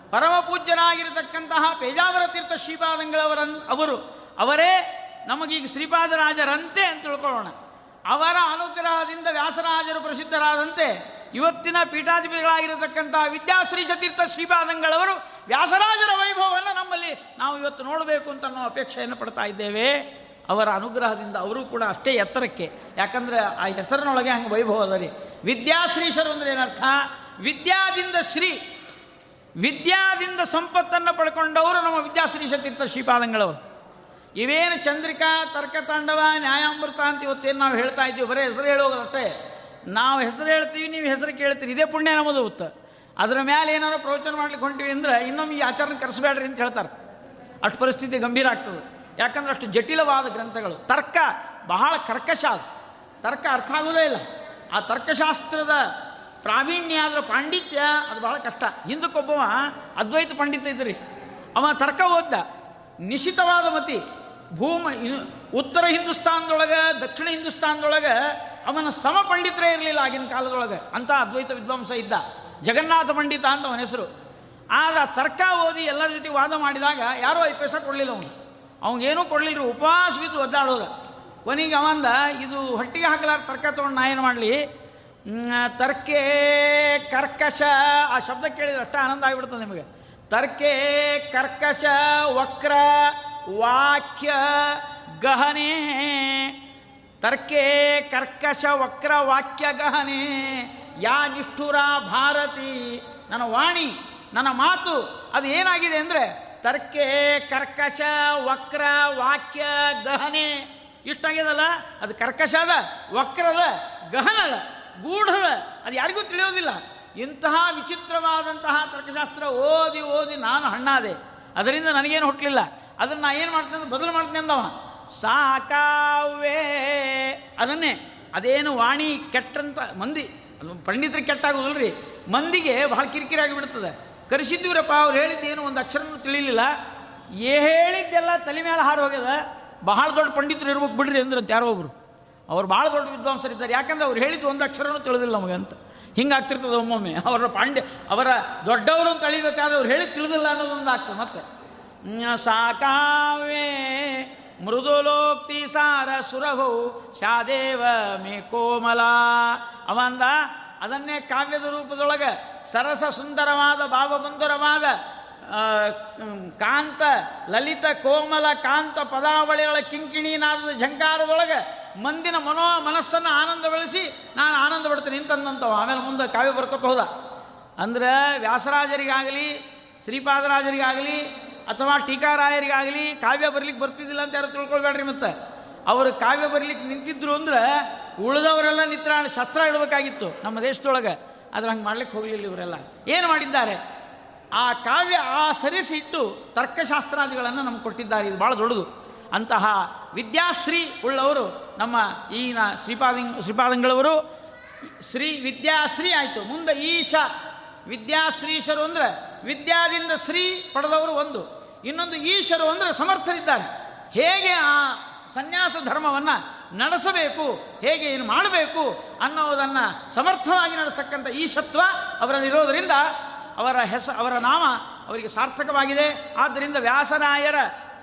ಪರಮ ಪೂಜ್ಯರಾಗಿರತಕ್ಕಂತಹ ಪೇಜಾವರ ತೀರ್ಥ ಶ್ರೀಪಾದಂಗಳವರ ಅವರು. ಅವರೇ ನಮಗೀಗ ಶ್ರೀಪಾದರಾಜರಂತೆ ಅಂತ ತಿಳ್ಕೊಳ್ಳೋಣ. ಅವರ ಅನುಗ್ರಹದಿಂದ ವ್ಯಾಸರಾಜರು ಪ್ರಸಿದ್ಧರಾದಂತೆ ಇವತ್ತಿನ ಪೀಠಾಧಿಪತಿಗಳಾಗಿರತಕ್ಕಂತಹ ವಿದ್ಯಾಶ್ರೀ ಚತೀರ್ಥ ಶ್ರೀಪಾದಂಗಳವರು ವ್ಯಾಸರಾಜರ ವೈಭವವನ್ನು ನಮ್ಮಲ್ಲಿ ನಾವು ಇವತ್ತು ನೋಡಬೇಕು ಅಂತ ನಾವು ಅಪೇಕ್ಷೆಯನ್ನು ಪಡ್ತಾ ಇದ್ದೇವೆ. ಅವರ ಅನುಗ್ರಹದಿಂದ ಅವರು ಕೂಡ ಅಷ್ಟೇ ಎತ್ತರಕ್ಕೆ. ಯಾಕಂದ್ರೆ ಆ ಹೆಸರಿನೊಳಗೆ ಹಂಗೆ ವೈಭವ ಅದ ರೀ. ವಿದ್ಯಾಶ್ರೀಶರು ಅಂದರೆ ಏನರ್ಥ? ವಿದ್ಯಾದಿಂದ ಶ್ರೀ, ವಿದ್ಯಾದಿಂದ ಸಂಪತ್ತನ್ನು ಪಡ್ಕೊಂಡವರು ನಮ್ಮ ವಿದ್ಯಾಶ್ರೀ ಚತೀರ್ಥ ಶ್ರೀಪಾದಂಗಳವರು. ಇವೇನು ಚಂದ್ರಿಕಾ ತರ್ಕತಾಂಡವ ನ್ಯಾಯಾಮೃತ ಅಂತ ಇವತ್ತೇನು ನಾವು ಹೇಳ್ತಾ ಇದ್ದೀವಿ, ಬರೀ ಹೆಸರು ಹೇಳೋದಷ್ಟೇ ನಾವು ಹೆಸರು ಹೇಳ್ತೀವಿ, ನೀವು ಹೆಸರು ಕೇಳ್ತೀರಿ. ಇದೇ ಪುಣ್ಯ ನಮ್ಮದು ಉತ್ತ ಅದರ ಮೇಲೆ ಏನಾದ್ರು ಪ್ರವಚನ ಮಾಡ್ಲಿಕ್ಕೆ ಹೊಂಟಿವಿ ಅಂದ್ರೆ ಇನ್ನೊಮ್ಮೆ ಈ ಆಚರಣೆ ಕರೆಸಬೇಡ್ರಿ ಅಂತ ಹೇಳ್ತಾರೆ. ಅಷ್ಟು ಪರಿಸ್ಥಿತಿ ಗಂಭೀರ ಆಗ್ತದೆ. ಯಾಕಂದ್ರೆ ಅಷ್ಟು ಜಟಿಲವಾದ ಗ್ರಂಥಗಳು. ತರ್ಕ ಬಹಳ ಕರ್ಕಶ ಅದು. ತರ್ಕ ಅರ್ಥ ಆಗೋದೇ ಇಲ್ಲ. ಆ ತರ್ಕಶಾಸ್ತ್ರದ ಪ್ರಾವೀಣ್ಯ ಅದರ ಪಾಂಡಿತ್ಯ, ಅದು ಬಹಳ ಕಷ್ಟ. ಹಿಂದಕ್ಕೊಬ್ಬವ ಅದ್ವೈತ ಪಂಡಿತ ಇದ್ರಿ. ಅವ ತರ್ಕ ಓದ್ದ. ನಿಶಿತವಾದ ಮತಿ. ಭೂಮ ಉತ್ತರ ಹಿಂದೂಸ್ತಾನದೊಳಗೆ, ದಕ್ಷಿಣ ಹಿಂದೂಸ್ತಾನದೊಳಗೆ ಅವನ ಸಮ ಪಂಡಿತರೇ ಇರಲಿಲ್ಲ ಆಗಿನ ಕಾಲದೊಳಗೆ. ಅಂತ ಅದ್ವೈತ ವಿದ್ವಾಂಸ ಇದ್ದ. ಜಗನ್ನಾಥ ಪಂಡಿತ ಅಂತ ಅವನ ಹೆಸರು. ಆಗ ತರ್ಕ ಓದಿ ಎಲ್ಲರ ಜೊತೆ ವಾದ ಮಾಡಿದಾಗ ಯಾರೂ ಐ ಪೈಸ ಕೊಡಲಿಲ್ಲ ಅವನು. ಅವನಿಗೇನೂ ಕೊಡಲಿಲ್ಲ ಉಪವಾಸ ಬಿದ್ದು ಒದ್ದಾಡೋದ. ಕೊನೆಗೆ ಅವಂದ, ಇದು ಹೊಟ್ಟಿಗೆ ಹಾಕಲಾರ ತರ್ಕ ತೊಗೊಂಡು ನಾ ಏನು ಮಾಡಲಿ? ತರ್ಕೆ ಕರ್ಕಶ, ಆ ಶಬ್ದ ಕೇಳಿದ್ರೆ ಅಷ್ಟೇ ಆನಂದ ಆಗಿಬಿಡ್ತದೆ ನಿಮಗೆ. ತರ್ಕೆ ಕರ್ಕಶ, ವಕ್ರ ವಾಕ್ಯ ಗಹನೆ, ತರ್ಕೆ ಕರ್ಕಶ ವಕ್ರ ವಾಕ್ಯ ಗಹನೆ, ಯಾ ನಿಷ್ಠುರ ಭಾರತಿ, ನನ್ನ ವಾಣಿ, ನನ್ನ ಮಾತು, ಅದು ಏನಾಗಿದೆ ಅಂದರೆ ತರ್ಕೆ ಕರ್ಕಶ ವಕ್ರ ವಾಕ್ಯ ಗಹನೆ. ಇಷ್ಟಾಗ್ಯದಲ್ಲ? ಅದು ಕರ್ಕಶ ಅದ ವಕ್ರದ ಗಹನದ ಗೂಢದ ಅದು ಯಾರಿಗೂ ತಿಳಿಯೋದಿಲ್ಲ. ಇಂತಹ ವಿಚಿತ್ರವಾದಂತಹ ತರ್ಕಶಾಸ್ತ್ರ ಓದಿ ಓದಿ ನಾನು ಹಣ್ಣಾದೆ. ಅದರಿಂದ ನನಗೇನು ಹುಟ್ಟಲಿಲ್ಲ ಅದನ್ನು ನಾ ಏನು ಮಾಡ್ತೇನೆ ಅಂದ್ರೆ ಬದಲು ಮಾಡ್ತೇನೆ ಅಂದವ. ಸಾಕಾವೇ ಅದನ್ನೇ, ಅದೇನು ವಾಣಿ ಕೆಟ್ಟಂತ, ಮಂದಿ, ಅದು ಕೆಟ್ಟಾಗೋದಲ್ರಿ. ಮಂದಿಗೆ ಬಹಳ ಕಿರಿಕಿರಿ ಆಗಿಬಿಡ್ತದೆ ಕರೆಸಿದ್ದೀವ್ರಪ್ಪ ಅವ್ರು ಹೇಳಿದ್ದೇನು ಒಂದು ಅಕ್ಷರನೂ ತಿಳಿಲಿಲ್ಲ. ಏ ಹೇಳಿದ್ದೆಲ್ಲ ತಲೆ ಮೇಲೆ ಹಾರು ಹೋಗ್ಯದ. ಬಹಳ ದೊಡ್ಡ ಪಂಡಿತರು ಇರ್ಬೇಕು ಬಿಡ್ರಿ ಅಂದ್ರೆ ಅಂತ ಯಾರೋ ಒಬ್ರು. ಅವ್ರು ಭಾಳ ದೊಡ್ಡ ವಿದ್ವಾಂಸರಿದ್ದಾರೆ ಯಾಕಂದ್ರೆ ಅವ್ರು ಹೇಳಿದ್ದು ಒಂದು ಅಕ್ಷರನೂ ತಿಳಿದಿಲ್ಲ ನಮಗೆ ಅಂತ. ಹಿಂಗಾಗ್ತಿರ್ತದೆ ಒಮ್ಮೊಮ್ಮೆ. ಅವರ ಪಾಂಡ್ಯ, ಅವರ ದೊಡ್ಡವರು ಅಂತ ಅಳಿಬೇಕಾದ್ರೆ ಅವ್ರು ಹೇಳಿ ತಿಳಿದಿಲ್ಲ ಅನ್ನೋದೊಂದು ಆಗ್ತದೆ ಮತ್ತೆ. ಸಾಕಾವೇ. ಮೃದುಲೋಕ್ತಿ ಸಾರ ಸುರಭೌ, ಶಾದೇವ ಮೇ ಕೋಮಲ. ಅವಂದ ಅದನ್ನೇ ಕಾವ್ಯದ ರೂಪದೊಳಗೆ ಸರಸ ಸುಂದರವಾದ ಭಾವಬಂಧುರವಾದ ಕಾಂತ, ಲಲಿತ, ಕೋಮಲ, ಕಾಂತ ಪದಾವಳಿಗಳ ಕಿಂಕಿಣಿನಾದ ಝಂಕಾರದೊಳಗೆ ಮಂದಿನ ಮನೋ ಮನಸ್ಸನ್ನು ಆನಂದಗೊಳಿಸಿ ನಾನು ಆನಂದ ಪಡ್ತೀನಿ ಅಂತಂದಂತವ. ಆಮೇಲೆ ಮುಂದೆ ಕಾವ್ಯ ಬರ್ಕೊತ ಹೋದ. ಅಂದ್ರೆ ವ್ಯಾಸರಾಜರಿಗಾಗಲಿ, ಶ್ರೀಪಾದರಾಜರಿಗಾಗಲಿ ಅಥವಾ ಟೀಕಾರಾಯರಿಗಾಗಲಿ ಕಾವ್ಯ ಬರಲಿಕ್ಕೆ ಬರ್ತಿದ್ದಿಲ್ಲ ಅಂತ ಯಾರು ತಿಳ್ಕೊಳ್ಬೇಡ್ರಿ ಮತ್ತೆ. ಅವರು ಕಾವ್ಯ ಬರಲಿಕ್ಕೆ ನಿಂತಿದ್ರು ಅಂದ್ರೆ ಉಳಿದವರೆಲ್ಲ ನಿತ್ರಾಣ ಶಸ್ತ್ರ ಇಡಬೇಕಾಗಿತ್ತು ನಮ್ಮ ದೇಶದೊಳಗೆ. ಆದ್ರೆ ಹಂಗೆ ಮಾಡ್ಲಿಕ್ಕೆ ಹೋಗಲಿಲ್ಲ ಇವರೆಲ್ಲ. ಏನು ಮಾಡಿದ್ದಾರೆ? ಆ ಕಾವ್ಯ ಆ ಸರಿಸಿಟ್ಟು ತರ್ಕಶಾಸ್ತ್ರಾದಿಗಳನ್ನು ನಮ್ಗೆ ಕೊಟ್ಟಿದ್ದಾರೆ. ಇದು ಭಾಳ ದೊಡ್ಡದು. ಅಂತಹ ವಿದ್ಯಾಶ್ರೀ ಉಳ್ಳವರು ನಮ್ಮ ಈಗಿನ ಶ್ರೀಪಾದ, ಶ್ರೀಪಾದಂಗಳವರು ಶ್ರೀ ವಿದ್ಯಾಶ್ರೀ ಆಯಿತು. ಮುಂದೆ ಈಶ ವಿದ್ಯಾಶ್ರೀಶರು ಅಂದರೆ ವಿದ್ಯಾದಿಂದ ಶ್ರೀ ಪಡೆದವರು ಒಂದು. ಇನ್ನೊಂದು ಈಶರು ಅಂದರೆ ಸಮರ್ಥರಿದ್ದಾರೆ. ಹೇಗೆ ಆ ಸನ್ಯಾಸ ಧರ್ಮವನ್ನು ನಡೆಸಬೇಕು, ಹೇಗೆ ಏನು ಮಾಡಬೇಕು ಅನ್ನೋದನ್ನು ಸಮರ್ಥವಾಗಿ ನಡೆಸ್ತಕ್ಕಂಥ ಈಶತ್ವ ಅವರಲ್ಲಿರೋದರಿಂದ ಅವರ ಹೆಸ, ಅವರ ನಾಮ ಅವರಿಗೆ ಸಾರ್ಥಕವಾಗಿದೆ. ಆದ್ದರಿಂದ ವ್ಯಾಸನಾಯರ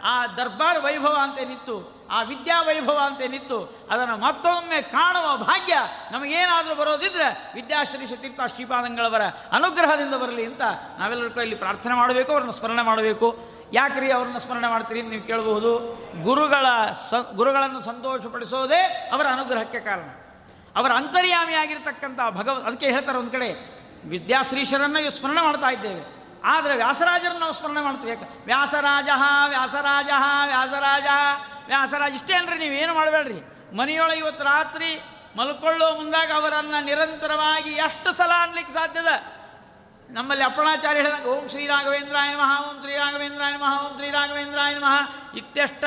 ಆ ದರ್ಬಾರ್ ವೈಭವ ಅಂತ ನಿತ್ತು ಆ ವಿದ್ಯಾ ವೈಭವ ಅಂತ ನಿತ್ತು ಅದನ್ನು ಮತ್ತೊಮ್ಮೆ ಕಾಣುವ ಭಾಗ್ಯ ನಮಗೇನಾದರೂ ಬರೋದಿದ್ರೆ ವಿದ್ಯಾಶ್ರೀ ಸತೀರ್ಥ ಶ್ರೀಪಾದಂಗಳವರ ಅನುಗ್ರಹದಿಂದ ಬರಲಿ ಅಂತ ನಾವೆಲ್ಲರೂ ಕೂಡ ಇಲ್ಲಿ ಪ್ರಾರ್ಥನೆ ಮಾಡಬೇಕು, ಅವರನ್ನು ಸ್ಮರಣೆ ಮಾಡಬೇಕು. ಯಾಕ್ರಿ ಅವ್ರನ್ನ ಸ್ಮರಣೆ ಮಾಡ್ತೀರಿ ನೀವು ಕೇಳಬಹುದು? ಗುರುಗಳ ಸ, ಗುರುಗಳನ್ನು ಸಂತೋಷಪಡಿಸೋದೇ ಅವರ ಅನುಗ್ರಹಕ್ಕೆ ಕಾರಣ. ಅವರ ಅಂತರ್ಯಾಮಿಯಾಗಿರ್ತಕ್ಕಂಥ ಭಗವ, ಅದಕ್ಕೆ ಹೇಳ್ತಾರೆ ಒಂದು ಕಡೆ, ವಿದ್ಯಾಶ್ರೀಶರನ್ನು ಸ್ಮರಣೆ ಮಾಡ್ತಾ ಇದ್ದೇವೆ. ಆದರೆ ವ್ಯಾಸರಾಜರನ್ನು ನಾವು ಸ್ಮರಣೆ ಮಾಡ್ತೀವಿ. ಯಾಕೆ? ವ್ಯಾಸರಾಜ ವ್ಯಾಸರಾಜ ವ್ಯಾಸರಾಜ ವ್ಯಾಸರಾಜ ಇಷ್ಟೇ ಅಲ್ರಿ ನೀವೇನು ಮಾಡಬೇಡ್ರಿ? ಮನೆಯೊಳಗೆ ಇವತ್ತು ರಾತ್ರಿ ಮಲ್ಕೊಳ್ಳೋ ಮುಂದಾಗ ಅವರನ್ನು ನಿರಂತರವಾಗಿ ಎಷ್ಟು ಸಲ ಅನ್ಲಿಕ್ಕೆ ಸಾಧ್ಯದ ನಮ್ಮಲ್ಲಿ ಅಪ್ಪಣಾಚಾರ್ಯ ಹೇಳಿದಂಗೆ, ಓಂ ಶ್ರೀ ರಾಘವೇಂದ್ರಾಯ ನಮಃ, ಓಂ ಶ್ರೀ ರಾಘವೇಂದ್ರಾಯ ನಮಃ, ಓಂ ಶ್ರೀ ರಾಘವೇಂದ್ರಾಯ ನಮಃ ಇತ್ಯಷ್ಟ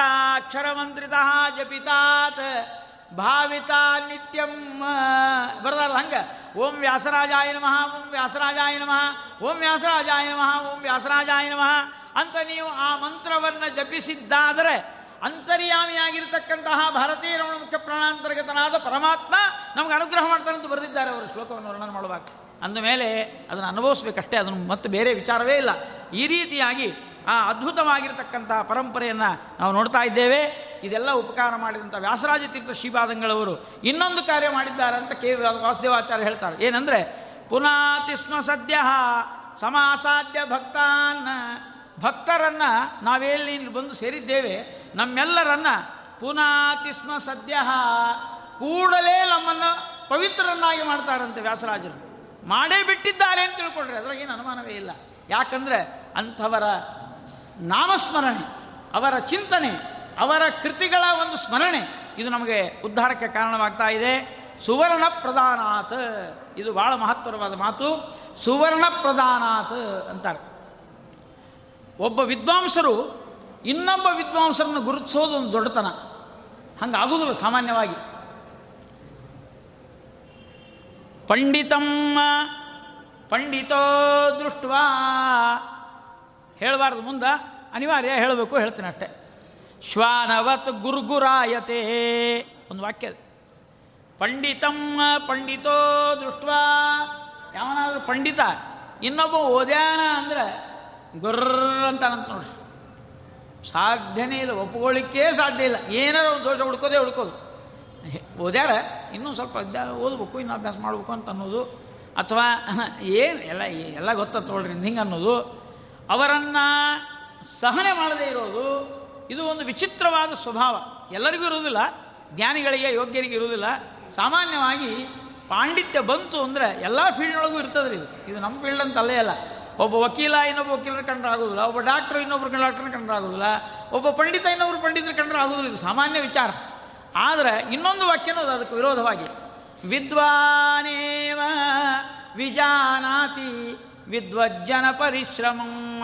ಮಂತ್ರಿತಃ ಜಪಿತಾತ್, ಭಾವಿತ ನಿತ್ಯಂ. ಬರದಾರಲ್ಲ ಹಂಗೆ. ಓಂ ವ್ಯಾಸರಾಜಾಯ ನಮಃ, ಓಂ ವ್ಯಾಸರಾಜಾಯ ನಮಃ, ಓಂ ವ್ಯಾಸರಾಜಾಯ ನಮಃ, ಓಂ ವ್ಯಾಸರಾಜಾಯ ನಮಃ. ಅಂತ ನೀವು ಆ ಮಂತ್ರವನ್ನು ಜಪಿಸಿದ್ದಾದರೆ ಅಂತರ್ಯಾಮಿಯಾಗಿರ್ತಕ್ಕಂತಹ ಭಾರತೀಯ ರಮಣ ಮುಖ್ಯ ಪ್ರಾಣಾಂತರ್ಗತನಾದ ಪರಮಾತ್ಮ ನಮಗೆ ಅನುಗ್ರಹ ಮಾಡ್ತಾರೆ ಅಂತ ಬರೆದಿದ್ದಾರೆ ಅವರು ಶ್ಲೋಕವನ್ನು ವರ್ಣನೆ ಮಾಡುವಾಗ. ಅಂದ ಮೇಲೆ ಅದನ್ನು ಅನುಭವಿಸ್ಬೇಕಷ್ಟೇ, ಅದನ್ನು ಮತ್ತು ಬೇರೆ ವಿಚಾರವೇ ಇಲ್ಲ. ಈ ರೀತಿಯಾಗಿ ಆ ಅದ್ಭುತವಾಗಿರತಕ್ಕಂಥ ಪರಂಪರೆಯನ್ನು ನಾವು ನೋಡ್ತಾ ಇದ್ದೇವೆ. ಇದೆಲ್ಲ ಉಪಕಾರ ಮಾಡಿದಂಥ ವ್ಯಾಸರಾಜ ತೀರ್ಥ ಶ್ರೀಪಾದಂಗಳವರು ಇನ್ನೊಂದು ಕಾರ್ಯ ಮಾಡಿದ್ದಾರೆ ಅಂತ ಕೆ ವಾಸುದೇವಾಚಾರ್ಯ ಹೇಳ್ತಾರೆ. ಏನಂದರೆ, ಪುನಾತಿಸ್ಮ ಸದ್ಯ ಸಮಾಸಾಧ್ಯ ಭಕ್ತಾನ್ನ ಭಕ್ತರನ್ನು ನಾವೆಲ್ಲಿ ಇಲ್ಲಿ ಬಂದು ಸೇರಿದ್ದೇವೆ, ನಮ್ಮೆಲ್ಲರನ್ನ ಪುನಾತಿಸ್ಮ ಸದ್ಯ ಕೂಡಲೇ ನಮ್ಮನ್ನು ಪವಿತ್ರರನ್ನಾಗಿ ಮಾಡ್ತಾರಂತೆ ವ್ಯಾಸರಾಜರು. ಮಾಡೇ ಬಿಟ್ಟಿದ್ದಾರೆ ಅಂತ ತಿಳ್ಕೊಳ್ರಿ ಅದ್ರಾಗ ಏನು ಅನುಮಾನವೇ ಇಲ್ಲ. ಯಾಕಂದರೆ ಅಂಥವರ ನಾಮಸ್ಮರಣೆ, ಅವರ ಚಿಂತನೆ, ಅವರ ಕೃತಿಗಳ ಒಂದು ಸ್ಮರಣೆ, ಇದು ನಮಗೆ ಉದ್ಧಾರಕ್ಕೆ ಕಾರಣವಾಗ್ತಾ ಇದೆ. ಸುವರ್ಣ ಪ್ರಧಾನಾತ್ ಇದು ಬಹಳ ಮಹತ್ವರವಾದ ಮಾತು. ಸುವರ್ಣ ಪ್ರಧಾನಾತ್ ಅಂತಾರೆ. ಒಬ್ಬ ವಿದ್ವಾಂಸರು ಇನ್ನೊಬ್ಬ ವಿದ್ವಾಂಸರನ್ನು ಗುರುತಿಸೋದು ಒಂದು ದೊಡ್ಡತನ. ಹಂಗಾಗುವುದಿಲ್ಲ ಸಾಮಾನ್ಯವಾಗಿ. ಪಂಡಿತಂ ಪಂಡಿತೋ ದೃಷ್ಟ ಹೇಳಬಾರ್ದು ಮುಂದೆ, ಅನಿವಾರ್ಯ ಹೇಳಬೇಕು, ಹೇಳ್ತೀನಿ ಅಷ್ಟೆ. ಶ್ವಾನವತ್ ಗುರುಗುರಾಯತೆ. ಒಂದು ವಾಕ್ಯ. ಪಂಡಿತಂ ಪಂಡಿತೋ ದೃಷ್ಟ ಯಾವನಾದರೂ ಪಂಡಿತ, ಇನ್ನೊಬ್ಬ ಓದ್ಯಾನ ಅಂದ್ರೆ ಗುರ್ರ ಅಂತ ನೋಡ್ರಿ. ಸಾಧ್ಯನೇ ಇಲ್ಲ, ಒಪ್ಕೊಳ್ಳಿಕ್ಕೇ ಸಾಧ್ಯ ಇಲ್ಲ. ಏನಾರು ದೋಷ ಹುಡ್ಕೋದೇ ಹುಡ್ಕೋದು. *laughs* ಓದ್ಯಾರ? ಇನ್ನೂ ಸ್ವಲ್ಪ ಅಭ್ಯಾಸ ಓದ್ಬೇಕು, ಇನ್ನು ಅಭ್ಯಾಸ ಮಾಡಬೇಕು ಅಂತ ಅನ್ನೋದು. ಅಥವಾ *laughs* ಏನು ಎಲ್ಲ ಎಲ್ಲ ಗೊತ್ತ ತೊಗೊಳ್ರಿ ಹಿಂಗೆ ಅನ್ನೋದು. ಅವರನ್ನು ಸಹನೆ ಮಾಡದೇ ಇರೋದು, ಇದು ಒಂದು ವಿಚಿತ್ರವಾದ ಸ್ವಭಾವ. ಎಲ್ಲರಿಗೂ ಇರುವುದಿಲ್ಲ, ಜ್ಞಾನಿಗಳಿಗೆ, ಯೋಗ್ಯರಿಗೆ ಇರುವುದಿಲ್ಲ. ಸಾಮಾನ್ಯವಾಗಿ ಪಾಂಡಿತ್ಯ ಬಂತು ಅಂದರೆ ಎಲ್ಲ ಫೀಲ್ಡ್ನೊಳಗೂ ಇರ್ತದ್ರಿ ಇದು. ಇದು ನಮ್ಮ ಫೀಲ್ಡ್ ಅಂತ ಅಲ್ಲೇ ಅಲ್ಲ. ಒಬ್ಬ ವಕೀಲ, ಇನ್ನೊಬ್ಬ ವಕೀಲರ ಕಂಡ್ರೆ ಆಗೋದಿಲ್ಲ. ಒಬ್ಬ ಡಾಕ್ಟ್ರು, ಇನ್ನೊಬ್ರು ಡಾಕ್ಟ್ರನ್ನ ಕಂಡ್ರೆ ಆಗೋದಿಲ್ಲ. ಒಬ್ಬ ಪಂಡಿತ, ಇನ್ನೊಬ್ರು ಪಂಡಿತರ ಕಂಡ್ರೆ ಆಗೋದಿಲ್ಲ. ಇದು ಸಾಮಾನ್ಯ ವಿಚಾರ. ಆದರೆ ಇನ್ನೊಂದು ವಾಕ್ಯನೂ ಅದು ಅದಕ್ಕೆ ವಿರೋಧವಾಗಿ. ವಿದ್ವಾನೇವ ವಿಜಾನಾತಿ ವಿದ್ವಜ್ಜನ ಪರಿಶ್ರಮಂ.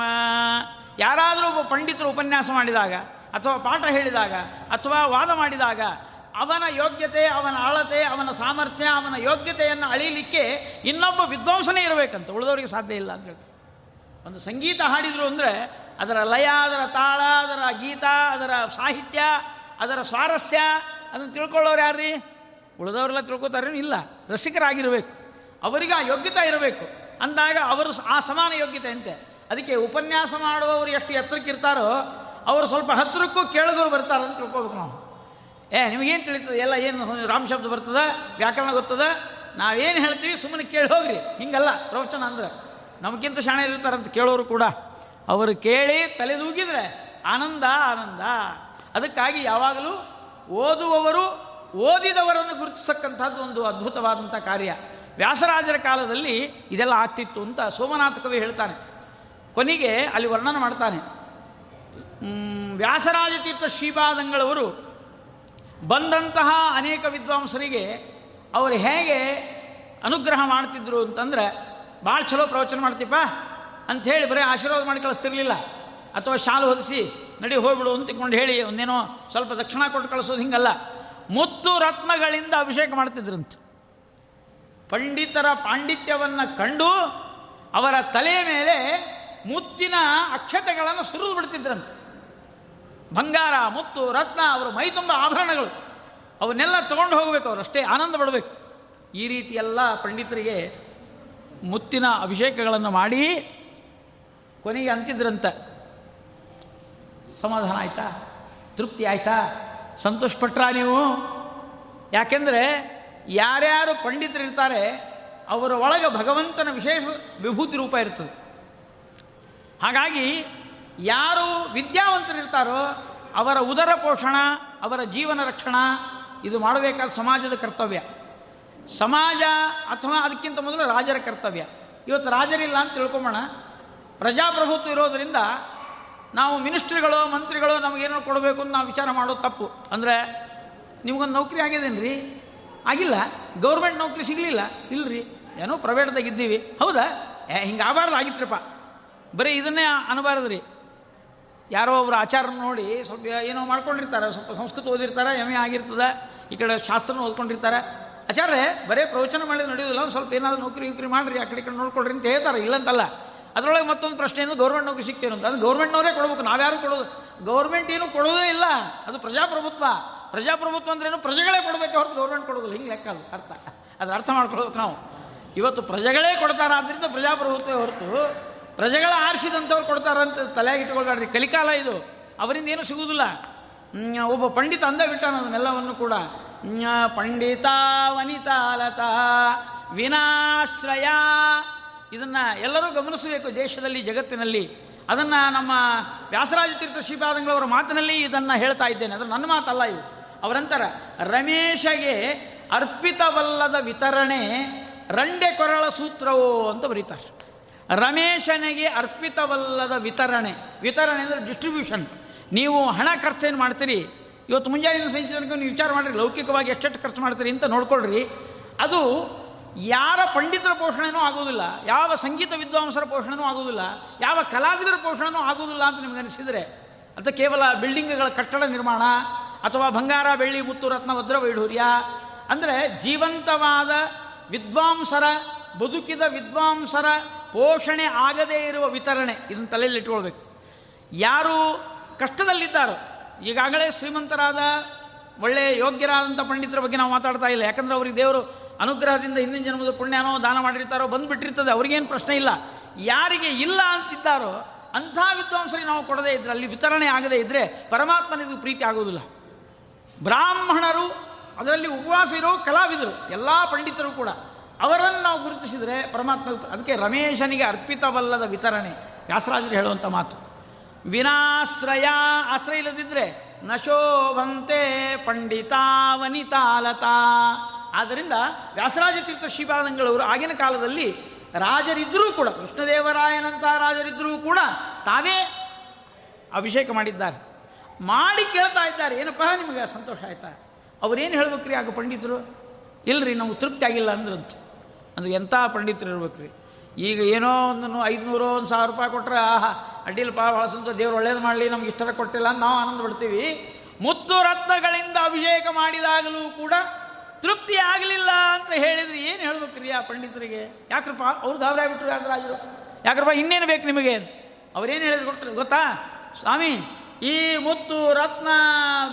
ಯಾರಾದರೂ ಒಬ್ಬ ಪಂಡಿತರು ಉಪನ್ಯಾಸ ಮಾಡಿದಾಗ, ಅಥವಾ ಪಾಠ ಹೇಳಿದಾಗ, ಅಥವಾ ವಾದ ಮಾಡಿದಾಗ, ಅವನ ಯೋಗ್ಯತೆ, ಅವನ ಆಳತೆ ಅವನ ಸಾಮರ್ಥ್ಯ, ಅವನ ಯೋಗ್ಯತೆಯನ್ನು ಅಳೀಲಿಕ್ಕೆ ಇನ್ನೊಬ್ಬ ವಿದ್ವಾಂಸನೇ ಇರಬೇಕಂತ. ಉಳಿದವರಿಗೆ ಸಾಧ್ಯ ಇಲ್ಲ ಅಂತ ಹೇಳ್ತಾರೆ. ಒಂದು ಸಂಗೀತ ಹಾಡಿದರು ಅಂದರೆ ಅದರ ಲಯ, ಅದರ ತಾಳ, ಅದರ ಗೀತ, ಅದರ ಸಾಹಿತ್ಯ, ಅದರ ಸ್ವಾರಸ್ಯ ಅದನ್ನು ತಿಳ್ಕೊಳ್ಳೋರು ಯಾರ್ರೀ? ಉಳಿದವರೆಲ್ಲ ತಿಳ್ಕೊತಾರೆ ಇಲ್ಲ. ರಸಿಕರಾಗಿರಬೇಕು. ಅವರಿಗೆ ಆ ಯೋಗ್ಯತೆ ಇರಬೇಕು. ಅಂದಾಗ ಅವರು ಆ ಸಮಾನ ಯೋಗ್ಯತೆ ಅಂತೆ. ಅದಕ್ಕೆ ಉಪನ್ಯಾಸ ಮಾಡುವವರು ಎಷ್ಟು ಎತ್ತರಕ್ಕೆ ಇರ್ತಾರೋ ಅವರು ಸ್ವಲ್ಪ ಹತ್ತಿರಕ್ಕೂ ಕೇಳಿದವರು ಬರ್ತಾರೆ ಅಂತ ತಿಳ್ಕೊಬೇಕು ನಾವು. ಏ, ನಿಮಗೇನು ತಿಳಿತದೆ? ಎಲ್ಲ ಏನು ರಾಮ ಶಬ್ದ ಬರ್ತದ? ವ್ಯಾಕರಣ ಗೊತ್ತದ? ನಾವೇನು ಹೇಳ್ತೀವಿ ಸುಮ್ಮನೆ ಕೇಳಿ ಹೋಗ್ರಿ. ಹಿಂಗಲ್ಲ, ಪ್ರವಚನ ಅಂದ್ರೆ. ನಮಗಿಂತ ಶಾಣೆ ಇರ್ತಾರಂತ ಕೇಳೋರು ಕೂಡ. ಅವರು ಕೇಳಿ ತಲೆದೂಗಿದ್ರೆ ಆನಂದ ಆನಂದ. ಅದಕ್ಕಾಗಿ ಯಾವಾಗಲೂ ಓದುವವರು, ಓದಿದವರನ್ನು ಗುರುತಿಸಕ್ಕಂಥದ್ದು ಒಂದು ಅದ್ಭುತವಾದಂಥ ಕಾರ್ಯ. ವ್ಯಾಸರಾಜರ ಕಾಲದಲ್ಲಿ ಇದೆಲ್ಲ ಆಗ್ತಿತ್ತು ಅಂತ ಸೋಮನಾಥ ಕವಿ ಹೇಳ್ತಾನೆ. ಕೊನೆಗೆ ಅಲ್ಲಿ ವರ್ಣನೆ ಮಾಡ್ತಾನೆ. ವ್ಯಾಸರಾಜತೀರ್ಥ ವ್ಯಾಸರಾಜ ತೀರ್ಥ ಶ್ರೀಪಾದಂಗಳವರು ಬಂದಂತಹ ಅನೇಕ ವಿದ್ವಾಂಸರಿಗೆ ಅವರು ಹೇಗೆ ಅನುಗ್ರಹ ಮಾಡ್ತಿದ್ರು ಅಂತಂದ್ರೆ ಭಾಳ ಚಲೋ ಪ್ರವಚನ ಮಾಡ್ತೀಪ ಅಂಥೇಳಿ ಬರೀ ಆಶೀರ್ವಾದ ಮಾಡಿ ಕಳಿಸ್ತಿರ್ಲಿಲ್ಲ. ಅಥವಾ ಶಾಲು ಹೊದಿಸಿ ನಡಿ ಹೋಗ್ಬಿಡು ಅಂತ ತಿಳ್ಕೊಂಡು ಹೇಳಿ, ಒಂದೇನೋ ಸ್ವಲ್ಪ ದಕ್ಷಿಣ ಕೊಟ್ಟು ಕಳಿಸೋದು ಹಿಂಗಲ್ಲ. ಮುತ್ತು ರತ್ನಗಳಿಂದ ಅಭಿಷೇಕ ಮಾಡ್ತಿದ್ರಂತೆ. ಪಂಡಿತರ ಪಾಂಡಿತ್ಯವನ್ನು ಕಂಡು ಅವರ ತಲೆಯ ಮೇಲೆ ಮುತ್ತಿನ ಅಕ್ಷತೆಗಳನ್ನು ಸುರಿದು ಬಿಡ್ತಿದ್ರಂತೆ. ಬಂಗಾರ, ಮುತ್ತು, ರತ್ನ, ಅವರು ಮೈತುಂಬ ಆಭರಣಗಳು. ಅವನ್ನೆಲ್ಲ ತಗೊಂಡು ಹೋಗಬೇಕು ಅವರು, ಅಷ್ಟೇ ಆನಂದ ಪಡಬೇಕು. ಈ ರೀತಿ ಎಲ್ಲ ಪಂಡಿತರಿಗೆ ಮುತ್ತಿನ ಅಭಿಷೇಕಗಳನ್ನು ಮಾಡಿ ಕೊನೆಗೆ ಅಂತಿದ್ರಂತೆ. ಸಮಾಧಾನ ಆಯ್ತಾ? ತೃಪ್ತಿ ಆಯ್ತಾ? ಸಂತೋಷಪಟ್ರಾ ನೀವು? ಯಾಕೆಂದರೆ ಯಾರ್ಯಾರು ಪಂಡಿತರಿರ್ತಾರೆ, ಅವರ ಒಳಗೆ ಭಗವಂತನ ವಿಶೇಷ ವಿಭೂತಿ ರೂಪ ಇರ್ತದೆ. ಹಾಗಾಗಿ ಯಾರು ವಿದ್ಯಾವಂತರಿರ್ತಾರೋ, ಅವರ ಉದರ ಪೋಷಣ, ಅವರ ಜೀವನ ರಕ್ಷಣಾ, ಇದು ಮಾಡಬೇಕಾದ ಸಮಾಜದ ಕರ್ತವ್ಯ. ಸಮಾಜ ಅಥವಾ ಅದಕ್ಕಿಂತ ಮೊದಲು ರಾಜರ ಕರ್ತವ್ಯ. ಇವತ್ತು ರಾಜರಿಲ್ಲ ಅಂತ ತಿಳ್ಕೊಂಬೋಣ. ಪ್ರಜಾಪ್ರಭುತ್ವ ಇರೋದರಿಂದ ನಾವು ಮಿನಿಸ್ಟ್ರಿಗಳು, ಮಂತ್ರಿಗಳು ನಮಗೇನೋ ಕೊಡಬೇಕು ಅಂತ ನಾವು ವಿಚಾರ ಮಾಡೋದು ತಪ್ಪು. ಅಂದರೆ ನಿಮಗೊಂದು ನೌಕರಿ ಆಗಿದೇನ್ರಿ? ಆಗಿಲ್ಲ. ಗೌರ್ಮೆಂಟ್ ನೌಕರಿ ಸಿಗಲಿಲ್ಲ. ಇಲ್ರಿ. ಏನೋ ಪ್ರೈವೇಟ್ದಾಗ ಇದ್ದೀವಿ. ಹೌದಾ? ಏ, ಹಿಂಗೆ ಆಗಬಾರ್ದು, ಆಗಿತ್ರಪ್ಪ. ಬರೀ ಇದನ್ನೇ ಅನಬಾರ್ದು ರೀ ಯಾರೋ ಒಬ್ಬರು ಆಚಾರ ನೋಡಿ ಸ್ವಲ್ಪ ಏನೋ ಮಾಡ್ಕೊಂಡಿರ್ತಾರೆ, ಸ್ವಲ್ಪ ಸಂಸ್ಕೃತ ಓದಿರ್ತಾರೆ ಎಂ ಎ ಆಗಿರ್ತದೆ, ಈ ಕಡೆ ಶಾಸ್ತ್ರನ ಓದ್ಕೊಂಡಿರ್ತಾರೆ. ಆಚಾರ್ಯ ಬರೀ ಪ್ರವಚನ ಮಾಡಿದ್ರೆ ನಡೆಯೋದಿಲ್ಲ. ಒಂದು ಸ್ವಲ್ಪ ಏನಾದರೂ ನೌಕರಿ ಗಿಕ್ರಿ ಮಾಡಿರಿ, ಆ ಕಡೆ ಕಡೆ ನೋಡ್ಕೊಳ್ರಿ ಅಂತ ಹೇಳ್ತಾರೆ. ಇಲ್ಲಂತಲ್ಲ. ಅದರೊಳಗೆ ಮತ್ತೊಂದು ಪ್ರಶ್ನೆ ಏನು? ಗೌರ್ಮೆಂಟ್ ನೌಕರಿ ಸಿಗ್ತೇನೆ ಅಂತ. ಅದು ಗೌರ್ಮೆಂಟ್ನವರೇ ಕೊಡಬೇಕು. ನಾವ್ಯಾರು ಕೊಡೋದು? ಗೌರ್ಮೆಂಟ್ ಏನು ಕೊಡೋದೇ ಇಲ್ಲ. ಅದು ಪ್ರಜಾಪ್ರಭುತ್ವ. ಪ್ರಜಾಪ್ರಭುತ್ವ ಅಂದ್ರೇನು ಪ್ರಜೆಗಳೇ ಕೊಡಬೇಕು ಹೊರತು ಗೌರ್ಮೆಂಟ್ ಕೊಡೋದಿಲ್ಲ. ಹಿಂಗೆ ಲೆಕ್ಕ ಅದು. ಅರ್ಥ. ಅದು ಅರ್ಥ ಮಾಡ್ಕೊಳ್ಬೇಕು ನಾವು. ಇವತ್ತು ಪ್ರಜೆಗಳೇ ಕೊಡ್ತಾರ ಆದ್ದರಿಂದ ಪ್ರಜಾಪ್ರಭುತ್ವ ಹೊರತು ಪ್ರಜೆಗಳ ಆರಿಸಿದಂಥವ್ರು ಕೊಡ್ತಾರಂತ ತಲೆಯಾಗಿ ಇಟ್ಕೊಳ್ಬೇಡ್ರಿ. ಕಲಿಕಾಲ ಇದು. ಅವರಿಂದ ಏನು ಸಿಗುವುದಿಲ್ಲ ಒಬ್ಬ ಪಂಡಿತ ಅಂದ ಬಿಟ್ಟಾನ ಅದನ್ನೆಲ್ಲವನ್ನು ಕೂಡ. ಪಂಡಿತ ವನಿತಾ ವನಿತಾಲತ ವಿನಾಶ್ರಯ ಇದನ್ನ ಎಲ್ಲರೂ ಗಮನಿಸಬೇಕು ದೇಶದಲ್ಲಿ, ಜಗತ್ತಿನಲ್ಲಿ. ಅದನ್ನು ನಮ್ಮ ವ್ಯಾಸರಾಜ ತೀರ್ಥ ಶ್ರೀಪಾದಂಗಳವರ ಮಾತಿನಲ್ಲಿ ಇದನ್ನು ಹೇಳ್ತಾ ಇದ್ದೇನೆ. ಅದು ನನ್ನ ಮಾತಲ್ಲ ಇವು ಅವರಂತರ, ರಮೇಶಗೆ ಅರ್ಪಿತವಲ್ಲದ ವಿತರಣೆ ರಂಡೆ ಕೊರಳ ಸೂತ್ರವೋ ಅಂತ ಬರೀತಾರೆ. ರಮೇಶನಿಗೆ ಅರ್ಪಿತವಲ್ಲದ ವಿತರಣೆ. ವಿತರಣೆ ಅಂದರೆ ಡಿಸ್ಟ್ರಿಬ್ಯೂಷನ್ ನೀವು ಹಣ ಖರ್ಚೇನು ಮಾಡ್ತೀರಿ. ಇವತ್ತು ಮುಂಜಾನೆ ಸಂಚಿತ ನೀವು ವಿಚಾರ ಮಾಡಿರಿ, ಲೌಕಿಕವಾಗಿ ಎಷ್ಟೆಷ್ಟು ಖರ್ಚು ಮಾಡ್ತೀರಿ ಅಂತ ನೋಡ್ಕೊಳ್ರಿ. ಅದು ಯಾರ ಪಂಡಿತರ ಪೋಷಣೆನೂ ಆಗೋದಿಲ್ಲ, ಯಾವ ಸಂಗೀತ ವಿದ್ವಾಂಸರ ಪೋಷಣೆನೂ ಆಗೋದಿಲ್ಲ, ಯಾವ ಕಲಾವಿದರ ಪೋಷಣೆನೂ ಆಗೋದಿಲ್ಲ ಅಂತ ನಿಮಗೆ ಅನಿಸಿದರೆ ಅದು ಕೇವಲ ಬಿಲ್ಡಿಂಗ್ಗಳ ಕಟ್ಟಡ ನಿರ್ಮಾಣ ಅಥವಾ ಬಂಗಾರ, ಬೆಳ್ಳಿ, ಮುತ್ತು, ರತ್ನ, ವಜ್ರ, ವೈಢೂರ್ಯ, ಅಂದರೆ ಜೀವಂತವಾದ ವಿದ್ವಾಂಸರ, ಬದುಕಿದ ವಿದ್ವಾಂಸರ ಪೋಷಣೆ ಆಗದೇ ಇರುವ ವಿತರಣೆ, ಇದನ್ನು ತಲೆಯಲ್ಲಿ ಇಟ್ಕೊಳ್ಬೇಕು. ಯಾರು ಕಷ್ಟದಲ್ಲಿದ್ದಾರೋ, ಈಗಾಗಲೇ ಶ್ರೀಮಂತರಾದ ಒಳ್ಳೆಯ ಯೋಗ್ಯರಾದಂಥ ಪಂಡಿತರ ಬಗ್ಗೆ ನಾವು ಮಾತಾಡ್ತಾ ಇಲ್ಲ, ಯಾಕಂದರೆ ಅವರಿಗೆ ದೇವರು ಅನುಗ್ರಹದಿಂದ ಹಿಂದಿನ ಜನ್ಮದ ಪುಣ್ಯನೋ ದಾನ ಮಾಡಿರ್ತಾರೋ ಬಂದುಬಿಟ್ಟಿರ್ತದೆ. ಅವ್ರಿಗೇನು ಪ್ರಶ್ನೆ ಇಲ್ಲ. ಯಾರಿಗೆ ಇಲ್ಲ ಅಂತಿದ್ದಾರೋ ಅಂಥ ವಿದ್ವಾಂಸರಿಗೆ ನಾವು ಕೊಡದೇ ಇದ್ರೆ, ಅಲ್ಲಿ ವಿತರಣೆ ಆಗದೇ ಇದ್ದರೆ ಪರಮಾತ್ಮನಿದು ಪ್ರೀತಿ ಆಗೋದಿಲ್ಲ. ಬ್ರಾಹ್ಮಣರು, ಅದರಲ್ಲಿ ಉಪವಾಸ ಇರೋ ಕಲಾವಿದರು, ಎಲ್ಲ ಪಂಡಿತರು ಕೂಡ, ಅವರನ್ನು ನಾವು ಗುರುತಿಸಿದರೆ ಪರಮಾತ್ಮ ಅದಕ್ಕೆ ರಮೇಶನಿಗೆ ಅರ್ಪಿತವಲ್ಲದ ವಿತರಣೆ. ವ್ಯಾಸರಾಜರು ಹೇಳುವಂಥ ಮಾತು. ವಿನಾಶ್ರಯ ಆಶ್ರಯ ಇಲ್ಲದಿದ್ದರೆ ನಶೋಭಂತೆ ಪಂಡಿತ ವನಿತಾಲತಾ ಆದ್ದರಿಂದ ವ್ಯಾಸರಾಜ ತೀರ್ಥ ಶ್ರೀಪಾದಂಗಳವರು ಆಗಿನ ಕಾಲದಲ್ಲಿ ರಾಜರಿದ್ದರೂ ಕೂಡ, ಕೃಷ್ಣದೇವರಾಯನಂಥ ರಾಜರಿದ್ದರೂ ಕೂಡ ತಾವೇ ಅಭಿಷೇಕ ಮಾಡಿದ್ದಾರೆ. ಮಾಡಿ ಕೇಳ್ತಾ ಇದ್ದಾರೆ. ಏನಪ್ಪ, ನಿಮಗೆ ಸಂತೋಷ ಆಯ್ತಾ? ಅವ್ರೇನು ಹೇಳ್ಬೇಕ್ರಿ ಆಗ ಪಂಡಿತರು ಇಲ್ಲರಿ ನಮಗೆ ತೃಪ್ತಿ ಆಗಿಲ್ಲ ಅಂದ್ರಂತ. ಅಂದ್ರೆ ಎಂಥ ಪಂಡಿತರು ಇರ್ಬೇಕ್ರಿ ಈಗ ಏನೋ ಒಂದು ಐದುನೂರು, ಒಂದು ಸಾವಿರ ರೂಪಾಯಿ ಕೊಟ್ಟರೆ ಆಹಾ ಅಡ್ಡಿಲ್ಲಪ್ಪ ಭಾಳ ಸಂತೋಷ, ದೇವ್ರು ಒಳ್ಳೇದು ಮಾಡಲಿ, ನಮ್ಗೆ ಇಷ್ಟರ ಕೊಟ್ಟಿಲ್ಲ ಅಂತ ನಾವು ಆನಂದ ಪಡ್ತೀವಿ ಮುತ್ತು ರತ್ನಗಳಿಂದ ಅಭಿಷೇಕ ಮಾಡಿದಾಗಲೂ ಕೂಡ ತೃಪ್ತಿ ಆಗಲಿಲ್ಲ ಅಂತ ಹೇಳಿದ್ರೆ ಏನು ಹೇಳ್ಬೇಕ್ರಿ ಆ ಪಂಡಿತರಿಗೆ? ಯಾಕ್ರಪ್ಪ ಅವ್ರು ಗಾಬರಿ ಆಗ್ಬಿಟ್ರು ವ್ಯಾಸರಾಜರು? ಯಾಕ್ರಪ್ಪ ಇನ್ನೇನು ಬೇಕು ನಿಮಗೆ? ಅವ್ರೇನು ಹೇಳಿದ್ರು ಕೊಟ್ಟರು ಗೊತ್ತಾ? ಸ್ವಾಮಿ, ಈ ಮುತ್ತು, ರತ್ನ,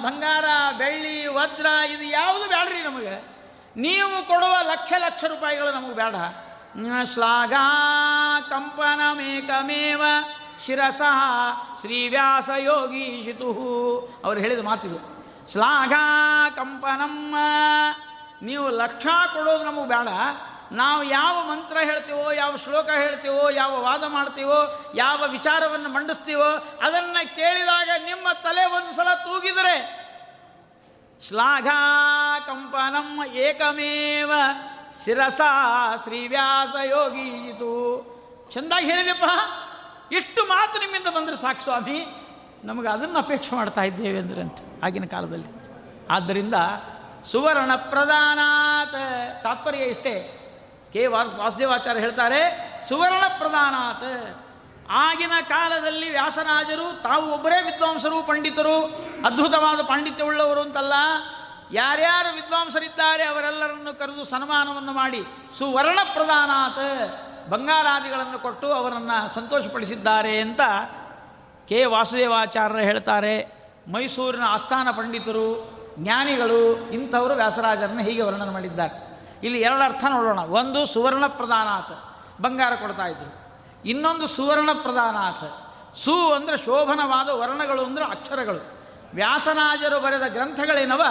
ಬಂಗಾರ, ಬೆಳ್ಳಿ, ವಜ್ರ, ಇದು ಯಾವುದು ಬೇಡ್ರಿ ನಮಗೆ? ನೀವು ಕೊಡುವ ಲಕ್ಷ ಲಕ್ಷ ರೂಪಾಯಿಗಳು ನಮಗೆ ಬೇಡ ಶ್ಲಾಘಾ ಕಂಪನಮೇಕಮೇವ ಶಿರಸಃ ಶ್ರೀವ್ಯಾಸ ಯೋಗೀಶಿತು ಅವ್ರು ಹೇಳಿದ ಮಾತಿದು. ಶ್ಲಾಘಾ ಕಂಪನಮ್ಮ ನೀವು ಲಕ್ಷ ಕೊಡೋದು ನಮಗೆ ಬೇಡ. ನಾವು ಯಾವ ಮಂತ್ರ ಹೇಳ್ತೀವೋ, ಯಾವ ಶ್ಲೋಕ ಹೇಳ್ತೀವೋ, ಯಾವ ವಾದ ಮಾಡ್ತೀವೋ, ಯಾವ ವಿಚಾರವನ್ನು ಮಂಡಿಸ್ತೀವೋ, ಅದನ್ನು ಕೇಳಿದಾಗ ನಿಮ್ಮ ತಲೆ ಒಂದು ಸಲ ತೂಗಿದರೆ ಶ್ಲಾಘಾ ಕಂಪನಂ ಏಕಮೇವ ಶಿರಸ ಶ್ರೀವ್ಯಾಸ ಇದು ಚೆಂದಾಗಿ ಹೇಳಿದೆಪ್ಪ ಇಷ್ಟು ಮಾತು ನಿಮ್ಮಿಂದ ಬಂದರೆ ಸಾಕು ಸ್ವಾಮಿ. ನಮಗೆ ಅದನ್ನು ಅಪೇಕ್ಷೆ ಮಾಡ್ತಾ ಇದ್ದೇವೆ ಅಂದ್ರೆ ಅಂತ ಆಗಿನ ಕಾಲದಲ್ಲಿ. ಆದ್ದರಿಂದ ಸುವರ್ಣ ಪ್ರಧಾನಾತ್. ತಾತ್ಪರ್ಯ ಇಷ್ಟೇ. ಕೆ ವಾಸ್, ವಾಸುದೇವಾಚಾರ್ಯ ಹೇಳ್ತಾರೆ, ಸುವರ್ಣ ಪ್ರಧಾನಾತ್. ಆಗಿನ ಕಾಲದಲ್ಲಿ ವ್ಯಾಸರಾಜರು ತಾವು ಒಬ್ಬರೇ ವಿದ್ವಾಂಸರು, ಪಂಡಿತರು, ಅದ್ಭುತವಾದ ಪಾಂಡಿತ್ಯವುಳ್ಳವರು ಅಂತಲ್ಲ. ಯಾರ್ಯಾರು ವಿದ್ವಾಂಸರಿದ್ದಾರೆ ಅವರೆಲ್ಲರನ್ನು ಕರೆದು ಸನ್ಮಾನವನ್ನು ಮಾಡಿ ಸುವರ್ಣ ಪ್ರಧಾನಾತ್ ಬಂಗಾರಾದಿಗಳನ್ನು ಕೊಟ್ಟು ಅವರನ್ನು ಸಂತೋಷಪಡಿಸಿದ್ದಾರೆ ಅಂತ ಕೆ ವಾಸುದೇವಾಚಾರ್ಯರು ಹೇಳ್ತಾರೆ. ಮೈಸೂರಿನ ಆಸ್ಥಾನ ಪಂಡಿತರು ಜ್ಞಾನಿಗಳು ಇಂಥವರು ವ್ಯಾಸರಾಜರನ್ನು ಹೀಗೆ ವರ್ಣನೆ ಮಾಡಿದ್ದಾರೆ. ಇಲ್ಲಿ ಎರಡು ಅರ್ಥ ನೋಡೋಣ. ಒಂದು ಸುವರ್ಣ ಪ್ರಧಾನಾತ್ ಬಂಗಾರ ಕೊಡ್ತಾ ಇದ್ರು. ಇನ್ನೊಂದು ಸುವರ್ಣ ಪ್ರಧಾನಾತ್ ಸು ಅಂದರೆ ಶೋಭನವಾದ ವರ್ಣಗಳು ಅಂದರೆ ಅಕ್ಷರಗಳು. ವ್ಯಾಸರಾಜರು ಬರೆದ ಗ್ರಂಥಗಳೇನವ?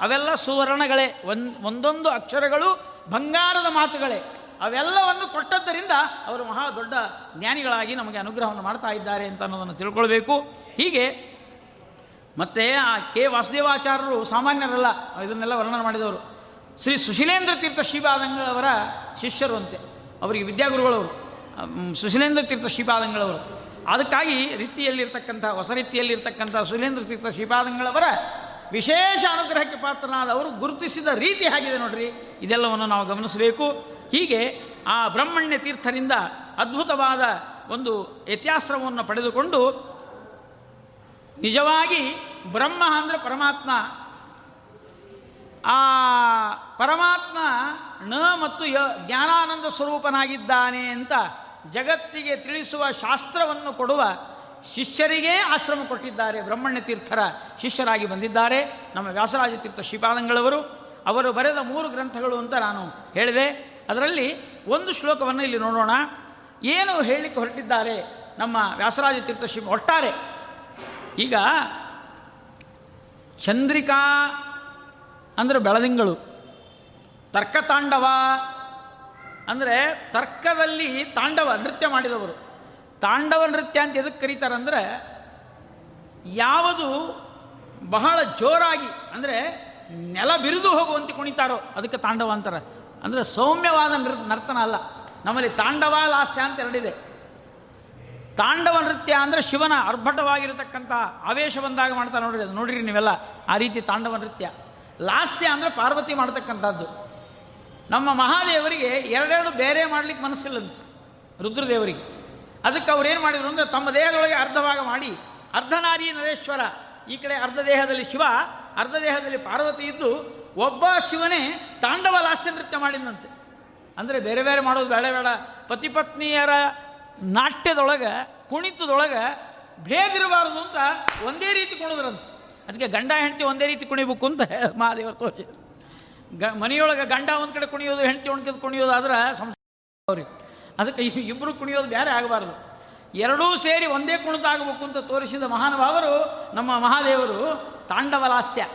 ಅವೆಲ್ಲ ಸುವರ್ಣಗಳೇ. ಒಂದು ಒಂದೊಂದು ಅಕ್ಷರಗಳು ಬಂಗಾರದ ಮಾತುಗಳೇ. ಅವೆಲ್ಲವನ್ನು ಕೊಟ್ಟದ್ದರಿಂದ ಅವರು ಮಹಾ ದೊಡ್ಡ ಜ್ಞಾನಿಗಳಾಗಿ ನಮಗೆ ಅನುಗ್ರಹವನ್ನು ಮಾಡ್ತಾ ಇದ್ದಾರೆ ಅಂತ ಅನ್ನೋದನ್ನು ತಿಳ್ಕೊಳ್ಬೇಕು. ಹೀಗೆ ಮತ್ತು ಆ ಕೆ ವಾಸುದೇವಾಚಾರ್ಯರು ಸಾಮಾನ್ಯರಲ್ಲ, ಇದನ್ನೆಲ್ಲ ವರ್ಣನೆ ಮಾಡಿದವರು. ಶ್ರೀ ಸುಶೀಲೇಂದ್ರ ತೀರ್ಥ ಶ್ರೀಪಾದಂಗಳವರ ಶಿಷ್ಯರು ಅಂತೆ, ಅವರಿಗೆ ವಿದ್ಯಾಗುರುಗಳವರು. ಸುಶೀಲೇಂದ್ರ ತೀರ್ಥ ಶ್ರೀಪಾದಂಗಳವರು. ಅದಕ್ಕಾಗಿ ರೀತಿಯಲ್ಲಿರ್ತಕ್ಕಂಥ, ಹೊಸ ರೀತಿಯಲ್ಲಿರ್ತಕ್ಕಂಥ ಸುಶೀಲೇಂದ್ರ ತೀರ್ಥ ಶ್ರೀಪಾದಂಗಳವರ ವಿಶೇಷ ಅನುಗ್ರಹಕ್ಕೆ ಪಾತ್ರನಾದವರು ಗುರುತಿಸಿದ ರೀತಿ ಆಗಿದೆ ನೋಡ್ರಿ. ಇದೆಲ್ಲವನ್ನು ನಾವು ಗಮನಿಸಬೇಕು. ಹೀಗೆ ಆ ಬ್ರಹ್ಮಣ್ಯ ತೀರ್ಥರಿಂದ ಅದ್ಭುತವಾದ ಒಂದು ಯತ್ಯಾಶ್ರಮವನ್ನು ಪಡೆದುಕೊಂಡು ನಿಜವಾಗಿ ಬ್ರಹ್ಮ ಅಂದರೆ ಪರಮಾತ್ಮ. ಆ ಪರಮಾತ್ಮ ಣ ಮತ್ತು ಯ ಜ್ಞಾನಾನಂದ ಸ್ವರೂಪನಾಗಿದ್ದಾನೆ ಅಂತ ಜಗತ್ತಿಗೆ ತಿಳಿಸುವ ಶಾಸ್ತ್ರವನ್ನು ಕೊಡುವ ಶಿಷ್ಯರಿಗೇ ಆಶ್ರಮ ಕೊಟ್ಟಿದ್ದಾರೆ ಬ್ರಹ್ಮಣ್ಯ ತೀರ್ಥರ ಶಿಷ್ಯರಾಗಿ ಬಂದಿದ್ದಾರೆ. ನಮ್ಮ ವ್ಯಾಸರಾಜ ತೀರ್ಥ ಶ್ರೀಪಾದಂಗಳವರು, ಅವರು ಬರೆದ ಮೂರು ಗ್ರಂಥಗಳು ಅಂತ ನಾನು ಹೇಳಿದೆ. ಅದರಲ್ಲಿ ಒಂದು ಶ್ಲೋಕವನ್ನು ಇಲ್ಲಿ ನೋಡೋಣ. ಏನು ಹೇಳಲಿಕ್ಕೆ ಹೊರಟಿದ್ದಾರೆ ನಮ್ಮ ವ್ಯಾಸರಾಜ ತೀರ್ಥ ಶ್ರೀ ಒಟ್ಟಾರೆ ಈಗ ಚಂದ್ರಿಕಾ ಅಂದರೆ ಬೆಳದಿಂಗಳು ತರ್ಕ ತಾಂಡವ ಅಂದರೆ ತರ್ಕದಲ್ಲಿ ತಾಂಡವ ನೃತ್ಯ ಮಾಡಿದವರು. ತಾಂಡವ ನೃತ್ಯ ಅಂತ ಎದಕ್ಕೆ ಕರೀತಾರಂದರೆ ಯಾವುದು ಬಹಳ ಜೋರಾಗಿ ಅಂದರೆ ನೆಲ ಬಿರಿದು ಹೋಗುವಂತೆ ಕುಣಿತಾರೋ ಅದಕ್ಕೆ ತಾಂಡವ ಅಂತಾರೆ. ಅಂದರೆ ಸೌಮ್ಯವಾದ ನರ್ತನ ಅಲ್ಲ. ನಮ್ಮಲ್ಲಿ ತಾಂಡವ ಲಾಸ್ಯ ಅಂತ ಎರಡಿದೆ. ತಾಂಡವ ನೃತ್ಯ ಅಂದರೆ ಶಿವನ ಅರ್ಭಟವಾಗಿರತಕ್ಕಂಥ ಆವೇಶ ಬಂದಾಗ ಮಾಡ್ತಾ ನೋಡ್ರಿ ಅದು. ನೋಡ್ರಿ ನೀವೆಲ್ಲ ಆ ರೀತಿ ತಾಂಡವ ನೃತ್ಯ. ಲಾಸ್ಯ ಅಂದರೆ ಪಾರ್ವತಿ ಮಾಡತಕ್ಕಂಥದ್ದು. ನಮ್ಮ ಮಹಾದೇವರಿಗೆ ಎರಡೆರಡು ಬೇರೆ ಮಾಡ್ಲಿಕ್ಕೆ ಮನಸ್ಸಿಲ್ಲಂತೆ, ರುದ್ರದೇವರಿಗೆ. ಅದಕ್ಕೆ ಅವ್ರು ಏನು ಮಾಡಿದ್ರು ಅಂದರೆ ತಮ್ಮ ದೇಹದೊಳಗೆ ಅರ್ಧ ಭಾಗ ಮಾಡಿ, ಅರ್ಧನಾರಿ ನರೇಶ್ವರ, ಈ ಕಡೆ ಅರ್ಧ ದೇಹದಲ್ಲಿ ಶಿವ, ಅರ್ಧ ದೇಹದಲ್ಲಿ ಪಾರ್ವತಿ ಇದ್ದು ಒಬ್ಬ ಶಿವನೇ ತಾಂಡವ ಲಾಸ್ಯ ನೃತ್ಯ ಮಾಡಿದಂತೆ ಅಂದರೆ ಬೇರೆ ಬೇರೆ ಮಾಡೋದು ಬೇಡ ಬೇಡ. ಪತಿ ಪತ್ನಿಯರ ನಾಟ್ಯದೊಳಗೆ, ಕುಣಿತದೊಳಗೆ ಭೇದಿರಬಾರದು ಅಂತ ಒಂದೇ ರೀತಿ ಕುಣಿದ್ರಂತೆ. ಅದಕ್ಕೆ ಗಂಡ ಹೆಂಡತಿ ಒಂದೇ ರೀತಿ ಕುಣಿಬೇಕು ಅಂತ ಮಹಾದೇವರು ತೋರಿ. ಗ, ಮನೆಯೊಳಗೆ ಗಂಡ ಒಂದು ಕಡೆ ಕುಣಿಯೋದು, ಹೆಂಡತಿ ಒಂದು ಕಡೆ ಕುಣಿಯೋದು ಆದ್ರೆ ಸಂಸಾರ ಅವ್ರಿಗೆ ಅದಕ್ಕೆ ಇಬ್ಬರು ಕುಣಿಯೋದು ಬೇರೆ ಆಗಬಾರ್ದು. ಎರಡೂ ಸೇರಿ ಒಂದೇ ಕುಣಿತ ಆಗಬೇಕು ಅಂತ ತೋರಿಸಿದ ಮಹಾನುಭಾವರು, ನಮ್ಮ ಮಹಾದೇವರು ತಾಂಡವಲಾಸ್ಯ.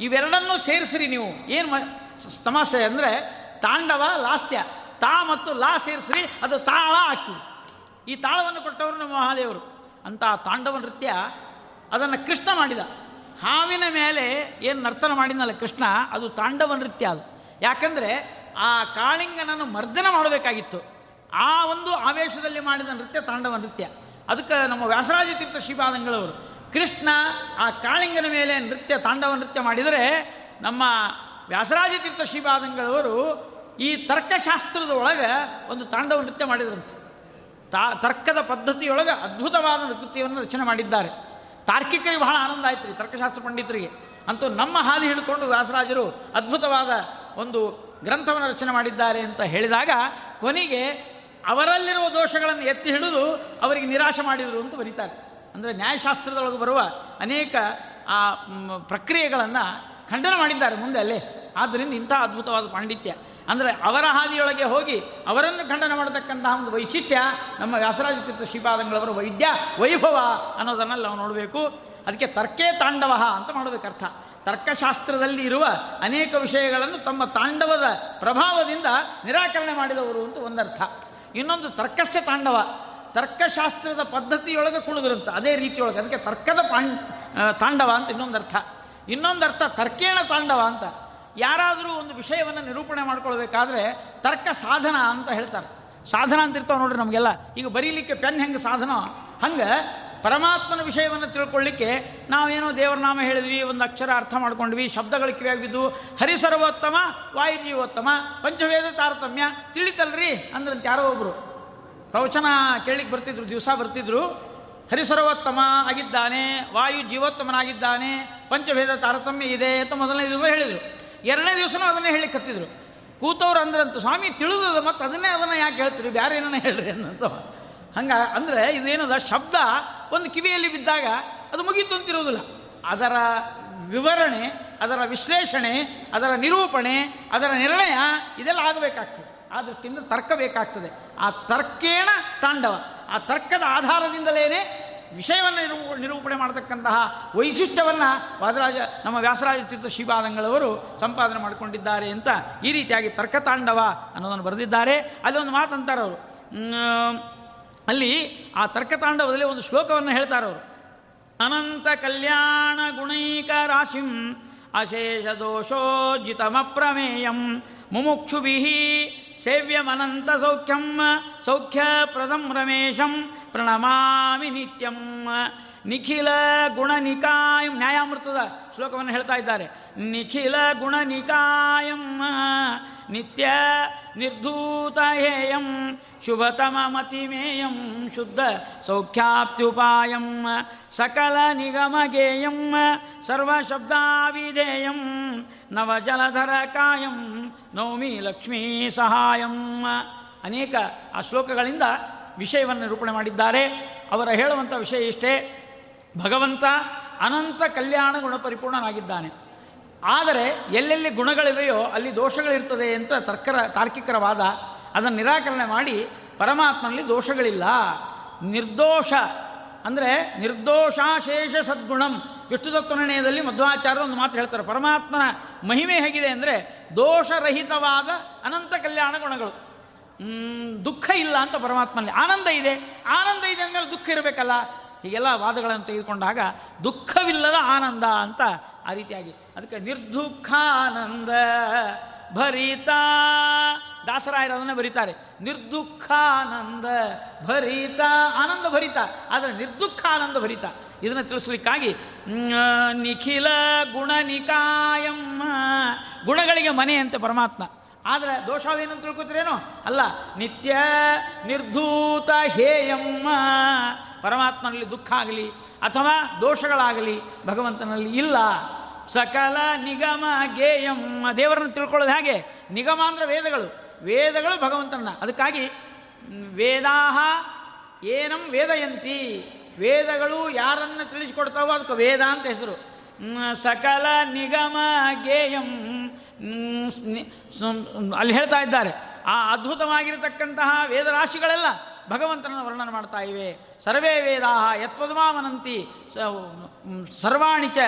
ಇವೆರಡನ್ನೂ ಸೇರಿಸ್ರಿ ನೀವು. ಏನು ಮ, ಸ- ತಮಾಷೆ ಅಂದರೆ ತಾಂಡವ ಲಾಸ್ಯ ತಾ ಮತ್ತು ಲಾ ಸೇರಿಸ್ರಿ, ಅದು ತಾಳ ಆಗ್ತದೆ ಈ ತಾಳವನ್ನು ಕೊಟ್ಟವರು ನಮ್ಮ ಮಹಾದೇವರು. ಅಂತ ತಾಂಡವ ನೃತ್ಯ ಅದನ್ನು ಕೃಷ್ಣ ಮಾಡಿದ. ಹಾವಿನ ಮೇಲೆ ಏನು ನರ್ತನ ಮಾಡಿದ್ನಲ್ಲ ಕೃಷ್ಣ, ಅದು ತಾಂಡವ ನೃತ್ಯ ಅದು. ಯಾಕಂದರೆ ಆ ಕಾಳಿಂಗನನ್ನು ಮರ್ದನ ಮಾಡಬೇಕಾಗಿತ್ತು. ಆ ಒಂದು ಆವೇಶದಲ್ಲಿ ಮಾಡಿದ ನೃತ್ಯ ತಾಂಡವ ನೃತ್ಯ. ಅದಕ್ಕೆ ನಮ್ಮ ವ್ಯಾಸರಾಜ ತೀರ್ಥ ಶ್ರೀಪಾದಂಗಳವರು, ಕೃಷ್ಣ ಆ ಕಾಳಿಂಗನ ಮೇಲೆ ನೃತ್ಯ, ತಾಂಡವ ನೃತ್ಯ ಮಾಡಿದರೆ ನಮ್ಮ ವ್ಯಾಸರಾಜ ತೀರ್ಥ ಶ್ರೀಪಾದಂಗಳವರು ಈ ತರ್ಕಶಾಸ್ತ್ರದ ಒಳಗೆ ಒಂದು ತಾಂಡವ ನೃತ್ಯ ಮಾಡಿದ್ರಂತೆ. ತಾ ತರ್ಕದ ಪದ್ಧತಿಯೊಳಗೆ ಅದ್ಭುತವಾದ ನೃತ್ಯವನ್ನು ರಚನೆ ಮಾಡಿದ್ದಾರೆ. ತಾರ್ಕಿಕರಿಗೆ ಬಹಳ ಆನಂದ ಆಯ್ತು ರೀ, ತರ್ಕಶಾಸ್ತ್ರ ಪಂಡಿತರಿಗೆ. ಅಂತೂ ನಮ್ಮ ಹಾದಿ ಹಿಡ್ಕೊಂಡು ವ್ಯಾಸರಾಜರು ಅದ್ಭುತವಾದ ಒಂದು ಗ್ರಂಥವನ್ನು ರಚನೆ ಮಾಡಿದ್ದಾರೆ ಅಂತ ಹೇಳಿದಾಗ ಕೊನೆಗೆ ಅವರಲ್ಲಿರುವ ದೋಷಗಳನ್ನು ಎತ್ತಿ ಹಿಡಿದು ಅವರಿಗೆ ನಿರಾಶೆ ಮಾಡಿದರು ಅಂತ ಬರೀತಾರೆ. ಅಂದರೆ ನ್ಯಾಯಶಾಸ್ತ್ರದೊಳಗೆ ಬರುವ ಅನೇಕ, ಆ ಪ್ರಕ್ರಿಯೆಗಳನ್ನು ಖಂಡನೆ ಮಾಡಿದ್ದಾರೆ ಮುಂದೆ ಅಲ್ಲೇ. ಆದ್ದರಿಂದ ಇಂಥ ಅದ್ಭುತವಾದ ಪಾಂಡಿತ್ಯ. ಅಂದರೆ ಅವರ ಹಾದಿಯೊಳಗೆ ಹೋಗಿ ಅವರನ್ನು ಖಂಡನ ಮಾಡತಕ್ಕಂತಹ ಒಂದು ವೈಶಿಷ್ಟ್ಯ ನಮ್ಮ ವ್ಯಾಸರಾಜ ಚಿತ್ರ ಶ್ರೀಪಾದಂಗಳವರ ವೈದ್ಯ ವೈಭವ ಅನ್ನೋದನ್ನೆಲ್ಲ ನಾವು ನೋಡಬೇಕು. ಅದಕ್ಕೆ ತರ್ಕೇ ತಾಂಡವ ಅಂತ ಮಾಡಬೇಕು ಅರ್ಥ ತರ್ಕಶಾಸ್ತ್ರದಲ್ಲಿ ಇರುವ ಅನೇಕ ವಿಷಯಗಳನ್ನು ತಮ್ಮ ತಾಂಡವದ ಪ್ರಭಾವದಿಂದ ನಿರಾಕರಣೆ ಮಾಡಿದವರು ಅಂತ ಒಂದರ್ಥ. ಇನ್ನೊಂದು ತರ್ಕಸ್ಯ ತಾಂಡವ. ತರ್ಕಶಾಸ್ತ್ರದ ಪದ್ಧತಿಯೊಳಗೆ ಕುಣಿದ್ರಂತ ಅದೇ ರೀತಿಯೊಳಗೆ. ಅದಕ್ಕೆ ತರ್ಕದ ಪಾಂಡ್ ತಾಂಡವ ಅಂತ ಇನ್ನೊಂದು ಅರ್ಥ ಇನ್ನೊಂದು ಅರ್ಥ ತರ್ಕೇಣ ತಾಂಡವ ಅಂತ. ಯಾರಾದರೂ ಒಂದು ವಿಷಯವನ್ನು ನಿರೂಪಣೆ ಮಾಡ್ಕೊಳ್ಬೇಕಾದ್ರೆ ತರ್ಕ ಸಾಧನ ಅಂತ ಹೇಳ್ತಾರೆ. ಸಾಧನ ಅಂತ ಇರ್ತಾವೆ ನೋಡ್ರಿ ನಮಗೆಲ್ಲ. ಈಗ ಬರೀಲಿಕ್ಕೆ ಪೆನ್ ಹೆಂಗೆ ಸಾಧನ? ಹಂಗೆ ಪರಮಾತ್ಮನ ವಿಷಯವನ್ನು ತಿಳ್ಕೊಳ್ಳಿಕ್ಕೆ ನಾವೇನೋ ದೇವರ ನಾಮ ಹೇಳಿದ್ವಿ, ಒಂದು ಅಕ್ಷರ ಅರ್ಥ ಮಾಡ್ಕೊಂಡ್ವಿ, ಶಬ್ದಗಳು ಕಿವಿಯಾಗಿದ್ದು ಹರಿಸರ್ವೋತ್ತಮ, ವಾಯುಜೀವೋತ್ತಮ, ಪಂಚವೇದ ತಾರತಮ್ಯ, ತಿಳಿತಲ್ರಿ ಅಂದ್ರಂತ ಯಾರೋ ಒಬ್ಬರು ಪ್ರವಚನ ಕೇಳಲಿಕ್ಕೆ ಬರ್ತಿದ್ರು, ದಿವಸ ಬರ್ತಿದ್ರು. ಹರಿಸರ್ವೋತ್ತಮ ಆಗಿದ್ದಾನೆ ವಾಯು ಜೀವೋತ್ತಮನಾಗಿದ್ದಾನೆ ಪಂಚಭೇದ ತಾರತಮ್ಯ ಇದೆ ಅಂತ ಮೊದಲನೇ ದಿವಸ ಹೇಳಿದರು. ಎರಡನೇ ದಿವಸನೂ ಅದನ್ನೇ ಹೇಳಿ ಕತ್ತಿದ್ರು. ಕೂತವ್ರು ಅಂದ್ರಂತು, ಸ್ವಾಮಿ ತಿಳಿದದ ಮತ್ತು ಅದನ್ನೇ ಅದನ್ನು ಯಾಕೆ ಹೇಳ್ತೀರಿ? ಬೇರೆ ಏನನ್ನ ಹೇಳ್ರಿ? ಅನ್ನಂತ ಹಂಗ, ಅಂದರೆ ಇದೇನದ ಶಬ್ದ ಒಂದು ಕಿವಿಯಲ್ಲಿ ಬಿದ್ದಾಗ ಅದು ಮುಗೀತು ಅಂತಿರೋದಿಲ್ಲ. ಅದರ ವಿವರಣೆ, ಅದರ ವಿಶ್ಲೇಷಣೆ, ಅದರ ನಿರೂಪಣೆ, ಅದರ ನಿರ್ಣಯ ಇದೆಲ್ಲ ಆಗಬೇಕಾಗ್ತದೆ. ಆ ದೃಷ್ಟಿಯಿಂದ ತರ್ಕ ಬೇಕಾಗ್ತದೆ. ಆ ತರ್ಕೇಣ ತಾಂಡವ. ಆ ತರ್ಕದ ಆಧಾರದಿಂದಲೇ ವಿಷಯವನ್ನು ನಿರೂ, ನಿರೂಪಣೆ ಮಾಡತಕ್ಕಂತಹ ವೈಶಿಷ್ಟ್ಯವನ್ನು ವಾದರಾಜ, ನಮ್ಮ ವ್ಯಾಸರಾಜ ತೀರ್ಥ ಶ್ರೀಪಾದಂಗಳವರು ಸಂಪಾದನೆ ಮಾಡಿಕೊಂಡಿದ್ದಾರೆ ಅಂತ ಈ ರೀತಿಯಾಗಿ ತರ್ಕತಾಂಡವ ಅನ್ನೋದನ್ನು ಬರೆದಿದ್ದಾರೆ. ಅಲ್ಲಿ ಒಂದು ಮಾತಂತಾರೆ ಅವರು. ಅಲ್ಲಿ ಆ ತರ್ಕತಾಂಡವದಲ್ಲಿ ಒಂದು ಶ್ಲೋಕವನ್ನು ಹೇಳ್ತಾರೆ ಅವರು. ಅನಂತ ಕಲ್ಯಾಣ ಗುಣೈಕ ರಾಶಿಂ ಅಶೇಷ ದೋಷೋಜಿತಮಪ್ರಮೇಯಂ ಮುಮುಕ್ಷುಭಿ ಸೇವ್ಯಮನಂತ ಸೌಖ್ಯಂ ಸೌಖ್ಯಪ್ರದಂ ರಮೇಶಂ ಪ್ರಣಮಾಮಿ ನಿತ್ಯಂ. ನಿಖಿಲ ಗುಣನಿಕಾಯಂ. ನ್ಯಾಯಾಮೃತದ ಶ್ಲೋಕವನ್ನು ಹೇಳ್ತಾ ಇದ್ದಾರೆ. ನಿಖಿಲ ಗುಣನಿಕಾಯಂ. ನಿತ್ಯ ನಿರ್ಧೂತಹೇಯಂ ಶುಭತಮ ಮತಿಮೇಯಂ. ಶುದ್ಧ ಸೌಖ್ಯಾಪ್ತ್ಯುಪಾಯಂ. ಸಕಲ ನಿಗಮಗೇಯಂ. ಸರ್ವಶಬ್ದಾವಿಧೇಯಂ ನವಜಲಧರ ಕಾಯಂ. ನೌಮಿ ಲಕ್ಷ್ಮೀ ಸಹಾಯಂ. ಅನೇಕ ಆ ಶ್ಲೋಕಗಳಿಂದ ವಿಷಯವನ್ನು ನಿರೂಪಣೆ ಮಾಡಿದ್ದಾರೆ. ಅವರ ಹೇಳುವಂಥ ವಿಷಯ ಇಷ್ಟೇ. ಭಗವಂತ ಅನಂತ ಕಲ್ಯಾಣ ಗುಣ ಪರಿಪೂರ್ಣನಾಗಿದ್ದಾನೆ. ಆದರೆ ಎಲ್ಲೆಲ್ಲಿ ಗುಣಗಳಿವೆಯೋ ಅಲ್ಲಿ ದೋಷಗಳಿರ್ತದೆ ಅಂತ ತರ್ಕರ ತಾರ್ಕಿಕರ ವಾದ ಅದನ್ನು ನಿರಾಕರಣೆ ಮಾಡಿ ಪರಮಾತ್ಮನಲ್ಲಿ ದೋಷಗಳಿಲ್ಲ. ನಿರ್ದೋಷ ಅಂದರೆ ನಿರ್ದೋಷಾಶೇಷ ಸದ್ಗುಣಂ. ವಿಷ್ಣು ತತ್ವನಿರ್ಣಯದಲ್ಲಿ ಮಧ್ವಾಚಾರ್ಯರು ಒಂದು ಮಾತು ಹೇಳ್ತಾರೆ. ಪರಮಾತ್ಮನ ಮಹಿಮೆ ಹೇಗಿದೆ ಅಂದರೆ ದೋಷರಹಿತವಾದ ಅನಂತ ಕಲ್ಯಾಣ ಗುಣಗಳು. ದುಃಖ ಇಲ್ಲ ಅಂತ ಪರಮಾತ್ಮನಲ್ಲಿ ಆನಂದ ಇದೆ. ಆನಂದ ಇದೆ ಅಂದಮೇಲೆ ದುಃಖ ಇರಬೇಕಲ್ಲ? ಹೀಗೆಲ್ಲ ವಾದಗಳನ್ನು ತೆಗೆದುಕೊಂಡಾಗ ದುಃಖವಿಲ್ಲದ ಆನಂದ ಅಂತ ಆ ರೀತಿಯಾಗಿ. ಅದಕ್ಕೆ ನಿರ್ದುಃಖಾನಂದ ಭರಿತ. ದಾಸರಾಯರು ಅದನ್ನೇ ಬರೀತಾರೆ. ನಿರ್ದುಃಖಾನಂದ ಭರಿತ, ಆನಂದ ಭರಿತ. ಆದರೆ ನಿರ್ದುಃಖ ಆನಂದ ಭರಿತ. ಇದನ್ನು ತಿಳಿಸ್ಲಿಕ್ಕಾಗಿ ನಿಖಿಲ ಗುಣನಿಕಾಯಮ್ಮ, ಗುಣಗಳಿಗೆ ಮನೆ ಅಂತೆ ಪರಮಾತ್ಮ. ಆದರೆ ದೋಷವೇನಂತ ತಿಳ್ಕೊತೀರೇನೋ? ಅಲ್ಲ, ನಿತ್ಯ ನಿರ್ಧೂತ ಹೇಯಮ್ಮ. ಪರಮಾತ್ಮನಲ್ಲಿ ದುಃಖ ಆಗಲಿ ಅಥವಾ ದೋಷಗಳಾಗಲಿ ಭಗವಂತನಲ್ಲಿ ಇಲ್ಲ. ಸಕಲ ನಿಗಮ ಗೇಯಮ್ಮ. ದೇವರನ್ನು ತಿಳ್ಕೊಳ್ಳೋದು ಹೇಗೆ? ನಿಗಮ ಅಂದರೆ ವೇದಗಳು. ವೇದಗಳು ಭಗವಂತನ. ಅದಕ್ಕಾಗಿ ವೇದಾ ವೇದಾಹ ಏನಂ ವೇದಯಂತಿ. ವೇದಗಳು ಯಾರನ್ನು ತಿಳಿಸಿಕೊಡ್ತಾವೋ ಅದಕ್ಕೆ ವೇದ ಅಂತ ಹೆಸರು. ಸಕಲ ನಿಗಮ ಗೇಯಂ. ಅಲ್ಲಿ ಹೇಳ್ತಾ ಇದ್ದಾರೆ. ಆ ಅದ್ಭುತವಾಗಿರತಕ್ಕಂತಹ ವೇದರಾಶಿಗಳೆಲ್ಲ ಭಗವಂತನನ್ನು ವರ್ಣನೆ ಮಾಡ್ತಾ ಇವೆ. ಸರ್ವೇ ವೇದಾ ಯತ್ಪದ್ಮಾವನಂತಿ ಸ ಮ್, ಸರ್ವಾಣಿ ಚ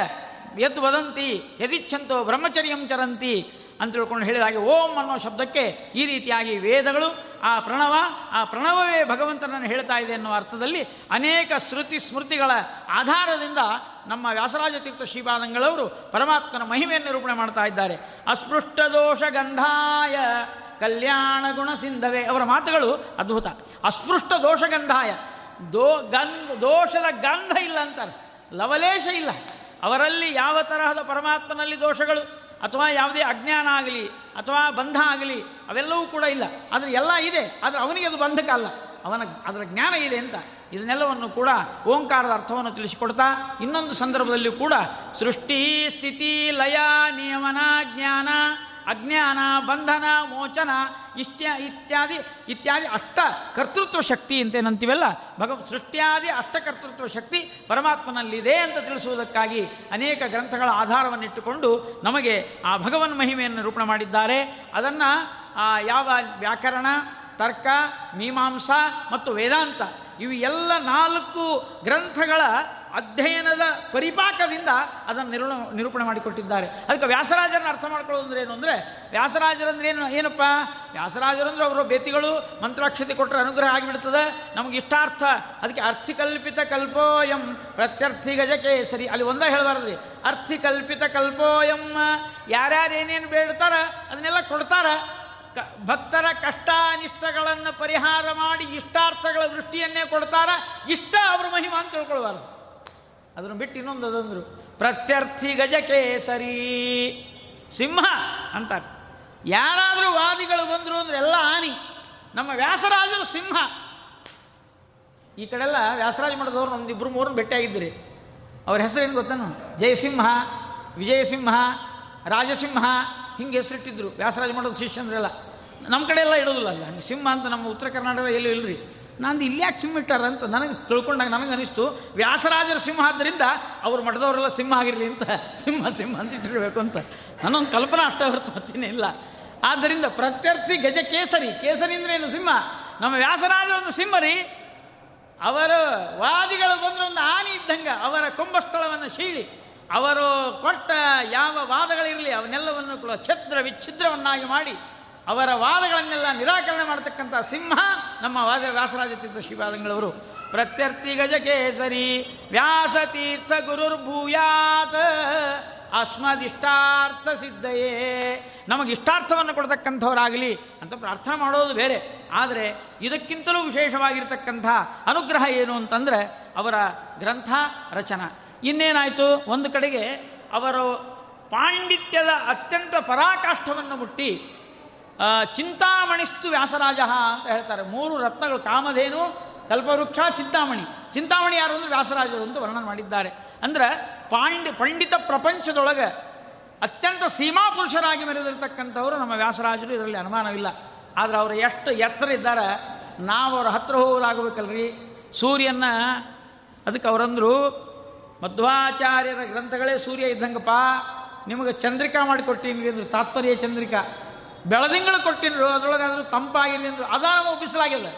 ಯದ್ ವದಂತಿ ಯದಿಚ್ಛಂತೋ ಬ್ರಹ್ಮಚರ್ಯಂ ಚರಂತಿ ಅಂತ ತಿಳ್ಕೊಂಡು ಹೇಳಿದ ಹಾಗೆ ಓಂ ಅನ್ನೋ ಶಬ್ದಕ್ಕೆ ಈ ರೀತಿಯಾಗಿ ವೇದಗಳು ಆ ಪ್ರಣವ ಆ ಪ್ರಣವವೇ ಭಗವಂತನನ್ನು ಹೇಳ್ತಾ ಇದೆ ಎನ್ನುವ ಅರ್ಥದಲ್ಲಿ ಅನೇಕ ಶ್ರುತಿ ಸ್ಮೃತಿಗಳ ಆಧಾರದಿಂದ ನಮ್ಮ ವ್ಯಾಸರಾಜ ತೀರ್ಥ ಶ್ರೀಪಾದಂಗಳವರು ಪರಮಾತ್ಮನ ಮಹಿಮೆಯನ್ನು ನಿರೂಪಣೆ ಮಾಡ್ತಾ ಇದ್ದಾರೆ. ಅಸ್ಪೃಷ್ಟ ದೋಷ ಗಂಧಾಯ ಕಲ್ಯಾಣ ಗುಣ ಸಿಂಧವೇ ಅವರ ಮಾತುಗಳು ಅದ್ಭುತ. ಅಸ್ಪೃಷ್ಟ ದೋಷ ಗಂಧಾಯ. ದೋ ಗಂಧ, ದೋಷದ ಗಂಧ ಇಲ್ಲ ಅಂತಾರೆ. ಲವಲೇಶ ಇಲ್ಲ. ಅವರಲ್ಲಿ ಯಾವ ತರಹದ ಪರಮಾತ್ಮನಲ್ಲಿ ದೋಷಗಳು? ಅಥವಾ ಯಾವುದೇ ಅಜ್ಞಾನ ಆಗಲಿ, ಅಥವಾ ಬಂಧ ಆಗಲಿ, ಅವೆಲ್ಲವೂ ಕೂಡ ಇಲ್ಲ. ಆದರೆ ಎಲ್ಲ ಇದೆ, ಆದರೆ ಅವನಿಗೆ ಅದು ಬಂಧಕ ಅಲ್ಲ. ಅವನ, ಅದರ ಜ್ಞಾನ ಇದೆ ಅಂತ. ಇದನ್ನೆಲ್ಲವನ್ನು ಕೂಡ ಓಂಕಾರದ ಅರ್ಥವನ್ನು ತಿಳಿಸಿಕೊಡ್ತಾ ಇನ್ನೊಂದು ಸಂದರ್ಭದಲ್ಲಿ ಕೂಡ ಸೃಷ್ಟಿ, ಸ್ಥಿತಿ, ಲಯ, ನಿಯಮನ, ಜ್ಞಾನ, ಅಜ್ಞಾನ, ಬಂಧನ, ಮೋಚನ ಇಷ್ಟ ಇತ್ಯಾದಿ ಇತ್ಯಾದಿ ಅಷ್ಟ ಕರ್ತೃತ್ವ ಶಕ್ತಿ ಅಂತೇನಂತೀವಲ್ಲ ಭಗವ, ಸೃಷ್ಟಿಯಾದಿ ಅಷ್ಟಕರ್ತೃತ್ವ ಶಕ್ತಿ ಪರಮಾತ್ಮನಲ್ಲಿದೆ ಅಂತ ತಿಳಿಸುವುದಕ್ಕಾಗಿ ಅನೇಕ ಗ್ರಂಥಗಳ ಆಧಾರವನ್ನಿಟ್ಟುಕೊಂಡು ನಮಗೆ ಆ ಭಗವನ್ ಮಹಿಮೆಯನ್ನು ರೂಪಣ ಮಾಡಿದ್ದಾರೆ. ಅದನ್ನು ಯಾವ ವ್ಯಾಕರಣ, ತರ್ಕ, ಮೀಮಾಂಸಾ ಮತ್ತು ವೇದಾಂತ ಇವು ಎಲ್ಲ ನಾಲ್ಕು ಗ್ರಂಥಗಳ ಅಧ್ಯಯನದ ಪರಿಪಾಕದಿಂದ ಅದನ್ನು ನಿರೂಣ ನಿರೂಪಣೆ ಮಾಡಿಕೊಟ್ಟಿದ್ದಾರೆ. ಅದಕ್ಕೆ ವ್ಯಾಸರಾಜರನ್ನು ಅರ್ಥ ಮಾಡ್ಕೊಳ್ಳೋದಂದ್ರೆ ಏನು ಅಂದರೆ, ವ್ಯಾಸರಾಜರಂದ್ರೆ ಏನು, ಏನಪ್ಪ? ವ್ಯಾಸರಾಜರಂದ್ರೆ ಅವರು ಬೇತಿಗಳು ಮಂತ್ರಾಕ್ಷತೆ ಕೊಟ್ಟರೆ ಅನುಗ್ರಹ ಆಗಿಬಿಡ್ತದೆ. ನಮಗೆ ಇಷ್ಟಾರ್ಥ. ಅದಕ್ಕೆ ಅರ್ಥಿಕಲ್ಪಿತ ಕಲ್ಪೋಯಂ ಪ್ರತ್ಯರ್ಥಿ ಗಜಕೇಸರಿ ಅಲ್ಲಿ ಒಂದೇ ಹೇಳಬಾರ್ದ್ರಿ. ಅರ್ಥಿಕಲ್ಪಿತ ಕಲ್ಪೋಯಂ. ಯಾರ್ಯಾರು ಏನೇನು ಬೇಡ್ತಾರ, ಅದನ್ನೆಲ್ಲ ಕೊಡ್ತಾರ. ಭಕ್ತರ ಕಷ್ಟ ಅನಿಷ್ಟಗಳನ್ನು ಪರಿಹಾರ ಮಾಡಿ ಇಷ್ಟಾರ್ಥಗಳ ವೃಷ್ಟಿಯನ್ನೇ ಕೊಡ್ತಾರ, ಇಷ್ಟ ಅವ್ರ ಮಹಿಮಾ ಅಂತ ತಿಳ್ಕೊಳ್ಬಾರ್ದು. ಅದನ್ನು ಬಿಟ್ಟು ಇನ್ನೊಂದು ಅದಂದ್ರು, ಪ್ರತ್ಯರ್ಥಿ ಗಜಕೇಸರಿ. ಸಿಂಹ ಅಂತಾರೆ. ಯಾರಾದರೂ ವಾದಿಗಳು ಬಂದರು ಅಂದ್ರೆ ಎಲ್ಲ ಹಾನಿ. ನಮ್ಮ ವ್ಯಾಸರಾಜರು ಸಿಂಹ. ಈ ಕಡೆಲ್ಲ ವ್ಯಾಸರಾಜ ಮಾಡಿದವ್ರು ನಮ್ದು ಇಬ್ಬರು ಮೂರನ್ನು ಭೇಟಿಯಾಗಿದ್ದೀರಿ. ಅವ್ರ ಹೆಸರೇನು ಗೊತ್ತೇನು? ಜಯಸಿಂಹ, ವಿಜಯಸಿಂಹ, ರಾಜಸಿಂಹ ಹಿಂಗೆ ಹೆಸರಿಟ್ಟಿದ್ರು. ವ್ಯಾಸರಾಜ ಮಾಡೋದು ಶಿಷ್ಯಂದ್ರೆಲ್ಲ. ನಮ್ಮ ಕಡೆ ಎಲ್ಲ ಇಡೋದಿಲ್ಲ ಅಲ್ಲ. ಸಿಂಹ ಅಂತ ನಮ್ಮ ಉತ್ತರ ಕರ್ನಾಟಕ ಎಲ್ಲೂ ಇಲ್ಲರಿ ನಂದು ಇಲ್ಲಿ ಯಾಕೆ ಸಿಂಹ ಇಟ್ಟಾರ ಅಂತ ನನಗೆ ತಿಳ್ಕೊಂಡಾಗ ನನಗೆ ಅನಿಸ್ತು, ವ್ಯಾಸರಾಜರ ಸಿಂಹ ಆದ್ದರಿಂದ ಅವ್ರು ಮಠದವರೆಲ್ಲ ಸಿಂಹ ಆಗಿರಲಿ ಅಂತ, ಸಿಂಹ ಸಿಂಹ ಅಂತ ಇಟ್ಟಿರಬೇಕು ಅಂತ. ನನ್ನೊಂದು ಕಲ್ಪನಾ ಅಷ್ಟೇ ಹೊರತು ಮತ್ತೇನೇ ಇಲ್ಲ. ಆದ್ದರಿಂದ ಪ್ರತ್ಯರ್ಥಿ ಗಜ ಕೇಸರಿ ಕೇಸರಿ ಅಂದ್ರೆ ಏನು ಸಿಂಹ? ನಮ್ಮ ವ್ಯಾಸರಾಜರು ಒಂದು ಸಿಂಹ ರೀ. ಅವರು ವಾದಿಗಳು ಬಂದರೆ ಒಂದು ಆನೆ ಇದ್ದಂಗೆ ಅವರ ಕುಂಭಸ್ಥಳವನ್ನು ಶೀಳಿ, ಅವರು ಕೊಟ್ಟ ಯಾವ ವಾದಗಳಿರಲಿ ಅವನ್ನೆಲ್ಲವನ್ನು ಕೂಡ ಛದ್ರ ವಿಚ್ಛಿದ್ರವನ್ನಾಗಿ ಮಾಡಿ ಅವರ ವಾದಗಳನ್ನೆಲ್ಲ ನಿರಾಕರಣೆ ಮಾಡತಕ್ಕಂಥ ಸಿಂಹ ನಮ್ಮ ವಾದ ವ್ಯಾಸರಾಜ ತೀರ್ಥ ಶ್ರೀವಾದಂಗಳವರು ಪ್ರತ್ಯರ್ಥಿ ಗಜಕೇಸರಿ ವ್ಯಾಸತೀರ್ಥ ಗುರುರ್ಭೂಯಾತ್. ಅಸ್ಮದಿಷ್ಟಾರ್ಥ ಸಿದ್ಧಯೇ. ನಮಗೆ ಇಷ್ಟಾರ್ಥವನ್ನು ಕೊಡ್ತಕ್ಕಂಥವರಾಗಲಿ ಅಂತ ಪ್ರಾರ್ಥನೆ ಮಾಡೋದು ಬೇರೆ. ಆದರೆ ಇದಕ್ಕಿಂತಲೂ ವಿಶೇಷವಾಗಿರ್ತಕ್ಕಂಥ ಅನುಗ್ರಹ ಏನು ಅಂತಂದರೆ ಅವರ ಗ್ರಂಥ ರಚನ. ಇನ್ನೇನಾಯಿತು? ಒಂದು ಕಡೆಗೆ ಅವರು ಪಾಂಡಿತ್ಯದ ಅತ್ಯಂತ ಪರಾಕಾಷ್ಠವನ್ನು ಮುಟ್ಟಿ ಚಿಂತಾಮಣಿಸ್ತು ವ್ಯಾಸರಾಜ ಅಂತ ಹೇಳ್ತಾರೆ. ಮೂರು ರತ್ನಗಳು, ಕಾಮಧೇನು, ಕಲ್ಪವೃಕ್ಷ, ಚಿಂತಾಮಣಿ. ಚಿಂತಾಮಣಿ ಯಾರು ಅಂದರೆ ವ್ಯಾಸರಾಜರು ಅಂತ ವರ್ಣನೆ ಮಾಡಿದ್ದಾರೆ. ಅಂದರೆ ಪಾಂಡಿ, ಪಂಡಿತ ಪ್ರಪಂಚದೊಳಗೆ ಅತ್ಯಂತ ಸೀಮಾ ಪುರುಷರಾಗಿ ಮೆರೆದಿರ್ತಕ್ಕಂಥವರು ನಮ್ಮ ವ್ಯಾಸರಾಜರು, ಇದರಲ್ಲಿ ಅನುಮಾನವಿಲ್ಲ. ಆದರೆ ಅವರು ಎಷ್ಟು ಎತ್ತರ ಇದ್ದಾರೆ ನಾವು ಅವ್ರ ಹತ್ರ ಹೋಗೋದಾಗಬೇಕಲ್ರಿ. ಸೂರ್ಯನ ಅದಕ್ಕೆ ಅವರಂದರು, ಮಧ್ವಾಚಾರ್ಯರ ಗ್ರಂಥಗಳೇ ಸೂರ್ಯ ಇದ್ದಂಗಪ್ಪ. ನಿಮಗೆ ಚಂದ್ರಿಕಾ ಮಾಡಿಕೊಟ್ಟೀನಿ ಅಂದ್ರು ತಾತ್ಪರ್ಯ ಚಂದ್ರಿಕಾ. ಬೆಳದಿಂಗಳು ಕೊಟ್ಟಿದ್ರು, ಅದರೊಳಗಾದರೂ ತಂಪಾಗಿರಲಿ ಅಂದ್ರು ಅದ ನಮಗೆ ಒಪ್ಪಿಸಲಾಗಿಲ್ಲ.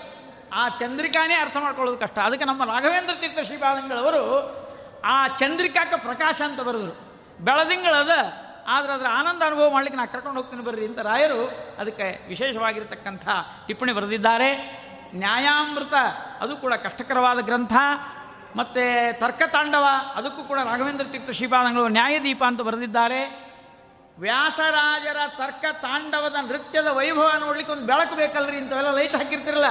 ಆ ಚಂದ್ರಿಕಾನೇ ಅರ್ಥ ಮಾಡ್ಕೊಳ್ಳೋದು ಕಷ್ಟ. ಅದಕ್ಕೆ ನಮ್ಮ ರಾಘವೇಂದ್ರ ತೀರ್ಥ ಶ್ರೀಪಾದಂಗಳವರು ಆ ಚಂದ್ರಿಕಾಕ ಪ್ರಕಾಶ ಅಂತ ಬರೆದ್ರು. ಬೆಳದಿಂಗಳದ, ಆದರೆ ಅದರ ಆನಂದ ಅನುಭವ ಮಾಡ್ಲಿಕ್ಕೆ ನಾನು ಕರ್ಕೊಂಡು ಹೋಗ್ತೀನಿ ಬರ್ರಿ ಅಂತ ರಾಯರು ಅದಕ್ಕೆ ವಿಶೇಷವಾಗಿರತಕ್ಕಂಥ ಟಿಪ್ಪಣಿ ಬರೆದಿದ್ದಾರೆ. ನ್ಯಾಯಾಮೃತ, ಅದು ಕೂಡ ಕಷ್ಟಕರವಾದ ಗ್ರಂಥ. ಮತ್ತು ತರ್ಕತಾಂಡವ, ಅದಕ್ಕೂ ಕೂಡ ರಾಘವೇಂದ್ರ ತೀರ್ಥ ಶ್ರೀಪಾದಂಗಳವರು ನ್ಯಾಯದೀಪ ಅಂತ ಬರೆದಿದ್ದಾರೆ. ವ್ಯಾಸರಾಜರ ತರ್ಕ ತಾಂಡವದ ನೃತ್ಯದ ವೈಭವ ನೋಡ್ಲಿಕ್ಕೆ ಒಂದು ಬೆಳಕು ಬೇಕಲ್ರಿ, ಇಂಥವೆಲ್ಲ ಲೈಟ್ ಹಾಕಿರ್ತಿರಲ್ಲ?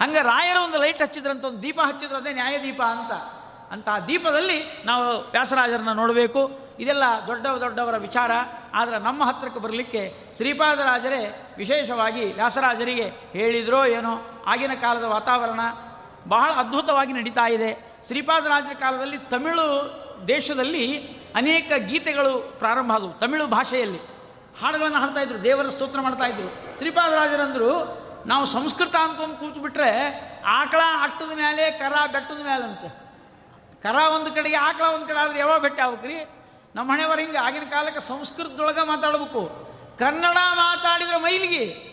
ಹಂಗೆ ರಾಯರ ಒಂದು ಲೈಟ್ ಹಚ್ಚಿದ್ರಂತ, ಒಂದು ದೀಪ ಹಚ್ಚಿದ್ರು ಅದೇ ನ್ಯಾಯದೀಪ ಅಂತ. ಅಂತ ಆ ದೀಪದಲ್ಲಿ ನಾವು ವ್ಯಾಸರಾಜರನ್ನ ನೋಡಬೇಕು. ಇದೆಲ್ಲ ದೊಡ್ಡ ದೊಡ್ಡವರ ವಿಚಾರ. ಆದರೆ ನಮ್ಮ ಹತ್ರಕ್ಕೆ ಬರಲಿಕ್ಕೆ ಶ್ರೀಪಾದರಾಜರೇ ವಿಶೇಷವಾಗಿ ವ್ಯಾಸರಾಜರಿಗೆ ಹೇಳಿದ್ರೋ ಏನೋ. ಆಗಿನ ಕಾಲದ ವಾತಾವರಣ ಬಹಳ ಅದ್ಭುತವಾಗಿ ನಡೀತಾ ಇದೆ. ಶ್ರೀಪಾದರಾಜರ ಕಾಲದಲ್ಲಿ ತಮಿಳು ದೇಶದಲ್ಲಿ ಅನೇಕ ಗೀತೆಗಳು ಪ್ರಾರಂಭ ಆದವು. ತಮಿಳು ಭಾಷೆಯಲ್ಲಿ ಹಾಡುಗಳನ್ನು ಹಾಡ್ತಾ ಇದ್ರು ದೇವರ ಸ್ತೋತ್ರ ಮಾಡ್ತಾ ಇದ್ರು. ಶ್ರೀಪಾದರಾಜರಂದ್ರು ನಾವು ಸಂಸ್ಕೃತ ಅಂದ್ಕೊಂಡು ಕೂತ್ಬಿಟ್ರೆ ಆಕಳ ಅಟ್ಟದ ಮೇಲೆ ಕರ ಬೆಟ್ಟದ ಮೇಲೆ ಅಂತ ಕರ ಒಂದು ಕಡೆಗೆ, ಆಕಳ ಒಂದು ಕಡೆ ಆದರೆ ಯಾವಾಗ ಬೆಟ್ಟ ಆಗ್ಬೇಕ್ರಿ? ನಮ್ಮ ಹಣೆಯವರು ಹಿಂಗೆ ಆಗಿನ ಕಾಲಕ್ಕೆ ಸಂಸ್ಕೃತದೊಳಗೆ ಮಾತಾಡಬೇಕು. ಕನ್ನಡ ಮಾತಾಡಿದ್ರೆ ಮೈಲಿಗೆ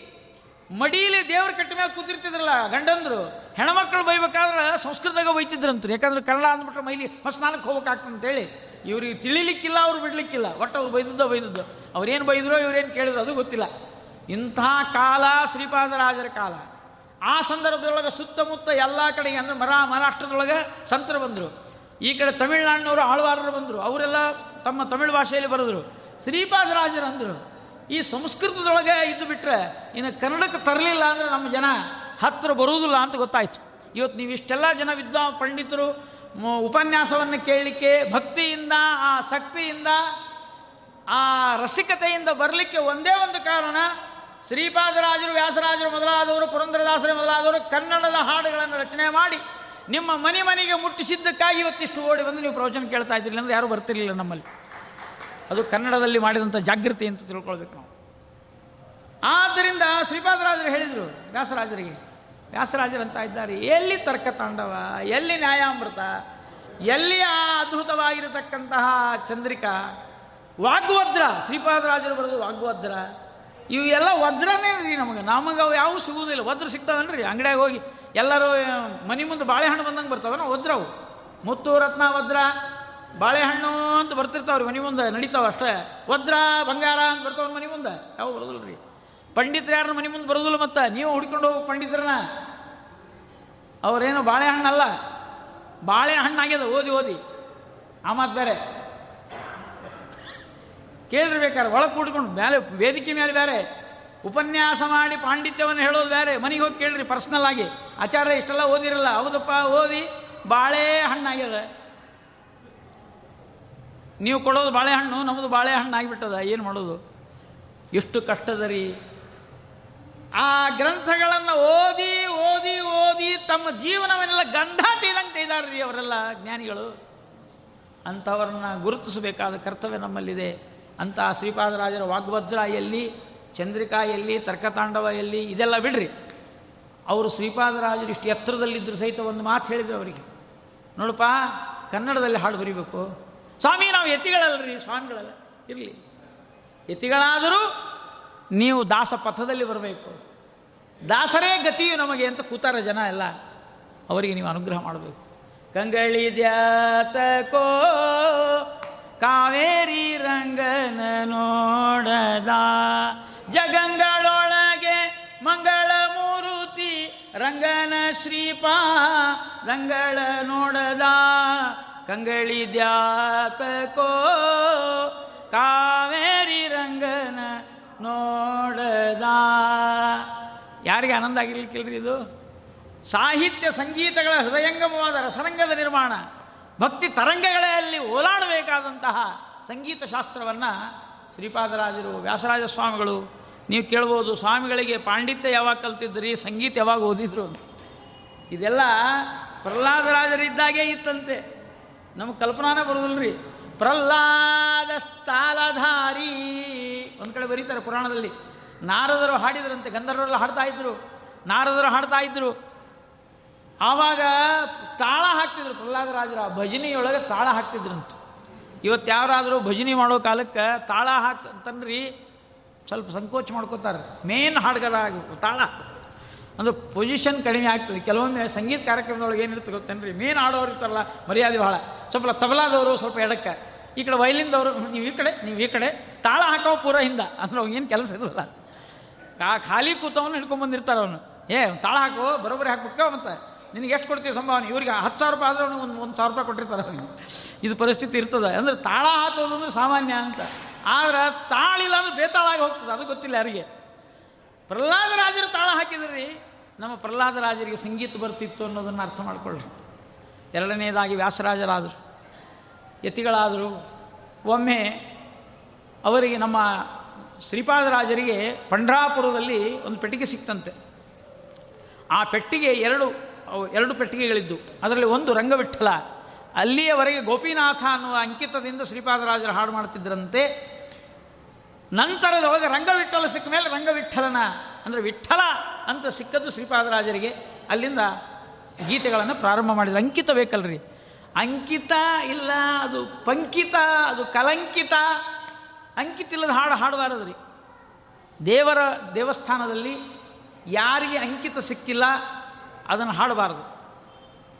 ಮಡಿಯಲ್ಲಿ ದೇವ್ರ ಕಟ್ಟ ಮೇಲೆ ಕೂತಿರ್ತಿದ್ರಲ್ಲ ಗಂಡಂದ್ರು, ಹೆಣ್ಮಕ್ಳು ಬೈಬೇಕಾದ್ರೆ ಸಂಸ್ಕೃತದಾಗ ಬೈತಿದ್ರಂತ್ರು. ಯಾಕಂದ್ರೆ ಕನ್ನಡ ಅಂದ್ಬಿಟ್ರೆ ಮೈಲಿ ಸ್ನಾನಕ್ಕೆ ಹೋಗ್ಬೇಕಾಗ್ತದೆ ಅಂತೇಳಿ. ಇವ್ರಿಗೆ ತಿಳಿಲಿಕ್ಕಿಲ್ಲ, ಅವ್ರು ಬಿಡ್ಲಿಕ್ಕಿಲ್ಲ. ಒಟ್ಟು ಅವ್ರು ಬೈದದ್ದು ಬೈದದ್ದು. ಅವ್ರೇನು ಬೈದ್ರೋ, ಇವ್ರೇನು ಕೇಳಿದ್ರು ಅದು ಗೊತ್ತಿಲ್ಲ. ಇಂಥ ಕಾಲ ಶ್ರೀಪಾದರಾಜರ ಕಾಲ. ಆ ಸಂದರ್ಭದೊಳಗೆ ಸುತ್ತಮುತ್ತ ಎಲ್ಲ ಕಡೆಗೆ ಅಂದ್ರೆ ಮರ, ಮಹಾರಾಷ್ಟ್ರದೊಳಗೆ ಸಂತರು ಬಂದರು. ಈ ಕಡೆ ತಮಿಳ್ನಾಡಿನವರು ಆಳ್ವಾರರು ಬಂದರು. ಅವರೆಲ್ಲ ತಮ್ಮ ತಮಿಳು ಭಾಷೆಯಲ್ಲಿ ಬರೆದ್ರು. ಶ್ರೀಪಾದರಾಜರು ಅಂದರು ಈ ಸಂಸ್ಕೃತದೊಳಗೆ ಇದ್ದು ಬಿಟ್ಟರೆ ಇನ್ನು ಕನ್ನಡಕ್ಕೆ ತರಲಿಲ್ಲ ಅಂದರೆ ನಮ್ಮ ಜನ ಹತ್ತಿರ ಬರುವುದಿಲ್ಲ ಅಂತ ಗೊತ್ತಾಯಿತು. ಇವತ್ತು ನೀವು ಇಷ್ಟೆಲ್ಲ ಜನ ವಿದ್ವಾ ಪಂಡಿತರು ಉಪನ್ಯಾಸವನ್ನು ಕೇಳಲಿಕ್ಕೆ ಭಕ್ತಿಯಿಂದ, ಆ ಶಕ್ತಿಯಿಂದ, ಆ ರಸಿಕತೆಯಿಂದ ಬರಲಿಕ್ಕೆ ಒಂದೇ ಒಂದು ಕಾರಣ, ಶ್ರೀಪಾದರಾಜರು, ವ್ಯಾಸರಾಜರು ಮೊದಲಾದವರು, ಪುರಂದರದಾಸರು ಮೊದಲಾದವರು ಕನ್ನಡದ ಹಾಡುಗಳನ್ನು ರಚನೆ ಮಾಡಿ ನಿಮ್ಮ ಮನೆ ಮನೆಗೆ ಮುಟ್ಟಿಸಿದ್ದಕ್ಕಾಗಿ ಇವತ್ತಿಷ್ಟು ಓಡಿ ಬಂದು ನೀವು ಪ್ರವಚನ ಕೇಳ್ತಾ ಇದ್ದಿರಲಿಲ್ಲ ಅಂದರೆ ಯಾರೂ ಬರ್ತಿರಲಿಲ್ಲ ನಮ್ಮಲ್ಲಿ. ಅದು ಕನ್ನಡದಲ್ಲಿ ಮಾಡಿದಂಥ ಜಾಗೃತಿ ಅಂತ ತಿಳ್ಕೊಳ್ಬೇಕು ನಾವು. ಆದ್ದರಿಂದ ಶ್ರೀಪಾದರಾಜರು ಹೇಳಿದರು, ವ್ಯಾಸರಾಜರಿಗೆ ವ್ಯಾಸರಾಜರು ಅಂತ ಇದ್ದಾರೆ, ಎಲ್ಲಿ ತರ್ಕ ತಾಂಡವ ಎಲ್ಲಿ ನ್ಯಾಯಾಮೃತ, ಎಲ್ಲಿ ಆ ಅದ್ಭುತವಾಗಿರತಕ್ಕಂತಹ ಚಂದ್ರಿಕಾ, ವಾಗ್ವಜ್ರ, ಶ್ರೀಪಾದರಾಜರು ಬರೋದು ವಾಗ್ವಜ್ರ, ಇವೆಲ್ಲ ವಜ್ರನೇ ರೀ ನಮಗೆ ನಮಗೆ ಅವು ಯಾವೂ ಸಿಗುವುದಿಲ್ಲ, ವಜ್ರ ಸಿಗ್ತಾವನ್ರಿ ಅಂಗಡಿಯಾಗ ಹೋಗಿ ಎಲ್ಲರೂ ಮನೆ ಮುಂದೆ ಬಾಳೆಹಣ್ಣು ಬಂದಂಗೆ ಬರ್ತಾವನ ವಜ್ರವು. ಮುತ್ತು ರತ್ನ ವಜ್ರ ಬಾಳೆಹಣ್ಣು ಅಂತ ಬರ್ತಿರ್ತಾವ್ರಿ ಮನೆ ಮುಂದೆ, ನಡೀತಾವ ಅಷ್ಟೇ. ವಜ್ರ, ಬಂಗಾರ ಅಂತ ಬರ್ತಾವ್ರ ಮನೆ ಮುಂದೆ. ಯಾವ ಬರೋದಿಲ್ಲ ರೀ ಪಂಡಿತರು ಯಾರನ್ನ ಮನೆ ಮುಂದೆ ಬರೋದಿಲ್ಲ ಮತ್ತೆ. ನೀವು ಹುಡ್ಕೊಂಡು ಹೋಗಿ ಪಂಡಿತರನ್ನ ಅವರೇನು ಬಾಳೆಹಣ್ಣಲ್ಲ. ಬಾಳೆಹಣ್ಣಾಗ್ಯದ, ಓದಿ ಓದಿ. ಆ ಮಾತು ಬೇರೆ. ಕೇಳಿರ್ಬೇಕಾದ್ರೆ ಒಳಗೆ ಕೂಡ್ಕೊಂಡು ಮೇಲೆ ವೇದಿಕೆ ಮೇಲೆ ಬೇರೆ. ಉಪನ್ಯಾಸ ಮಾಡಿ ಪಾಂಡಿತ್ಯವನ್ನು ಹೇಳೋದು ಬೇರೆ. ಮನೆಗೆ ಹೋಗಿ ಕೇಳ್ರಿ, ಪರ್ಸ್ನಲ್ ಆಗಿ. ಆಚಾರ್ಯ, ಇಷ್ಟೆಲ್ಲ ಓದಿರಲ್ಲ. ಹೌದಪ್ಪ, ಓದಿ. ಬಾಳೆ ಹಣ್ಣಾಗ್ಯದ ನೀವು ಕೊಡೋದು ಬಾಳೆಹಣ್ಣು ನಮ್ಮದು ಬಾಳೆಹಣ್ಣು ಆಗಿಬಿಟ್ಟದ, ಏನು ಮಾಡೋದು? ಎಷ್ಟು ಕಷ್ಟದ ರೀ. ಆ ಗ್ರಂಥಗಳನ್ನು ಓದಿ ಓದಿ ಓದಿ ತಮ್ಮ ಜೀವನವನ್ನೆಲ್ಲ ಗಂಧ ತೀರಂಗೆ ರೀ ಅವರೆಲ್ಲ ಜ್ಞಾನಿಗಳು. ಅಂಥವ್ರನ್ನ ಗುರುತಿಸಬೇಕಾದ ಕರ್ತವ್ಯ ನಮ್ಮಲ್ಲಿದೆ. ಅಂತ ಶ್ರೀಪಾದರಾಜರ ವಾಗ್ವಜ್ರ ಎಲ್ಲಿ, ಚಂದ್ರಿಕಾ ಎಲ್ಲಿ, ತರ್ಕತಾಂಡವ ಎಲ್ಲಿ, ಇದೆಲ್ಲ ಬಿಡ್ರಿ. ಅವರು ಶ್ರೀಪಾದರಾಜರು ಇಷ್ಟು ಎತ್ತರದಲ್ಲಿದ್ದರೂ ಸಹಿತ ಒಂದು ಮಾತು ಹೇಳಿದರು ಅವರಿಗೆ. ನೋಡಪ್ಪ, ಕನ್ನಡದಲ್ಲಿ ಹಾಡು ಬರೀಬೇಕು. ಸ್ವಾಮಿ, ನಾವು ಯತಿಗಳಲ್ರಿ, ಸ್ವಾಮಿಗಳಲ್ಲ, ಇರಲಿ. ಯತಿಗಳಾದರೂ ನೀವು ದಾಸ ಪಥದಲ್ಲಿ ಬರಬೇಕು. ದಾಸರೇ ಗತಿಯು ನಮಗೆ ಅಂತ ಕೂತಾರ ಜನ ಎಲ್ಲ. ಅವರಿಗೆ ನೀವು ಅನುಗ್ರಹ ಮಾಡಬೇಕು. ಕಂಗಳಿದ್ಯಾತಕೋ ಕಾವೇರಿ ರಂಗನ ನೋಡದ. ಜಗಂಗಳೊಳಗೆ ಮಂಗಳ ಮೂರುತಿ ರಂಗನ ಶ್ರೀಪಾ, ರಂಗಳ ನೋಡದ. ಕಂಗಳಿದ್ಯಾತಕೋ ಕಾವೇರಿ ರಂಗನ ನೋಡದ. ಯಾರಿಗೆ ಆನಂದ ಆಗಿರ್ಲಿಕ್ಕಿಲ್ರಿ ಇದು? ಸಾಹಿತ್ಯ ಸಂಗೀತಗಳ ಹೃದಯಂಗಮವಾದ ರಸರಂಗದ ನಿರ್ಮಾಣ, ಭಕ್ತಿ ತರಂಗಗಳಲ್ಲಿ ಓಲಾಡಬೇಕಾದಂತಹ ಸಂಗೀತ ಶಾಸ್ತ್ರವನ್ನು ಶ್ರೀಪಾದರಾಜರು ವ್ಯಾಸರಾಜ ಸ್ವಾಮಿಗಳು ನೀವು ಕೇಳ್ಬೋದು ಸ್ವಾಮಿಗಳಿಗೆ ಪಾಂಡಿತ್ಯ ಯಾವಾಗ ಕಲ್ತಿದ್ರಿ ಸಂಗೀತ ಯಾವಾಗ ಓದಿದ್ರು ಇದೆಲ್ಲ ಪ್ರಹ್ಲಾದರಾಜರಿದ್ದಾಗೇ ಇತ್ತಂತೆ. ನಮಗೆ ಕಲ್ಪನಾನೇ ಬರೋದಿಲ್ರಿ. ಪ್ರಹ್ಲಾದ ಸ್ಥಾಲಧಾರಿ. ಒಂದು ಕಡೆ ಬರೀತಾರೆ ಪುರಾಣದಲ್ಲಿ. ನಾರದರು ಹಾಡಿದ್ರಂತೆ, ಗಂಧರ್ವರೆಲ್ಲ ಹಾಡ್ತಾ ಇದ್ರು. ನಾರದರು ಹಾಡ್ತಾ ಇದ್ರು. ಆವಾಗ ತಾಳ ಹಾಕ್ತಿದ್ರು ಪ್ರಹ್ಲಾದರಾಜರು ಆ ಭಜನೆಯೊಳಗೆ ತಾಳ ಹಾಕ್ತಿದ್ರಂತೆ. ಇವತ್ತು ಯಾರಾದರೂ ಭಜನೆ ಮಾಡೋ ಕಾಲಕ್ಕೆ ತಾಳ ಹಾಕ್ ಅಂತನ್ರಿ ಸ್ವಲ್ಪ ಸಂಕೋಚ ಮಾಡ್ಕೋತಾರೆ. ಮೇನ್ ಹಾಡುಗಾರ ತಾಳ. ಅಂದ್ರೆ ಪೊಸಿಷನ್ ಕಡಿಮೆ ಆಗ್ತದೆ. ಕೆಲವೊಮ್ಮೆ ಸಂಗೀತ ಕಾರ್ಯಕ್ರಮದೊಳಗೆ ಏನಿರುತ್ತೆ ಗೊತ್ತೇನ್ರಿ? ಮೇನ್ ಆಡೋರು ಇರ್ತಾರಲ್ಲ, ಮರ್ಯಾದೆ ಭಾಳ ಸ್ವಲ್ಪ ತಬಲಾದವರು ಸ್ವಲ್ಪ ಎಡಕ್ಕೆ. ಈ ಕಡೆ ವೈಲಿಂದವರು ನೀವು ಈ ಕಡೆ, ನೀವು ಈ ಕಡೆ. ತಾಳ ಹಾಕೋ ಪೂರ ಹಿಂದ. ಅಂದ್ರೆ ಏನು ಕೆಲಸ ಇರಲ್ಲ ಆ ಖಾಲಿ ಕೂತವನು ಹಿಡ್ಕೊಂಬಂದಿರ್ತಾರೆ ಅವನು. ಏ ತಾಳ ಹಾಕೋ, ಬರೋಬ್ಬರಿ ಹಾಕ್ಬೇಕು ಮತ್ತೆ ನಿನಗೆ ಎಷ್ಟು ಕೊಡ್ತೀವಿ ಸಂಭಾವನೆ? ಇವ್ರಿಗೆ ಹತ್ತು ಸಾವಿರ ರೂಪಾಯಿ ಆದರೆ ಅವ್ನಿಗೆ ಒಂದು ಒಂದು ಸಾವಿರ ರೂಪಾಯಿ ಕೊಟ್ಟಿರ್ತಾರೆ ಅವನಿಗೆ. ಇದು ಪರಿಸ್ಥಿತಿ ಇರ್ತದೆ. ಅಂದರೆ ತಾಳ ಹಾಕೋದು ಅಂದ್ರೆ ಸಾಮಾನ್ಯ ಅಂತ. ಆದ್ರೆ ತಾಳಿಲ್ಲ ಅಂದ್ರೆ ಬೇತಾಳಾಗಿ ಹೋಗ್ತದೆ. ಅದು ಗೊತ್ತಿಲ್ಲ ಯಾರಿಗೆ. ಪ್ರಹ್ಲಾದರಾಜರು ತಾಳ ಹಾಕಿದ್ರಿ. ನಮ್ಮ ಪ್ರಹ್ಲಾದರಾಜರಿಗೆ ಸಂಗೀತ ಬರ್ತಿತ್ತು ಅನ್ನೋದನ್ನು ಅರ್ಥ ಮಾಡಿಕೊಳ್ಳ್ರಿ ಎರಡನೇದಾಗಿ ವ್ಯಾಸರಾಜರಾದರು. ಯತಿಗಳಾದರು. ಒಮ್ಮೆ ಅವರಿಗೆ ನಮ್ಮ ಶ್ರೀಪಾದರಾಜರಿಗೆ ಪಂಡ್ರಾಪುರದಲ್ಲಿ ಒಂದು ಪೆಟ್ಟಿಗೆ ಸಿಕ್ತಂತೆ. ಆ ಪೆಟ್ಟಿಗೆ ಎರಡು ಎರಡು ಪೆಟ್ಟಿಗೆಗಳಿದ್ದು. ಅದರಲ್ಲಿ ಒಂದು ರಂಗವಿಠಲ. ಅಲ್ಲಿಯವರೆಗೆ ಗೋಪಿನಾಥ ಅನ್ನುವ ಅಂಕಿತದಿಂದ ಶ್ರೀಪಾದರಾಜರು ಹಾಡು ಮಾಡ್ತಿದ್ದರಂತೆ ನಂತರದೊಳಗೆ ರಂಗವಿಠಲ ಸಿಕ್ಕ ಮೇಲೆ ರಂಗವಿಠಲನ ಅಂದರೆ ವಿಠಲ ಅಂತ ಸಿಕ್ಕದ್ದು ಶ್ರೀಪಾದರಾಜರಿಗೆ. ಅಲ್ಲಿಂದ ಗೀತೆಗಳನ್ನು ಪ್ರಾರಂಭ ಮಾಡಿದ್ರು. ಅಂಕಿತ ಬೇಕಲ್ರಿ. ಅಂಕಿತ ಇಲ್ಲ, ಅದು ಪಂಕಿತ, ಅದು ಕಲಂಕಿತ. ಅಂಕಿತ ಇಲ್ಲದ ಹಾಡು ಹಾಡಬಾರದ್ರಿ. ದೇವರ ದೇವಸ್ಥಾನದಲ್ಲಿ ಯಾರಿಗೆ ಅಂಕಿತ ಸಿಕ್ಕಿಲ್ಲ, ಅದನ್ನು ಹಾಡಬಾರದು.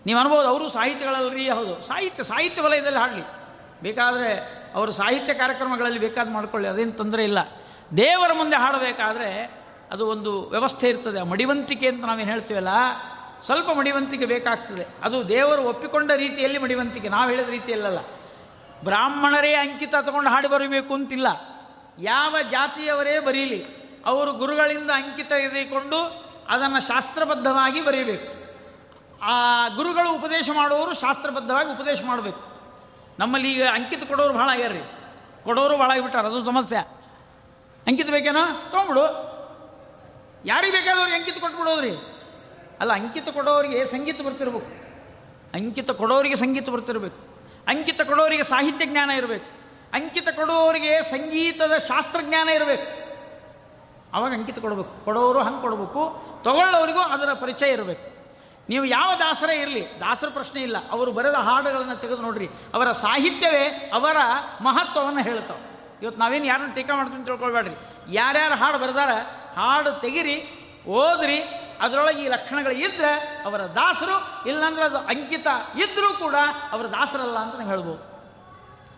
ನೀವು ಅನ್ಬೋದು ಅವರು ಸಾಹಿತ್ಯಗಳಲ್ಲರಿ ಹೌದು. ಸಾಹಿತ್ಯ ಸಾಹಿತ್ಯ ವಲಯದಲ್ಲಿ ಹಾಡಲಿ. ಬೇಕಾದರೆ ಅವರು ಸಾಹಿತ್ಯ ಕಾರ್ಯಕ್ರಮಗಳಲ್ಲಿ ಬೇಕಾದ ಮಾಡ್ಕೊಳ್ಳಿ, ಅದೇನು ತೊಂದರೆ ಇಲ್ಲ. ದೇವರ ಮುಂದೆ ಹಾಡಬೇಕಾದ್ರೆ ಅದು ಒಂದು ವ್ಯವಸ್ಥೆ ಇರ್ತದೆ. ಆ ಮಡಿವಂತಿಕೆ ಅಂತ ನಾವೇನು ಹೇಳ್ತೀವಲ್ಲ, ಸ್ವಲ್ಪ ಮಡಿವಂತಿಕೆ ಬೇಕಾಗ್ತದೆ. ಅದು ದೇವರು ಒಪ್ಪಿಕೊಂಡ ರೀತಿಯಲ್ಲಿ ಮಡಿವಂತಿಕೆ. ನಾವು ಹೇಳಿದ ರೀತಿಯಲ್ಲಲ್ಲ. ಬ್ರಾಹ್ಮಣರೇ ಅಂಕಿತ ತಗೊಂಡು ಹಾಡಿ ಬರಬೇಕು ಅಂತಿಲ್ಲ. ಯಾವ ಜಾತಿಯವರೇ ಬರೀಲಿ, ಅವರು ಗುರುಗಳಿಂದ ಅಂಕಿತ ತೆಗೆದುಕೊಂಡು ಅದನ್ನು ಶಾಸ್ತ್ರಬದ್ಧವಾಗಿ ಬರೀಬೇಕು. ಆ ಗುರುಗಳು ಉಪದೇಶ ಮಾಡುವವರು ಶಾಸ್ತ್ರಬದ್ಧವಾಗಿ ಉಪದೇಶ ಮಾಡಬೇಕು. ನಮ್ಮಲ್ಲಿ ಈಗ ಅಂಕಿತ ಕೊಡೋರು ಭಾಳ ಆಗ್ಯಾರ್ರಿ. ಕೊಡೋರು ಭಾಳ ಆಗಿಬಿಟ್ಟಾರ, ಅದು ಸಮಸ್ಯೆ. ಅಂಕಿತ ಬೇಕೇನೋ ತೊಗೊಂಬಿಡು ಯಾರಿಗೆ ಬೇಕಾದವ್ರಿಗೆ ಅಂಕಿತ ಕೊಟ್ಬಿಡೋದ್ರಿ? ಅಲ್ಲ, ಅಂಕಿತ ಕೊಡೋರಿಗೆ ಸಂಗೀತ ಬರ್ತಿರ್ಬೇಕು. ಅಂಕಿತ ಕೊಡೋರಿಗೆ ಸಂಗೀತ ಬರ್ತಿರ್ಬೇಕು. ಅಂಕಿತ ಕೊಡೋರಿಗೆ ಸಾಹಿತ್ಯ ಜ್ಞಾನ ಇರಬೇಕು. ಅಂಕಿತ ಕೊಡೋರಿಗೆ ಸಂಗೀತದ ಶಾಸ್ತ್ರಜ್ಞಾನ ಇರಬೇಕು. ಅವಾಗ ಅಂಕಿತ ಕೊಡಬೇಕು. ಕೊಡೋರು ಹಂಗೆ ಕೊಡಬೇಕು. ತಗೊಳ್ಳೋರಿಗೂ ಅದರ ಪರಿಚಯ ಇರಬೇಕು. ನೀವು ಯಾವ ದಾಸರೇ ಇರಲಿ, ದಾಸರ ಪ್ರಶ್ನೆ ಇಲ್ಲ. ಅವರು ಬರೆದ ಹಾಡುಗಳನ್ನು ತೆಗೆದು ನೋಡ್ರಿ. ಅವರ ಸಾಹಿತ್ಯವೇ ಅವರ ಮಹತ್ವವನ್ನು ಹೇಳ್ತಾವೆ ಇವತ್ತು ನಾವೇನು ಯಾರನ್ನ ಟೀಕಾ ಮಾಡ್ತೀನಿ ತಿಳ್ಕೊಳ್ಬೇಡ್ರಿ. ಯಾರ್ಯಾರು ಹಾಡು ಬರೆದಾರ ಹಾಡು ತೆಗಿರಿ, ಓದ್ರಿ, ಅದರೊಳಗೆ ಈ ಲಕ್ಷಣಗಳು ಇದ್ದರೆ ಅವರ ದಾಸರು, ಇಲ್ಲಾಂದ್ರೆ ಅದು ಅಂಕಿತ ಇದ್ದರೂ ಕೂಡ ಅವರ ದಾಸರಲ್ಲ ಅಂತ ನಾವು ಹೇಳ್ಬೋದು.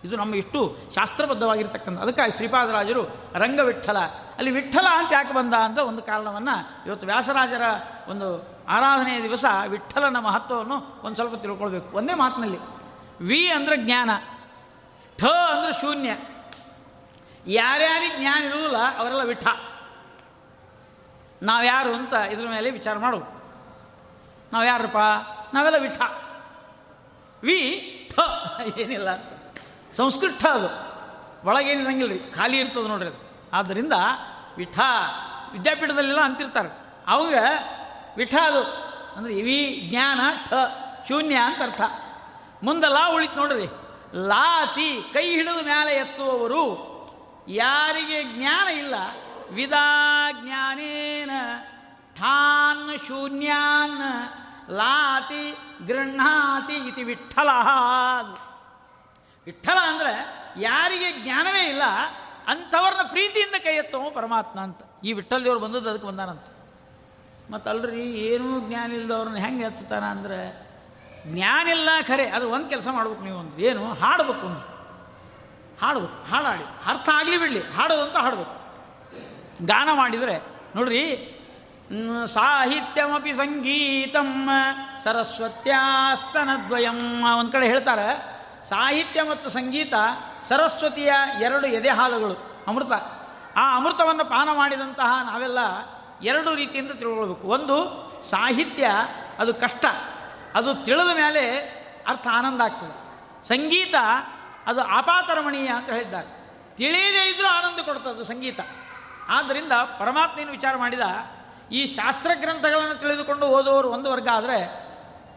ಇದು ನಮ್ಮ ಇಷ್ಟು ಶಾಸ್ತ್ರಬದ್ಧವಾಗಿರ್ತಕ್ಕಂಥ, ಅದಕ್ಕಾಗಿ ಶ್ರೀಪಾದರಾಜರು ರಂಗವಿಠಲ. ಅಲ್ಲಿ ವಿಠಲ ಅಂತ ಯಾಕೆ ಬಂದ ಅಂತ ಒಂದು ಕಾರಣವನ್ನು ಇವತ್ತು ವ್ಯಾಸರಾಜರ ಒಂದು ಆರಾಧನೆಯ ದಿವಸ ವಿಠಲನ ಮಹತ್ವವನ್ನು ಒಂದು ಸ್ವಲ್ಪ ತಿಳ್ಕೊಳ್ಬೇಕು. ಒಂದೇ ಮಾತಿನಲ್ಲಿ, ವಿ ಅಂದರೆ ಜ್ಞಾನ, ಠ ಅಂದರೆ ಶೂನ್ಯ. ಯಾರ್ಯಾರಿಗೆ ಜ್ಞಾನ ಇರುವುದಿಲ್ಲ ಅವರೆಲ್ಲ ವಿಠ. ನಾವ್ಯಾರು ಅಂತ ಇದ್ರ ಮೇಲೆ ವಿಚಾರ ಮಾಡು. ನಾವು ಯಾರಪ್ಪ? ನಾವೆಲ್ಲ ವಿಠ. ವಿ ಠ. ಏನಿಲ್ಲ ಸಂಸ್ಕೃತ ಅದು. ಒಳಗೇನಿರಂಗಿಲ್ಲ ರೀ ಖಾಲಿ ಇರ್ತದೆ ನೋಡ್ರಿ ಆದ್ದರಿಂದ ವಿಠ ವಿದ್ಯಾಪೀಠದಲ್ಲೆಲ್ಲ ಅಂತಿರ್ತಾರೆ. ಅವಾಗ ವಿಠ ಅದು. ಅಂದರೆ ವಿ ಜ್ಞಾನ ಠ ಶೂನ್ಯ ಅಂತ ಅರ್ಥ. ಮುಂದೆ ಲಾ ಉಳಿತು ನೋಡ್ರಿ. ಲಾತಿ ಕೈ ಹಿಡಿದು ಮೇಲೆ ಎತ್ತುವವರು ಯಾರಿಗೆ ಜ್ಞಾನ ಇಲ್ಲ ವಿದಾ ಜ್ಞಾನೇನ ಠಾನ್ ಶೂನ್ಯಾನ್ ಲಾತಿ ಗೃಹಾತಿ ಇತಿ ವಿಠಲ ವಿಠಲ ಅಂದರೆ ಯಾರಿಗೆ ಜ್ಞಾನವೇ ಇಲ್ಲ, ಅಂಥವ್ರನ್ನ ಪ್ರೀತಿಯಿಂದ ಕೈ ಎತ್ತವ ಪರಮಾತ್ಮ ಅಂತ. ಈ ವಿಠಲ್ ದೇವ್ರು ಬಂದದ್ದು ಅದಕ್ಕೆ ಬಂದಾನಂತ. ಮತ್ತು ಅಲ್ರಿ ಏನೂ ಜ್ಞಾನ ಇಲ್ಲದವ್ರನ್ನ ಹೆಂಗೆ ಎತ್ತುತ್ತಾನ ಅಂದರೆ, ಜ್ಞಾನ ಇಲ್ಲ ಖರೆ, ಅದು ಒಂದು ಕೆಲಸ ಮಾಡ್ಬೇಕು ನೀವು ಒಂದು. ಏನು? ಹಾಡಬೇಕು ಒಂದು. ಹಾಡಬೇಕು, ಹಾಡಾಡಿ. ಅರ್ಥ ಆಗಲಿ ಬಿಡಲಿ. ಹಾಡೋದಂತ ಹಾಡ್ಬೇಕು. ಗಾನ ಮಾಡಿದರೆ, ನೋಡ್ರಿ ಸಾಹಿತ್ಯಮಿ ಸಂಗೀತಂ ಸರಸ್ವತ್ಯಾಸ್ತನದ್ವಯಂ ಒಂದು ಕಡೆ ಹೇಳ್ತಾರೆ. ಸಾಹಿತ್ಯ ಮತ್ತು ಸಂಗೀತ ಸರಸ್ವತಿಯ ಎರಡು ಎದೆ ಹಾಲುಗಳು ಅಮೃತ. ಆ ಅಮೃತವನ್ನು ಪಾನ ಮಾಡಿದಂತಹ ನಾವೆಲ್ಲ ಎರಡು ರೀತಿಯಿಂದ ತಿಳ್ಕೊಳ್ಬೇಕು. ಒಂದು, ಸಾಹಿತ್ಯ, ಅದು ಕಷ್ಟ. ಅದು ತಿಳಿದ ಮೇಲೆ ಅರ್ಥ ಆನಂದ ಆಗ್ತದೆ. ಸಂಗೀತ, ಅದು ಆಪಾತರಮಣೀಯ ಅಂತ ಹೇಳಿದ್ದಾರೆ. ತಿಳಿಯದೇ ಇದ್ದರೂ ಆನಂದ ಕೊಡ್ತದೆ ಸಂಗೀತ. ಆದ್ದರಿಂದ ಪರಮಾತ್ಮೇನು ವಿಚಾರ ಮಾಡಿದ? ಈ ಶಾಸ್ತ್ರ ಗ್ರಂಥಗಳನ್ನು ತಿಳಿದುಕೊಂಡು ಓದೋರು ಒಂದು ವರ್ಗ ಆದರೆ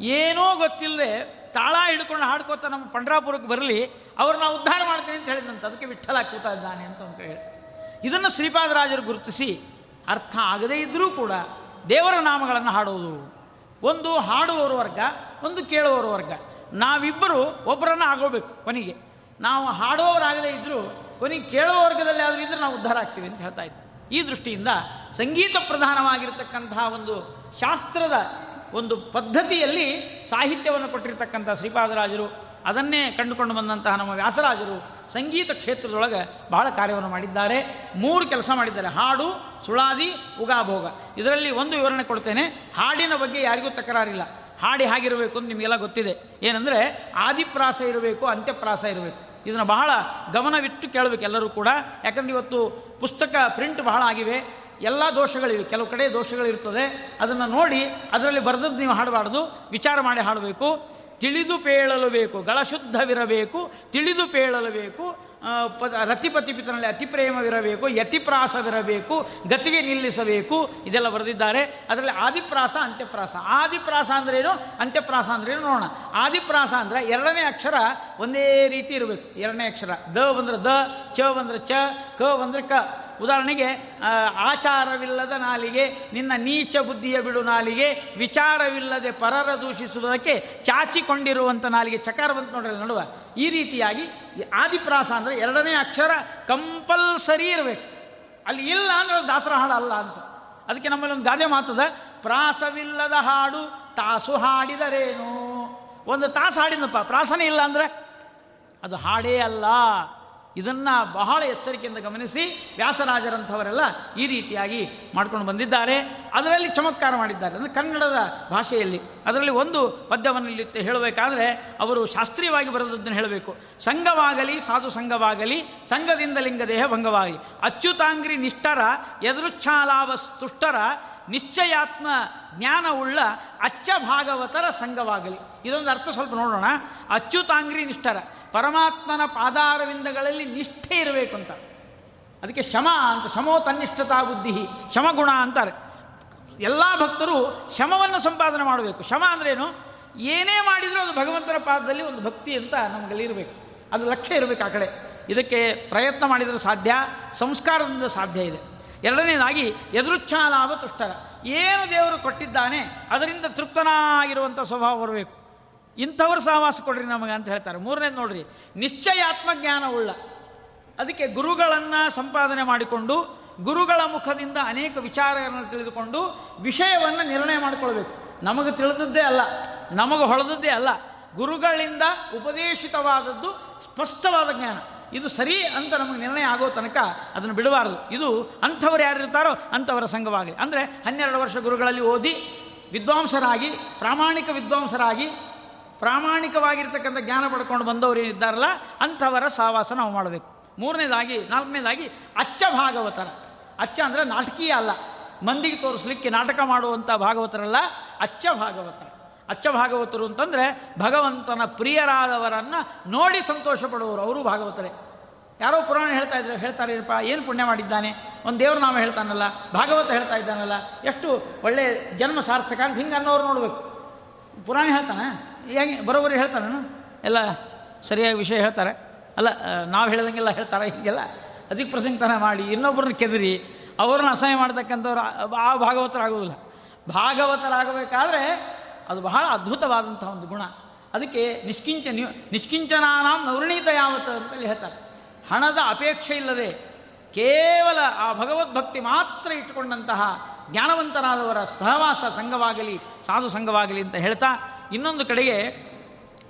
ಏನೂ ಗೊತ್ತಿಲ್ಲದೆ ತಾಳ ಹಿಡ್ಕೊಂಡು ಹಾಡ್ಕೋತ ನಮ್ಮ ಪಂಡ್ರಾಪುರಕ್ಕೆ ಬರಲಿ, ಅವ್ರನ್ನ ಉದ್ಧಾರ ಮಾಡ್ತೀನಿ ಅಂತ ಹೇಳಿದಂತ. ಅದಕ್ಕೆ ವಿಠಲ ಕೂತಾ ಇದ್ದಾನೆ ಅಂತ ಒಂದು ಹೇಳಿ ಇದನ್ನು ಶ್ರೀಪಾದರಾಜರು ಗುರುತಿಸಿ ಅರ್ಥ ಆಗದೇ ಇದ್ದರೂ ಕೂಡ ದೇವರ ನಾಮಗಳನ್ನು ಹಾಡುವುದು ಒಂದು ಹಾಡುವವರು ವರ್ಗ, ಒಂದು ಕೇಳುವವರು ವರ್ಗ. ನಾವಿಬ್ಬರು ಒಬ್ಬರನ್ನು ಆಗೋಬೇಕು ಕೊನೆಗೆ. ನಾವು ಹಾಡೋವರಾಗದೇ ಇದ್ದರೂ ಕೊನೆಗೆ ಕೇಳುವ ವರ್ಗದಲ್ಲಿ ಆದರೂ ಇದ್ದರೆ ನಾವು ಉದ್ಧಾರ ಆಗ್ತೀವಿ ಅಂತ ಹೇಳ್ತಾ ಈ ದೃಷ್ಟಿಯಿಂದ ಸಂಗೀತ ಪ್ರಧಾನವಾಗಿರತಕ್ಕಂತಹ ಒಂದು ಶಾಸ್ತ್ರದ ಒಂದು ಪದ್ಧತಿಯಲ್ಲಿ ಸಾಹಿತ್ಯವನ್ನು ಕೊಟ್ಟಿರ್ತಕ್ಕಂಥ ಶ್ರೀಪಾದರಾಜರು, ಅದನ್ನೇ ಕಂಡುಕೊಂಡು ಬಂದಂತಹ ನಮ್ಮ ವ್ಯಾಸರಾಜರು ಸಂಗೀತ ಕ್ಷೇತ್ರದೊಳಗೆ ಬಹಳ ಕಾರ್ಯವನ್ನು ಮಾಡಿದ್ದಾರೆ. ಮೂರು ಕೆಲಸ ಮಾಡಿದ್ದಾರೆ. ಹಾಡು, ಸುಳಾದಿ, ಉಗಾಭೋಗ. ಇದರಲ್ಲಿ ಒಂದು ವಿವರಣೆ ಕೊಡ್ತೇನೆ. ಹಾಡಿನ ಬಗ್ಗೆ ಯಾರಿಗೂ ತಕರಾರಿಲ್ಲ. ಹಾಡಿ ಹಾಗಿರಬೇಕು ಅಂತ ನಿಮಗೆಲ್ಲ ಗೊತ್ತಿದೆ. ಏನಂದರೆ ಆದಿಪ್ರಾಸ ಇರಬೇಕು, ಅಂತ್ಯಪ್ರಾಸ ಇರಬೇಕು. ಇದನ್ನು ಬಹಳ ಗಮನವಿಟ್ಟು ಕೇಳಬೇಕು ಎಲ್ಲರೂ ಕೂಡ. ಯಾಕಂದ್ರೆ ಇವತ್ತು ಪುಸ್ತಕ ಪ್ರಿಂಟ್ ಬಹಳ ಆಗಿವೆ. ಎಲ್ಲ ದೋಷಗಳಿವೆ. ಕೆಲವು ಕಡೆ ದೋಷಗಳಿರ್ತದೆ. ಅದನ್ನು ನೋಡಿ ಅದರಲ್ಲಿ ಬರೆದದ್ದು ನೀವು ಹಾಡಬಾರ್ದು. ವಿಚಾರ ಮಾಡಿ ಹಾಡಬೇಕು. ತಿಳಿದು ಪೇಳಲು ಬೇಕು. ಗಳಶುದ್ಧವಿರಬೇಕು ತಿಳಿದು ಪೇಳಲು ಬೇಕು. ಆ, ಪ ರತಿಪತಿ ಪಿತನಲ್ಲಿ ಅತಿ ಪ್ರೇಮವಿರಬೇಕು ಯತಿಪ್ರಾಸವಿರಬೇಕು ಗತಿಗೆ ನಿಲ್ಲಿಸಬೇಕು ಇದೆಲ್ಲ ಬರೆದಿದ್ದಾರೆ. ಅದರಲ್ಲಿ ಆದಿಪ್ರಾಸ ಅಂತ್ಯಪ್ರಾಸ. ಆದಿಪ್ರಾಸ ಅಂದ್ರೇನು? ಅಂತ್ಯಪ್ರಾಸ ಅಂದ್ರೇನು? ನೋಡೋಣ. ಆದಿಪ್ರಾಸ ಅಂದರೆ ಎರಡನೇ ಅಕ್ಷರ ಒಂದೇ ರೀತಿ ಇರಬೇಕು. ಎರಡನೇ ಅಕ್ಷರ. ದ ಬಂದರೆ ದ ಚ ಬಂದರೆ ಚ ಕ ಬಂದರೆ ಕ. ಉದಾಹರಣೆಗೆ ಆಚಾರವಿಲ್ಲದ ನಾಲಿಗೆ, ನಿನ್ನ ನೀಚ ಬುದ್ಧಿಯ ಬಿಡು ನಾಲಿಗೆ, ವಿಚಾರವಿಲ್ಲದೆ ಪರರ ದೂಷಿಸುವುದಕ್ಕೆ ಚಾಚಿಕೊಂಡಿರುವಂಥ ನಾಲಿಗೆ ಚಕಾರ ಬಂತು ನೋಡ್ರಿ ನಡುವ. ಈ ರೀತಿಯಾಗಿ ಆದಿಪ್ರಾಸ ಅಂದರೆ ಎರಡನೇ ಅಕ್ಷರ ಕಂಪಲ್ಸರಿ ಇರಬೇಕು. ಅಲ್ಲಿ ಇಲ್ಲ ಅಂದ್ರೆ ಅದು ದಾಸರ ಹಾಡು ಅಲ್ಲ ಅಂತ. ಅದಕ್ಕೆ ನಮ್ಮಲ್ಲಿ ಒಂದು ಗಾದೆ ಮಾತದ, ಪ್ರಾಸವಿಲ್ಲದ ಹಾಡು ತಾಸು ಹಾಡಿದರೇನು? ಒಂದು ತಾಸು ಹಾಡಿದಪ್ಪ ಪ್ರಾಸನೇ ಇಲ್ಲ ಅಂದರೆ ಅದು ಹಾಡೇ ಅಲ್ಲ. ಇದನ್ನು ಬಹಳ ಎಚ್ಚರಿಕೆಯಿಂದ ಗಮನಿಸಿ ವ್ಯಾಸರಾಜರಂಥವರೆಲ್ಲ ಈ ರೀತಿಯಾಗಿ ಮಾಡ್ಕೊಂಡು ಬಂದಿದ್ದಾರೆ. ಅದರಲ್ಲಿ ಚಮತ್ಕಾರ ಮಾಡಿದ್ದಾರೆ. ಅಂದರೆ ಕನ್ನಡದ ಭಾಷೆಯಲ್ಲಿ. ಅದರಲ್ಲಿ ಒಂದು ಪದ್ಯವನ್ನು ಇಲ್ಲಿ ಹೇಳಬೇಕಾದ್ರೆ ಅವರು ಶಾಸ್ತ್ರೀಯವಾಗಿ ಬರೆದದ್ದನ್ನು ಹೇಳಬೇಕು. ಸಂಘವಾಗಲಿ, ಸಾಧು ಸಂಘವಾಗಲಿ, ಸಂಘದಿಂದ ಲಿಂಗ ದೇಹ ಭಂಗವಾಗಲಿ. ಅಚ್ಯುತಾಂಗ್ರಿ ನಿಷ್ಠರ ಎದುರುಚ್ಛಾಲಾವ ತುಷ್ಟರ ನಿಶ್ಚಯಾತ್ಮ ಜ್ಞಾನವುಳ್ಳ ಅಚ್ಚ ಭಾಗವತರ ಸಂಘವಾಗಲಿ. ಇದೊಂದು ಅರ್ಥ ಸ್ವಲ್ಪ ನೋಡೋಣ. ಅಚ್ಯುತಾಂಗ್ರಿ ನಿಷ್ಠರ. ಪರಮಾತ್ಮನ ಪಾದಾರವಿಂದಗಳಲ್ಲಿ ನಿಷ್ಠೆ ಇರಬೇಕು ಅಂತ. ಅದಕ್ಕೆ ಶಮ ಅಂತ, ಶಮೋ ತನ್ನಿಷ್ಠತಾ ಬುದ್ಧಿ ಶಮಗುಣ ಅಂತಾರೆ. ಎಲ್ಲ ಭಕ್ತರು ಶಮವನ್ನು ಸಂಪಾದನೆ ಮಾಡಬೇಕು. ಶಮ ಅಂದ್ರೇನು ಏನೇ? ಮಾಡಿದರೂ ಅದು ಭಗವಂತನ ಪಾದದಲ್ಲಿ ಒಂದು ಭಕ್ತಿ ಅಂತ ನಮಗಲ್ಲಿ ಇರಬೇಕು. ಅದು ಲಕ್ಷ್ಯ ಇರಬೇಕು ಆ ಕಡೆ. ಇದಕ್ಕೆ ಪ್ರಯತ್ನ ಮಾಡಿದರೆ ಸಾಧ್ಯ, ಸಂಸ್ಕಾರದಿಂದ ಸಾಧ್ಯ ಇದೆ. ಎರಡನೇದಾಗಿ ಎದುರುಚ್ಛಾಲಾಭ ತುಷ್ಟರ. ಏನು ದೇವರು ಕೊಟ್ಟಿದ್ದಾನೆ, ಅದರಿಂದ ತೃಪ್ತನಾಗಿರುವಂಥ ಸ್ವಭಾವ ಬರಬೇಕು. ಇಂಥವ್ರು ಸಹವಾಸ ಕೊಡ್ರಿ ನಮಗೆ ಅಂತ ಹೇಳ್ತಾರೆ. ಮೂರನೇದು ನೋಡ್ರಿ, ನಿಶ್ಚಯ ಆತ್ಮಜ್ಞಾನ ಉಳ್ಳ ಅದಕ್ಕೆ ಗುರುಗಳನ್ನು ಸಂಪಾದನೆ ಮಾಡಿಕೊಂಡು, ಗುರುಗಳ ಮುಖದಿಂದ ಅನೇಕ ವಿಚಾರಗಳನ್ನು ತಿಳಿದುಕೊಂಡು, ವಿಷಯವನ್ನು ನಿರ್ಣಯ ಮಾಡಿಕೊಳ್ಬೇಕು. ನಮಗೆ ತಿಳಿದದ್ದೇ ಅಲ್ಲ, ನಮಗೆ ಹೊಳೆದದ್ದೇ ಅಲ್ಲ. ಗುರುಗಳಿಂದ ಉಪದೇಶಿತವಾದದ್ದು ಸ್ಪಷ್ಟವಾದ ಜ್ಞಾನ. ಇದು ಸರಿ ಅಂತ ನಮಗೆ ನಿರ್ಣಯ ಆಗೋ ತನಕ ಅದನ್ನು ಬಿಡಬಾರದು. ಇದು ಅಂಥವ್ರು ಯಾರಿರ್ತಾರೋ ಅಂಥವರ ಸಂಘವಾಗಲಿ. ಅಂದರೆ ಹನ್ನೆರಡು ವರ್ಷ ಗುರುಗಳಲ್ಲಿ ಓದಿ ವಿದ್ವಾಂಸರಾಗಿ, ಪ್ರಾಮಾಣಿಕ ವಿದ್ವಾಂಸರಾಗಿ ಪ್ರಾಮಾಣಿಕವಾಗಿರ್ತಕ್ಕಂಥ ಜ್ಞಾನ ಪಡ್ಕೊಂಡು ಬಂದವರು ಏನಿದ್ದಾರಲ್ಲ ಅಂಥವರ ಸಹವಾಸ ನಾವು ಮಾಡಬೇಕು. ಮೂರನೇದಾಗಿ, ನಾಲ್ಕನೇದಾಗಿ, ಅಚ್ಚ ಭಾಗವತರ. ಅಚ್ಚ ಅಂದರೆ ನಾಟಕೀಯ ಅಲ್ಲ. ಮಂದಿಗೆ ತೋರಿಸ್ಲಿಕ್ಕೆ ನಾಟಕ ಮಾಡುವಂಥ ಭಾಗವತರಲ್ಲ, ಅಚ್ಚ ಭಾಗವತರ. ಅಚ್ಚ ಭಾಗವತರು ಅಂತಂದರೆ ಭಗವಂತನ ಪ್ರಿಯರಾದವರನ್ನು ನೋಡಿ ಸಂತೋಷ ಪಡುವವರು. ಅವರು ಭಾಗವತರೇ. ಯಾರೋ ಪುರಾಣ ಹೇಳ್ತಾ ಇದ್ರು ಹೇಳ್ತಾರೇನಪ್ಪ, ಏನು ಪುಣ್ಯ ಮಾಡಿದ್ದಾನೆ? ಒಂದು ದೇವ್ರ ನಾಮ ಹೇಳ್ತಾನಲ್ಲ, ಭಾಗವತ ಹೇಳ್ತಾ ಇದ್ದಾನಲ್ಲ, ಎಷ್ಟು ಒಳ್ಳೆ ಜನ್ಮ ಸಾರ್ಥಕ ಅಂತ ಹಿಂಗೆ ಅನ್ನೋರು ನೋಡಬೇಕು. ಪುರಾಣ ಹೇಳ್ತಾನೆ? ಹೇಗೆ, ಬರೋಬ್ಬರಿ ಹೇಳ್ತಾನೆ ಎಲ್ಲ ಸರಿಯಾಗಿ ವಿಷಯ ಹೇಳ್ತಾರೆ. ಅಲ್ಲ ನಾವು ಹೇಳ್ದಂಗೆಲ್ಲ ಹೇಳ್ತಾರೆ ಹೀಗೆಲ್ಲ? ಅದಕ್ಕೆ ಪ್ರಸಂಗತನ ಮಾಡಿ ಇನ್ನೊಬ್ಬರನ್ನ ಕೆದರಿ, ಅವ್ರನ್ನ ಅಸಹ್ಯ ಮಾಡ್ತಕ್ಕಂಥವ್ರು ಆ ಭಾಗವತರಾಗೋದಿಲ್ಲ ಭಾಗವತರಾಗಬೇಕಾದ್ರೆ ಅದು ಬಹಳ ಅದ್ಭುತವಾದಂಥ ಒಂದು ಗುಣ. ಅದಕ್ಕೆ ನಿಷ್ಕಿಂಚ ನಿಷ್ಕಿಂಚನಾನಾಂ ನವರ್ಣೀತ ಯಾವತ್ತು ಅಂತೇಳಿ ಹೇಳ್ತಾರೆ. ಹಣದ ಅಪೇಕ್ಷೆ ಇಲ್ಲದೆ ಕೇವಲ ಆ ಭಗವದ್ಭಕ್ತಿ ಮಾತ್ರ ಇಟ್ಟುಕೊಂಡಂತಹ ಜ್ಞಾನವಂತನಾದವರ ಸಹವಾಸ ಸಂಘವಾಗಲಿ, ಸಾಧು ಸಂಘವಾಗಲಿ ಅಂತ ಹೇಳ್ತಾ ಇನ್ನೊಂದು ಕಡೆಗೆ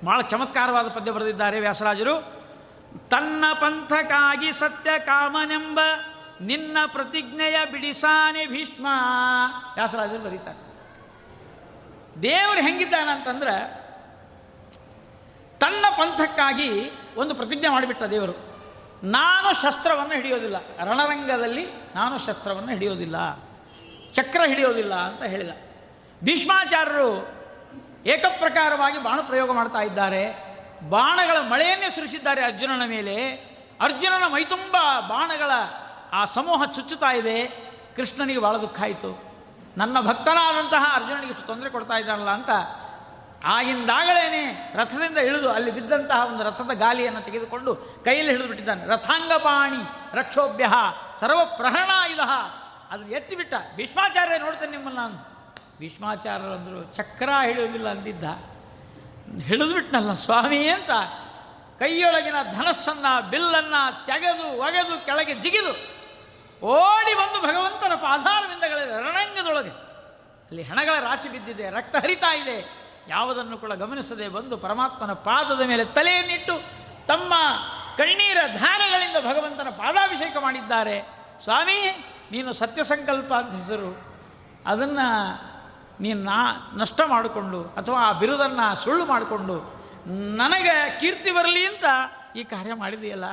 ಭಾಳ ಚಮತ್ಕಾರವಾದ ಪದ್ಯ ಬರೆದಿದ್ದಾರೆ ವ್ಯಾಸರಾಜರು. ತನ್ನ ಪಂಥಕ್ಕಾಗಿ ಸತ್ಯ ಕಾಮನೆಂಬ ನಿನ್ನ ಪ್ರತಿಜ್ಞೆಯ ಬಿಡಿಸಾನೆ ಭೀಷ್ಮ. ವ್ಯಾಸರಾಜರು ಬರೀತಾರೆ. ದೇವರು ಹೆಂಗಿದ್ದಾನಂತಂದ್ರೆ ತನ್ನ ಪಂಥಕ್ಕಾಗಿ ಒಂದು ಪ್ರತಿಜ್ಞೆ ಮಾಡಿಬಿಟ್ಟ ದೇವರು. ನಾನು ಶಸ್ತ್ರವನ್ನು ಹಿಡಿಯೋದಿಲ್ಲ. ರಣರಂಗದಲ್ಲಿ ನಾನು ಶಸ್ತ್ರವನ್ನು ಹಿಡಿಯೋದಿಲ್ಲ. ಚಕ್ರ ಹಿಡಿಯೋದಿಲ್ಲ ಅಂತ ಹೇಳಿದ. ಭೀಷ್ಮಾಚಾರ್ಯರು ಏಕಪ್ರಕಾರವಾಗಿ ಬಾಣ ಪ್ರಯೋಗ ಮಾಡ್ತಾ ಇದ್ದಾರೆ. ಬಾಣಗಳ ಮಳೆಯನ್ನೇ ಸುರಿಸಿದ್ದಾರೆ ಅರ್ಜುನನ ಮೇಲೆ. ಅರ್ಜುನನ ಮೈತುಂಬ ಬಾಣಗಳ ಆ ಸಮೂಹ ಚುಚ್ಚುತ್ತಾ ಇದೆ. ಕೃಷ್ಣನಿಗೆ ಭಾಳ ದುಃಖ ಆಯಿತು. ನನ್ನ ಭಕ್ತನಾದಂತಹ ಅರ್ಜುನನಿಗೆ ಇಷ್ಟು ತೊಂದರೆ ಕೊಡ್ತಾ ಇದ್ದಾನಲ್ಲ ಅಂತ ಆಗಿಂದಾಗಲೇನೆ ರಥದಿಂದ ಇಳಿದು ಅಲ್ಲಿ ಬಿದ್ದಂತಹ ಒಂದು ರಥದ ಗಾಲಿಯನ್ನು ತೆಗೆದುಕೊಂಡು ಕೈಯಲ್ಲಿ ಹಿಡಿದು ಬಿಟ್ಟಿದ್ದಾನೆ. ರಥಾಂಗಪಾಣಿ ರಕ್ಷೋಭ್ಯ ಸರ್ವ ಅದು ಅದನ್ನು ಎತ್ತಿಬಿಟ್ಟ ಭೀಷ್ಮಾಚಾರ್ಯ ನೋಡ್ತೇನೆ ನಿಮ್ಮನ್ನು ನಾನು. ಭೀಷ್ಮಾಚಾರ್ಯರು ಅಂದರು ಚಕ್ರ ಹಿಡಿಯೋದಿಲ್ಲ ಅಂದಿದ್ದ. ಹಿಡಿದ್ಬಿಟ್ನಲ್ಲ, ಸ್ವಾಮಿ ಅಂತ ಕೈಯೊಳಗಿನ ಧನಸ್ಸನ್ನು, ಬಿಲ್ಲನ್ನು ತೆಗೆದು ಒಗೆದು ಕೆಳಗೆ ಜಿಗಿದು ಓಡಿ ಬಂದು ಭಗವಂತನ ಪಾಧಾರವಿಂದಗಳಿದೆ ರಣರಂಗದೊಳಗೆ ಅಲ್ಲಿ ಹಣಗಳ ರಾಶಿ ಬಿದ್ದಿದೆ, ರಕ್ತ ಹರಿತಾ ಇದೆ. ಯಾವುದನ್ನು ಕೂಡ ಗಮನಿಸದೆ ಬಂದು ಪರಮಾತ್ಮನ ಪಾದದ ಮೇಲೆ ತಲೆಯನ್ನಿಟ್ಟು ತಮ್ಮ ಕಣ್ಣೀರ ಧಾರೆಗಳಿಂದ ಭಗವಂತನ ಪಾದಾಭಿಷೇಕ ಮಾಡಿದ್ದಾರೆ. ಸ್ವಾಮಿ, ನೀನು ಸತ್ಯಸಂಕಲ್ಪ ಅಂತ ಹೆಸರು. ಅದನ್ನು ನೀನು ನಾ ನಷ್ಟ ಮಾಡಿಕೊಂಡು ಅಥವಾ ಆ ಬಿರುದನ್ನು ಸುಳ್ಳು ಮಾಡಿಕೊಂಡು ನನಗೆ ಕೀರ್ತಿ ಬರಲಿ ಅಂತ ಈ ಕಾರ್ಯ ಮಾಡಿದೆಯಲ್ಲ?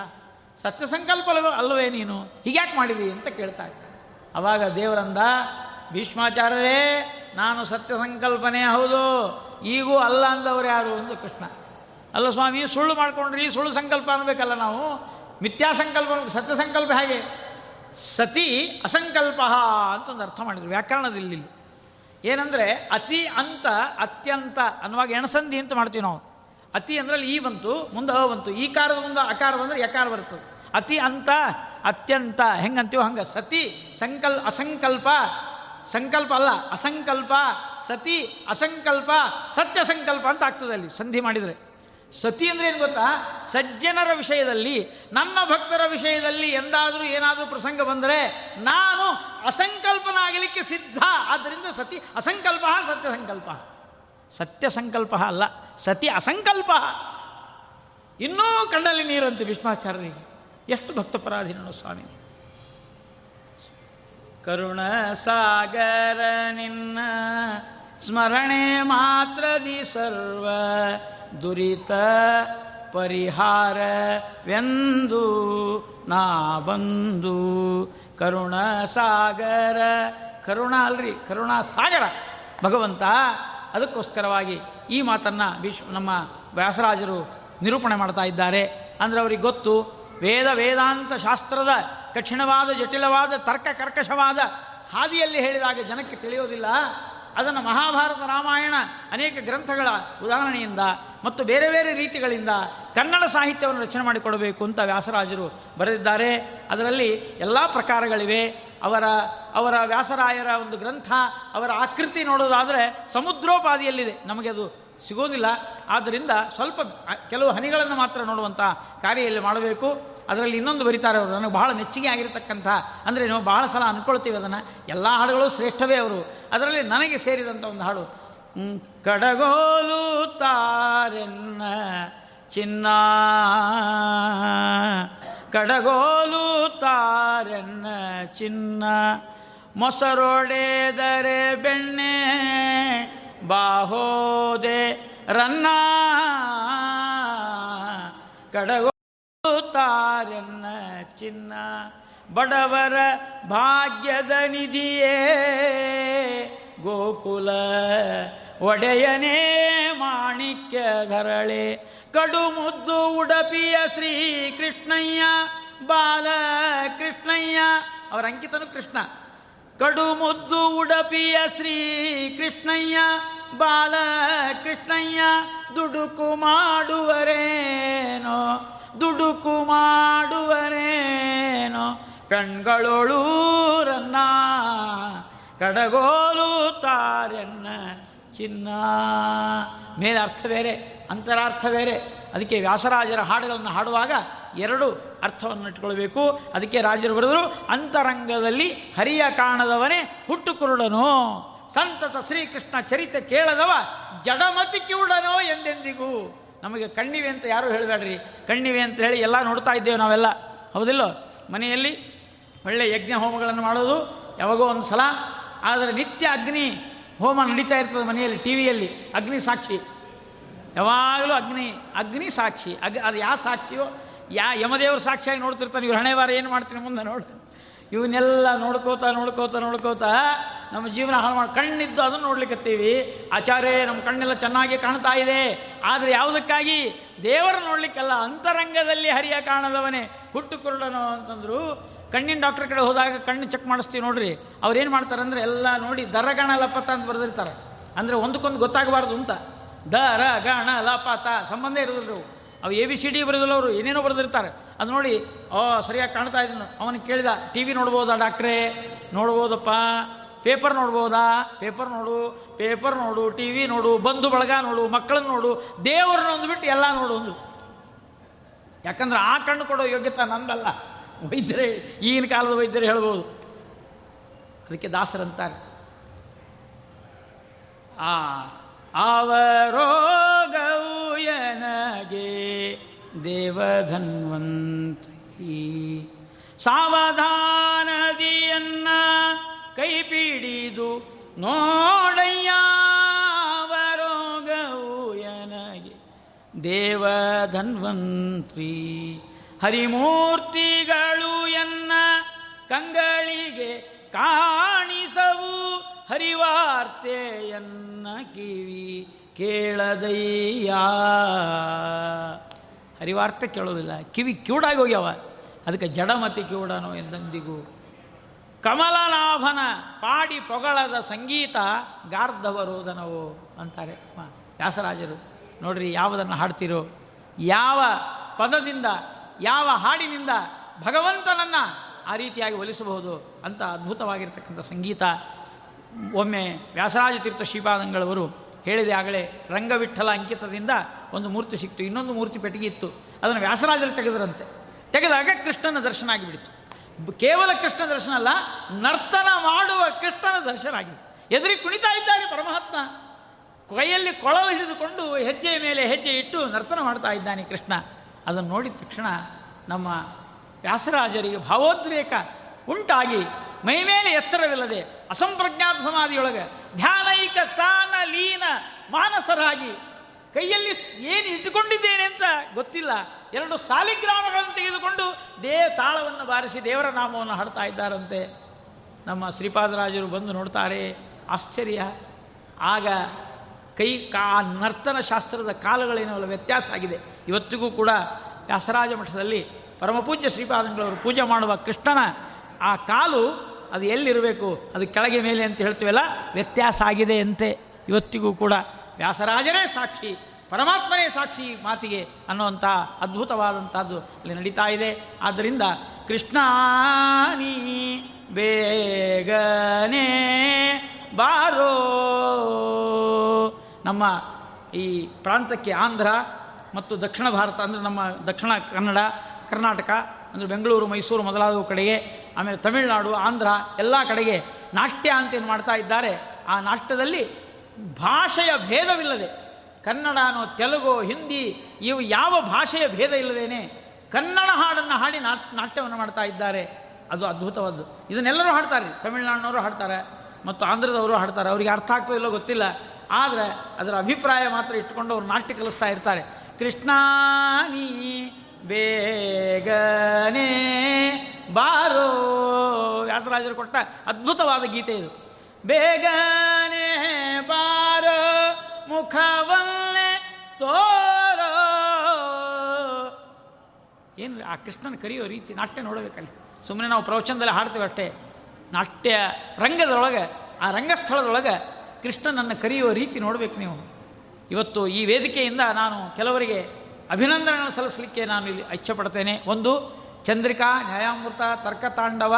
ಸತ್ಯ ಸಂಕಲ್ಪ ಅಲ್ಲವೇ ನೀನು? ಹೀಗ್ಯಾಕೆ ಮಾಡಿದಿ ಅಂತ ಕೇಳ್ತಾ ಅವಾಗ ದೇವರಂದ, ಭೀಷ್ಮಾಚಾರ್ಯರೇ, ನಾನು ಸತ್ಯ ಸಂಕಲ್ಪನೆ ಹೌದು, ಈಗೂ ಅಲ್ಲ ಅಂದವರು ಯಾರು ಅಂದು ಕೃಷ್ಣ. ಅಲ್ಲ ಸ್ವಾಮಿ, ಸುಳ್ಳು ಮಾಡ್ಕೊಂಡ್ರಿ, ಸುಳ್ಳು ಸಂಕಲ್ಪ ಅನ್ಬೇಕಲ್ಲ ನಾವು? ಮಿಥ್ಯಾ ಸಂಕಲ್ಪ ಸತ್ಯ ಸಂಕಲ್ಪ ಹೇಗೆ? ಸತಿ ಅಸಂಕಲ್ಪ ಅಂತ ಒಂದು ಅರ್ಥ ಮಾಡಿದ್ರು. ವ್ಯಾಕರಣದಲ್ಲಿ ಏನಂದರೆ ಅತಿ ಅಂತ, ಅತ್ಯಂತ ಅನ್ನುವಾಗ ಎಣಸಂಧಿ ಅಂತ ಮಾಡ್ತೀವಿ ನಾವು. ಅತಿ ಅಂದ್ರೆ ಅಲ್ಲಿ ಈ ಬಂತು, ಮುಂದೆ ಅ ಬಂತು. ಈ ಕಾರದ ಮುಂದೆ ಅಕಾರ ಬಂದರೆ ಯಕಾರ ಬರ್ತದೆ. ಅತಿ ಅಂತ, ಅತ್ಯಂತ, ಹೆಂಗಂತೀವೋ ಹಂಗೆ. ಸತಿ, ಸಂಕಲ್, ಅಸಂಕಲ್ಪ. ಸಂಕಲ್ಪ ಅಲ್ಲ, ಅಸಂಕಲ್ಪ. ಸತಿ, ಅಸಂಕಲ್ಪ. ಸತ್ಯ ಸಂಕಲ್ಪ ಅಂತ ಆಗ್ತದೆ ಅಲ್ಲಿ, ಸಂಧಿ ಮಾಡಿದರೆ. ಸತಿ ಅಂದರೆ ಏನು ಗೊತ್ತಾ? ಸಜ್ಜನರ ವಿಷಯದಲ್ಲಿ, ನನ್ನ ಭಕ್ತರ ವಿಷಯದಲ್ಲಿ ಎಂದಾದರೂ ಏನಾದರೂ ಪ್ರಸಂಗ ಬಂದರೆ, ನಾನು ಅಸಂಕಲ್ಪನಾಗಲಿಕ್ಕೆ ಸಿದ್ಧ. ಆದ್ದರಿಂದ ಸತಿ ಅಸಂಕಲ್ಪ ಸತ್ಯ ಸಂಕಲ್ಪ. ಸತ್ಯ ಸಂಕಲ್ಪ ಅಲ್ಲ, ಸತಿ ಅಸಂಕಲ್ಪ. ಇನ್ನೂ ಕಣ್ಣಲ್ಲಿ ನೀರಂತೆ ಭೀಷ್ಮಾಚಾರ್ಯರಿಗೆ. ಎಷ್ಟು ಭಕ್ತಪರಾಧೀನನು ಸ್ವಾಮಿ. ಕರುಣ ಸಾಗರ ನಿನ್ನ ಸ್ಮರಣೆ ಮಾತ್ರದಿ ಸರ್ವ ದುರಿತ ಪರಿಹಾರವೆಂದು ನಾ ಬಂದು. ಕರುಣ ಸಾಗರ, ಕರುಣ ಅಲ್ರಿ, ಕರುಣಾ ಸಾಗರ. ಭಗವಂತ ಅದಕ್ಕೋಸ್ಕರವಾಗಿ ಈ ಮಾತನ್ನು ವಿಶ್ವ ನಮ್ಮ ವ್ಯಾಸರಾಜರು ನಿರೂಪಣೆ ಮಾಡ್ತಾ ಇದ್ದಾರೆ. ಅಂದರೆ ಅವ್ರಿಗೆ ಗೊತ್ತು, ವೇದ ವೇದಾಂತ ಶಾಸ್ತ್ರದ ಕಠಿಣವಾದ, ಜಟಿಲವಾದ, ತರ್ಕ ಕರ್ಕಶವಾದ ಹಾದಿಯಲ್ಲಿ ಹೇಳಿದಾಗ ಜನಕ್ಕೆ ತಿಳಿಯೋದಿಲ್ಲ. ಅದನ್ನು ಮಹಾಭಾರತ ರಾಮಾಯಣ ಅನೇಕ ಗ್ರಂಥಗಳ ಉದಾಹರಣೆಯಿಂದ ಮತ್ತು ಬೇರೆ ಬೇರೆ ರೀತಿಗಳಿಂದ ಕನ್ನಡ ಸಾಹಿತ್ಯವನ್ನು ರಚನೆ ಮಾಡಿಕೊಡಬೇಕು ಅಂತ ವ್ಯಾಸರಾಜರು ಬರೆದಿದ್ದಾರೆ. ಅದರಲ್ಲಿ ಎಲ್ಲ ಪ್ರಕಾರಗಳಿವೆ. ಅವರ ಅವರ ವ್ಯಾಸರಾಯರ ಒಂದು ಗ್ರಂಥ, ಅವರ ಆಕೃತಿ ನೋಡೋದಾದರೆ ಸಮುದ್ರೋಪಾದಿಯಲ್ಲಿದೆ. ನಮಗೆ ಅದು ಸಿಗೋದಿಲ್ಲ. ಆದ್ದರಿಂದ ಸ್ವಲ್ಪ ಕೆಲವು ಹನಿಗಳನ್ನು ಮಾತ್ರ ನೋಡುವಂಥ ಕಾರ್ಯ ಇಲ್ಲಿ ಮಾಡಬೇಕು. ಅದರಲ್ಲಿ ಇನ್ನೊಂದು ಬರೀತಾರೆ ಅವರು. ನನಗೆ ಬಹಳ ಮೆಚ್ಚುಗೆ ಆಗಿರತಕ್ಕಂಥ, ಅಂದರೆ ನಾವು ಬಹಳ ಸಲ ಅಂದ್ಕೊಳ್ತೀವಿ ಅದನ್ನು. ಎಲ್ಲ ಹಾಡುಗಳು ಶ್ರೇಷ್ಠವೇ ಅವರು. ಅದರಲ್ಲಿ ನನಗೆ ಸೇರಿದಂಥ ಒಂದು ಹಾಡು. ಕಡಗೋಲು ತಾರೆನ್ನ ಚಿನ್ನ. ಕಡಗೋಲು ತಾರೆನ್ನ ಚಿನ್ನ. ಮೊಸರೊಡೆದರೆ ಬೆಣ್ಣೆ. ಬಾಹೋದೆ ರನ್ನ. ಕಡಗೋಲು ತಾರೆನ್ನ ಚಿನ್ನ ಬಡವರ ಭಾಗ್ಯದ ನಿಧಿಯೇ. ಗೋಕುಲ ಒಡೆಯನೇ ಮಾಣಿಕ್ಯ ಧರಳೆ ಕಡು ಮುದ್ದು ಉಡಪಿಯ ಶ್ರೀ ಕೃಷ್ಣಯ್ಯ ಬಾಲ ಕೃಷ್ಣಯ್ಯ ಅವರ ಅಂಕಿತನು ಕೃಷ್ಣ. ಕಡು ಮುದ್ದು ಉಡಪಿಯ ಶ್ರೀ ಕೃಷ್ಣಯ್ಯ ಬಾಲ ಕೃಷ್ಣಯ್ಯ ದುಡುಕು ಮಾಡುವರೇನೋ. ದುಡುಕು ಮಾಡುವರೇನೋ? ಕಣ್ಗಳೊಳೂರನ್ನ ಕಡಗೋಲು ತಾರೆನ್ನ ಚಿನ್ನ. ಮೇಲೆ ಅರ್ಥ ಬೇರೆ, ಅಂತರಾರ್ಥ ಬೇರೆ. ಅದಕ್ಕೆ ವ್ಯಾಸರಾಜರ ಹಾಡುಗಳನ್ನು ಹಾಡುವಾಗ ಎರಡು ಅರ್ಥವನ್ನು ಇಟ್ಕೊಳ್ಬೇಕು ಅದಕ್ಕೆ ರಾಜರು ಬರೆದರು, ಅಂತರಂಗದಲ್ಲಿ ಹರಿಯ ಕಾಣದವನೇ ಹುಟ್ಟು ಕುರುಡನು ಸಂತತ ಶ್ರೀಕೃಷ್ಣ ಚರಿತೆ ಕೇಳದವ ಜಡಮತಿ ಕಿವುಡನೋ ಎಂದೆಂದಿಗೂ? ನಮಗೆ ಕಣ್ಣಿವೆ ಅಂತ ಯಾರು ಹೇಳಬೇಡ್ರಿ. ಕಣ್ಣಿವೆ ಅಂತ ಹೇಳಿ ಎಲ್ಲ ನೋಡ್ತಾ ಇದ್ದೇವೆ ನಾವೆಲ್ಲ. ಹೌದಿಲ್ಲೋ? ಮನೆಯಲ್ಲಿ ಒಳ್ಳೆ ಯಜ್ಞ ಹೋಮಗಳನ್ನು ಮಾಡೋದು ಯಾವಾಗೋ ಒಂದು ಸಲ. ಆದರೆ ನಿತ್ಯ ಅಗ್ನಿ ಹೋಮ ನಡೀತಾ ಇರ್ತದೆ ಮನೆಯಲ್ಲಿ, ಟಿ ವಿಯಲ್ಲಿ. ಅಗ್ನಿ ಸಾಕ್ಷಿ. ಯಾವಾಗಲೂ ಅಗ್ನಿ ಅಗ್ನಿ ಸಾಕ್ಷಿ. ಅಗ್, ಅದು ಯಾವ ಸಾಕ್ಷಿಯೋ, ಯಾ ಯಮದೇವರು ಸಾಕ್ಷಿಯಾಗಿ ನೋಡ್ತಿರ್ತಾನೆ. ಇವ್ರು ಹಣೆ ವಾರ ಏನು ಮಾಡ್ತೀನಿ ಮುಂದೆ ನೋಡು. ಇವನ್ನೆಲ್ಲ ನೋಡ್ಕೋತಾ ನೋಡ್ಕೋತಾ ನೋಡ್ಕೋತಾ ನಮ್ಮ ಜೀವನ ಹಾಳು ಮಾಡಿ, ಕಣ್ಣಿದ್ದು ಅದನ್ನು ನೋಡ್ಲಿಕ್ಕತ್ತೀವಿ ಆಚಾರ್ಯ, ನಮ್ಮ ಕಣ್ಣೆಲ್ಲ ಚೆನ್ನಾಗಿ ಕಾಣ್ತಾ ಇದೆ. ಆದರೆ ಯಾವುದಕ್ಕಾಗಿ? ದೇವರ ನೋಡ್ಲಿಕ್ಕಲ್ಲ, ಅಂತರಂಗದಲ್ಲಿ ಹರಿಯ ಕಾಣದವನೇ. ಹುಟ್ಟು ಕುರುಡನು ಅಂತಂದ್ರು, ಕಣ್ಣಿನ ಡಾಕ್ಟರ್ ಕಡೆ ಹೋದಾಗ ಕಣ್ಣು ಚೆಕ್ ಮಾಡಿಸ್ತೀವಿ ನೋಡ್ರಿ. ಅವ್ರು ಏನು ಮಾಡ್ತಾರೆ ಅಂದರೆ ಎಲ್ಲ ನೋಡಿ ದರಗಣ ಲಪತ ಅಂತ ಬರೆದಿರ್ತಾರೆ. ಅಂದರೆ ಒಂದಕ್ಕೊಂದು ಗೊತ್ತಾಗಬಾರ್ದು ಅಂತ. ದರ ಗಣ ಲಪತ ಸಂಬಂಧ ಇರೋದಿಲ್ಲ ಅವು ಎ ಬಿ ಸಿ ಡಿ ಬರೆದಲ್ಲವರು ಏನೇನೋ ಬರೆದಿರ್ತಾರೆ. ಅದು ನೋಡಿ, ಓ, ಸರಿಯಾಗಿ ಕಾಣ್ತಾ ಇದ್ದೀನಿ ಅವನಿಗೆ ಕೇಳಿದ, ಟಿ ವಿ ನೋಡ್ಬೋದಾ ಡಾಕ್ಟ್ರೇ? ನೋಡ್ಬೋದಪ್ಪ. ಪೇಪರ್ ನೋಡ್ಬೋದಾ? ಪೇಪರ್ ನೋಡು ಪೇಪರ್ ನೋಡು, ಟಿ ವಿ ನೋಡು, ಬಂಧು ಬಳಗ ನೋಡು, ಮಕ್ಕಳನ್ನು ನೋಡು, ದೇವರನ್ನ ಅಂದ್ಬಿಟ್ಟು ಎಲ್ಲ ನೋಡು ಒಂದು ಯಾಕಂದ್ರೆ ಆ ಕಣ್ಣು ಕೊಡೋ ಯೋಗ್ಯತೆ ನಂದಲ್ಲ. ವೈದ್ಯರೇ, ಈಗಿನ ಕಾಲದ ವೈದ್ಯರು ಹೇಳ್ಬೋದು. ಅದಕ್ಕೆ ದಾಸರಂತಾರೆ. ಆ ಅವರೋಗವು ಎನಗೆ ದೇವಧನ್ವಂತಿ ಸಾವಧಾನದಿಯನ್ನ ಕೈ ಪಿಡಿದು ನೋಡಯ್ಯ ಅವರೋಗವು ದೇವಧನ್ವಂತ್ರಿ. ಹರಿಮೂರ್ತಿಗಳು ಎನ್ನ ಕಂಗಳಿಗೆ ಕಾಣಿಸವು ಹರಿವಾರ್ತೆಯನ್ನ ಕಿವಿ ಕೇಳದಯ್ಯ. ಹರಿವಾರ್ತೆ ಕೇಳೋದಿಲ್ಲ, ಕಿವಿ ಕಿವುಡಾಗಿ ಹೋಗ್ಯವ. ಅದಕ್ಕೆ ಜಡಮತಿ ಕಿವುಡನೋ ಎಂದೆಂದಿಗೂ. ಕಮಲನಾಭನ ಪಾಡಿ ಪೊಗಳದ ಸಂಗೀತ ಗಾರ್ಧವರೋಧನವು ಅಂತಾರೆ. ವ್ಯಾಸರಾಜರು, ನೋಡ್ರಿ ಯಾವುದನ್ನು ಹಾಡ್ತಿರೋ, ಯಾವ ಪದದಿಂದ, ಯಾವ ಹಾಡಿನಿಂದ ಭಗವಂತನನ್ನು ಆ ರೀತಿಯಾಗಿ ಒಲಿಸಬಹುದು ಅಂತ ಅದ್ಭುತವಾಗಿರ್ತಕ್ಕಂಥ ಸಂಗೀತ. ಒಮ್ಮೆ ವ್ಯಾಸರಾಜ ತೀರ್ಥ ಶ್ರೀಪಾದಂಗಳವರು ಹೇಳಿದೆ ಆಗಲೇ, ರಂಗವಿಠಲ ಅಂಕಿತದಿಂದ ಒಂದು ಮೂರ್ತಿ ಸಿಕ್ತು, ಇನ್ನೊಂದು ಮೂರ್ತಿ ಪೆಟ್ಟಿಗೆ ಇತ್ತು. ಅದನ್ನು ವ್ಯಾಸರಾಜರು ತೆಗೆದರಂತೆ. ತೆಗೆದಾಗ ಕೃಷ್ಣನ ದರ್ಶನ ಆಗಿಬಿಡಿತು. ಕೇವಲ ಕೃಷ್ಣ ದರ್ಶನ ಅಲ್ಲ, ನರ್ತನ ಮಾಡುವ ಕೃಷ್ಣನ ದರ್ಶನ ಆಗಿದೆ. ಎದುರಿ ಕುಣಿತಾ ಇದ್ದಾನೆ ಪರಮಾತ್ಮ ಕೈಯಲ್ಲಿ ಕೊಳಲು ಹಿಡಿದುಕೊಂಡು ಹೆಜ್ಜೆಯ ಮೇಲೆ ಹೆಜ್ಜೆ ಇಟ್ಟು ನರ್ತನ ಮಾಡ್ತಾ ಇದ್ದಾನೆ ಕೃಷ್ಣ. ಅದನ್ನು ನೋಡಿದ ತಕ್ಷಣ ನಮ್ಮ ವ್ಯಾಸರಾಜರಿಗೆ ಭಾವೋದ್ರೇಕ ಉಂಟಾಗಿ ಮೈಮೇಲೆ ಎಚ್ಚರವಿಲ್ಲದೆ ಅಸಂಪ್ರಜ್ಞಾತ ಸಮಾಧಿಯೊಳಗೆ ಧ್ಯಾನೈಕ ತಾನ ಲೀನ ಮಾನಸರಾಗಿ ಕೈಯಲ್ಲಿ ಏನು ಇಟ್ಟುಕೊಂಡಿದ್ದೇನೆ ಅಂತ ಗೊತ್ತಿಲ್ಲ. ಎರಡು ಸಾಲಿಗ್ರಾಮಗಳನ್ನು ತೆಗೆದುಕೊಂಡು ದೇ ತಾಳವನ್ನು ಬಾರಿಸಿ ದೇವರ ನಾಮವನ್ನು ಹಾಡ್ತಾ ಇದ್ದಾರಂತೆ. ನಮ್ಮ ಶ್ರೀಪಾದರಾಜರು ಬಂದು ನೋಡ್ತಾರೆ, ಆಶ್ಚರ್ಯ. ಆಗ ಕೈ ಕಾ ನರ್ತನ ಶಾಸ್ತ್ರದ ಕಾಲಗಳೇನೋ ವ್ಯತ್ಯಾಸ ಆಗಿದೆ. ಇವತ್ತಿಗೂ ಕೂಡ ವ್ಯಾಸರಾಜ ಮಠದಲ್ಲಿ ಪರಮಪೂಜ್ಯ ಶ್ರೀಪಾದಂಗಳವರು ಪೂಜೆ ಮಾಡುವ ಕೃಷ್ಣನ ಆ ಕಾಲು ಅದು ಎಲ್ಲಿರಬೇಕು? ಅದು ಕೆಳಗೆ ಮೇಲೆ ಅಂತ ಹೇಳ್ತೀವಲ್ಲ? ವ್ಯತ್ಯಾಸ ಆಗಿದೆ ಅಂತೆ. ಇವತ್ತಿಗೂ ಕೂಡ ವ್ಯಾಸರಾಜನೇ ಸಾಕ್ಷಿ, ಪರಮಾತ್ಮನೇ ಸಾಕ್ಷಿ ಮಾತಿಗೆ ಅನ್ನುವಂಥ ಅದ್ಭುತವಾದಂಥದ್ದು ಅಲ್ಲಿ ನಡೀತಾ ಇದೆ. ಆದ್ದರಿಂದ ಕೃಷ್ಣಾನಿ ಬೇಗನೆ ಬಾರೋ. ನಮ್ಮ ಈ ಪ್ರಾಂತಕ್ಕೆ ಆಂಧ್ರ ಮತ್ತು ದಕ್ಷಿಣ ಭಾರತ ಅಂದರೆ ನಮ್ಮ ದಕ್ಷಿಣ ಕನ್ನಡ ಕರ್ನಾಟಕ, ಅಂದರೆ ಬೆಂಗಳೂರು, ಮೈಸೂರು ಮೊದಲಾದ ಕಡೆಗೆ, ಆಮೇಲೆ ತಮಿಳುನಾಡು, ಆಂಧ್ರ ಎಲ್ಲ ಕಡೆಗೆ ನಾಟ್ಯ ಅಂತ ಏನು ಮಾಡ್ತಾ ಇದ್ದಾರೆ, ಆ ನಾಟ್ಯದಲ್ಲಿ ಭಾಷೆಯ ಭೇದವಿಲ್ಲದೆ ಕನ್ನಡನೋ ತೆಲುಗು, ಹಿಂದಿ, ಇವು ಯಾವ ಭಾಷೆಯ ಭೇದ ಇಲ್ಲದೇನೆ ಕನ್ನಡ ಹಾಡನ್ನು ಹಾಡಿ ನಾಟ್, ನಾಟ್ಯವನ್ನು ಮಾಡ್ತಾ ಇದ್ದಾರೆ. ಅದು ಅದ್ಭುತವಾದ್ದು. ಇದನ್ನೆಲ್ಲರೂ ಹಾಡ್ತಾರೆ, ತಮಿಳುನಾಡಿನವರು ಹಾಡ್ತಾರೆ, ಮತ್ತು ಆಂಧ್ರದವರು ಹಾಡ್ತಾರೆ. ಅವರಿಗೆ ಅರ್ಥ ಆಗ್ತೋ ಇಲ್ಲೋ ಗೊತ್ತಿಲ್ಲ, ಆದರೆ ಅದರ ಅಭಿಪ್ರಾಯ ಮಾತ್ರ ಇಟ್ಕೊಂಡು ಅವರು ನಾಟ್ಯ ಕಲಿಸ್ತಾ ಇರ್ತಾರೆ. ಕೃಷ್ಣಾನಿ ಬೇಗನೆ ಬಾರೋ ವ್ಯಾಸರಾಜರು ಕೊಟ್ಟ ಅದ್ಭುತವಾದ ಗೀತೆ ಇದು. ಬೇಗನೆ ಬಾರೋ ಮುಖವನ್ನೇ ತೋರೋ. ಏನು ಆ ಕೃಷ್ಣನ ಕರೆಯೋ ರೀತಿ ನಾಟ್ಯ ನೋಡಬೇಕಲ್ಲಿ. ಸುಮ್ಮನೆ ನಾವು ಪ್ರವಚನದಲ್ಲಿ ಹಾಡ್ತೀವಿ ಅಷ್ಟೇ. ನಾಟ್ಯ ರಂಗದೊಳಗೆ, ಆ ರಂಗಸ್ಥಳದೊಳಗೆ ಕೃಷ್ಣನನ್ನು ಕರೆಯುವ ರೀತಿ ನೋಡಬೇಕು ನೀವು. ಇವತ್ತು ಈ ವೇದಿಕೆಯಿಂದ ನಾನು ಕೆಲವರಿಗೆ ಅಭಿನಂದನೆಗಳನ್ನು ಸಲ್ಲಿಸಲಿಕ್ಕೆ ನಾನು ಇಲ್ಲಿ ಇಚ್ಛೆಪಡ್ತೇನೆ. ಒಂದು, ಚಂದ್ರಿಕಾ ನ್ಯಾಯಾಮೃತ ತರ್ಕತಾಂಡವ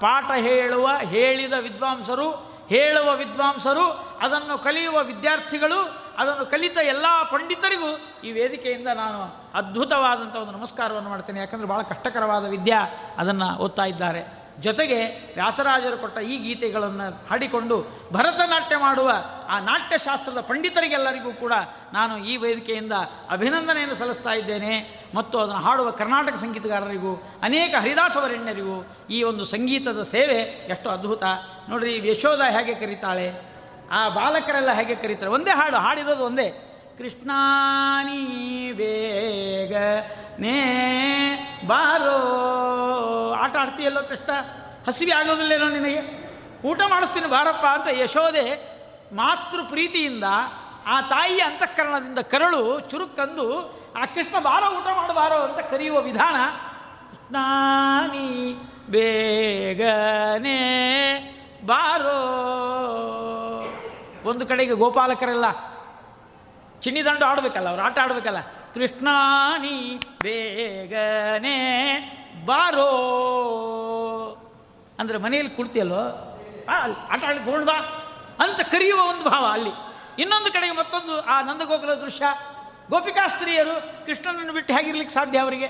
ಪಾಠ ಹೇಳುವ, ಹೇಳಿದ ವಿದ್ವಾಂಸರು, ಹೇಳುವ ವಿದ್ವಾಂಸರು, ಅದನ್ನು ಕಲಿಯುವ ವಿದ್ಯಾರ್ಥಿಗಳು, ಅದನ್ನು ಕಲಿತ ಎಲ್ಲ ಪಂಡಿತರಿಗೂ ಈ ವೇದಿಕೆಯಿಂದ ನಾನು ಅದ್ಭುತವಾದಂಥ ಒಂದು ನಮಸ್ಕಾರವನ್ನು ಮಾಡ್ತೇನೆ. ಯಾಕಂದರೆ ಭಾಳ ಕಷ್ಟಕರವಾದ ವಿದ್ಯಾ ಅದನ್ನು ಓದ್ತಾ ಇದ್ದಾರೆ. ಜೊತೆಗೆ ವ್ಯಾಸರಾಜರು ಕೊಟ್ಟ ಈ ಗೀತೆಗಳನ್ನು ಹಾಡಿಕೊಂಡು ಭರತನಾಟ್ಯ ಮಾಡುವ ಆ ನಾಟ್ಯಶಾಸ್ತ್ರದ ಪಂಡಿತರಿಗೆಲ್ಲರಿಗೂ ಕೂಡ ನಾನು ಈ ವೇದಿಕೆಯಿಂದ ಅಭಿನಂದನೆಯನ್ನು ಸಲ್ಲಿಸ್ತಾ ಇದ್ದೇನೆ. ಮತ್ತು ಅದನ್ನು ಹಾಡುವ ಕರ್ನಾಟಕ ಸಂಗೀತಗಾರರಿಗೂ, ಅನೇಕ ಹರಿದಾಸವರಣ್ಯರಿಗೂ ಈ ಒಂದು ಸಂಗೀತದ ಸೇವೆ ಎಷ್ಟು ಅದ್ಭುತ. ನೋಡ್ರಿ, ಯಶೋಧ ಹೇಗೆ ಕರೀತಾಳೆ? ಆ ಬಾಲಕರೆಲ್ಲ ಹೇಗೆ ಕರೀತಾರೆ? ಒಂದೇ ಹಾಡು, ಹಾಡಿರೋದು ಒಂದೇ. ಕೃಷ್ಣಾನೀ ಬೇಗ ನೇ ಬಾರೋ. ಆಟ ಆಡ್ತೀಯಲ್ಲೋ ಕೃಷ್ಣ? ಹಸಿವೆ ಆಗೋದಿಲ್ಲೇನೋ ನಿನಗೆ? ಊಟ ಮಾಡಿಸ್ತೀನಿ ಬಾರಪ್ಪ ಅಂತ ಯಶೋದೆ ಮಾತೃ ಪ್ರೀತಿಯಿಂದ ಆ ತಾಯಿಯ ಅಂತಃಕರಣದಿಂದ ಕರಳು ಚುರುಕಂದು, ಆ ಕೃಷ್ಣ ಬಾರೋ, ಊಟ ಮಾಡಬಾರೋ ಅಂತ ಕರೆಯುವ ವಿಧಾನ, ನಾನಿ ಬೇಗನೆ ಬಾರೋ. ಒಂದು ಕಡೆಗೆ ಗೋಪಾಲಕರೆಲ್ಲ ಚಿನ್ನಿದಂಡು ಆಡಬೇಕಲ್ಲ ಅವ್ರು, ಆಟ ಆಡಬೇಕಲ್ಲ? ಕೃಷ್ಣಾನಿ ಬೇಗನೆ ಬಾರೋ. ಅಂದರೆ ಮನೆಯಲ್ಲಿ ಅಲ್ಲಿ ಆಟ ಆಡಿ ಬಾ ಅಂತ ಕರೆಯುವ ಒಂದು ಭಾವ ಅಲ್ಲಿ. ಇನ್ನೊಂದು ಕಡೆಗೆ ಮತ್ತೊಂದು ಆ ನಂದಗೋಕುಲ ದೃಶ್ಯ. ಗೋಪಿಕಾಸ್ತ್ರೀಯರು ಕೃಷ್ಣನನ್ನು ಬಿಟ್ಟು ಹೇಗಿರ್ಲಿಕ್ಕೆ ಸಾಧ್ಯ ಅವರಿಗೆ?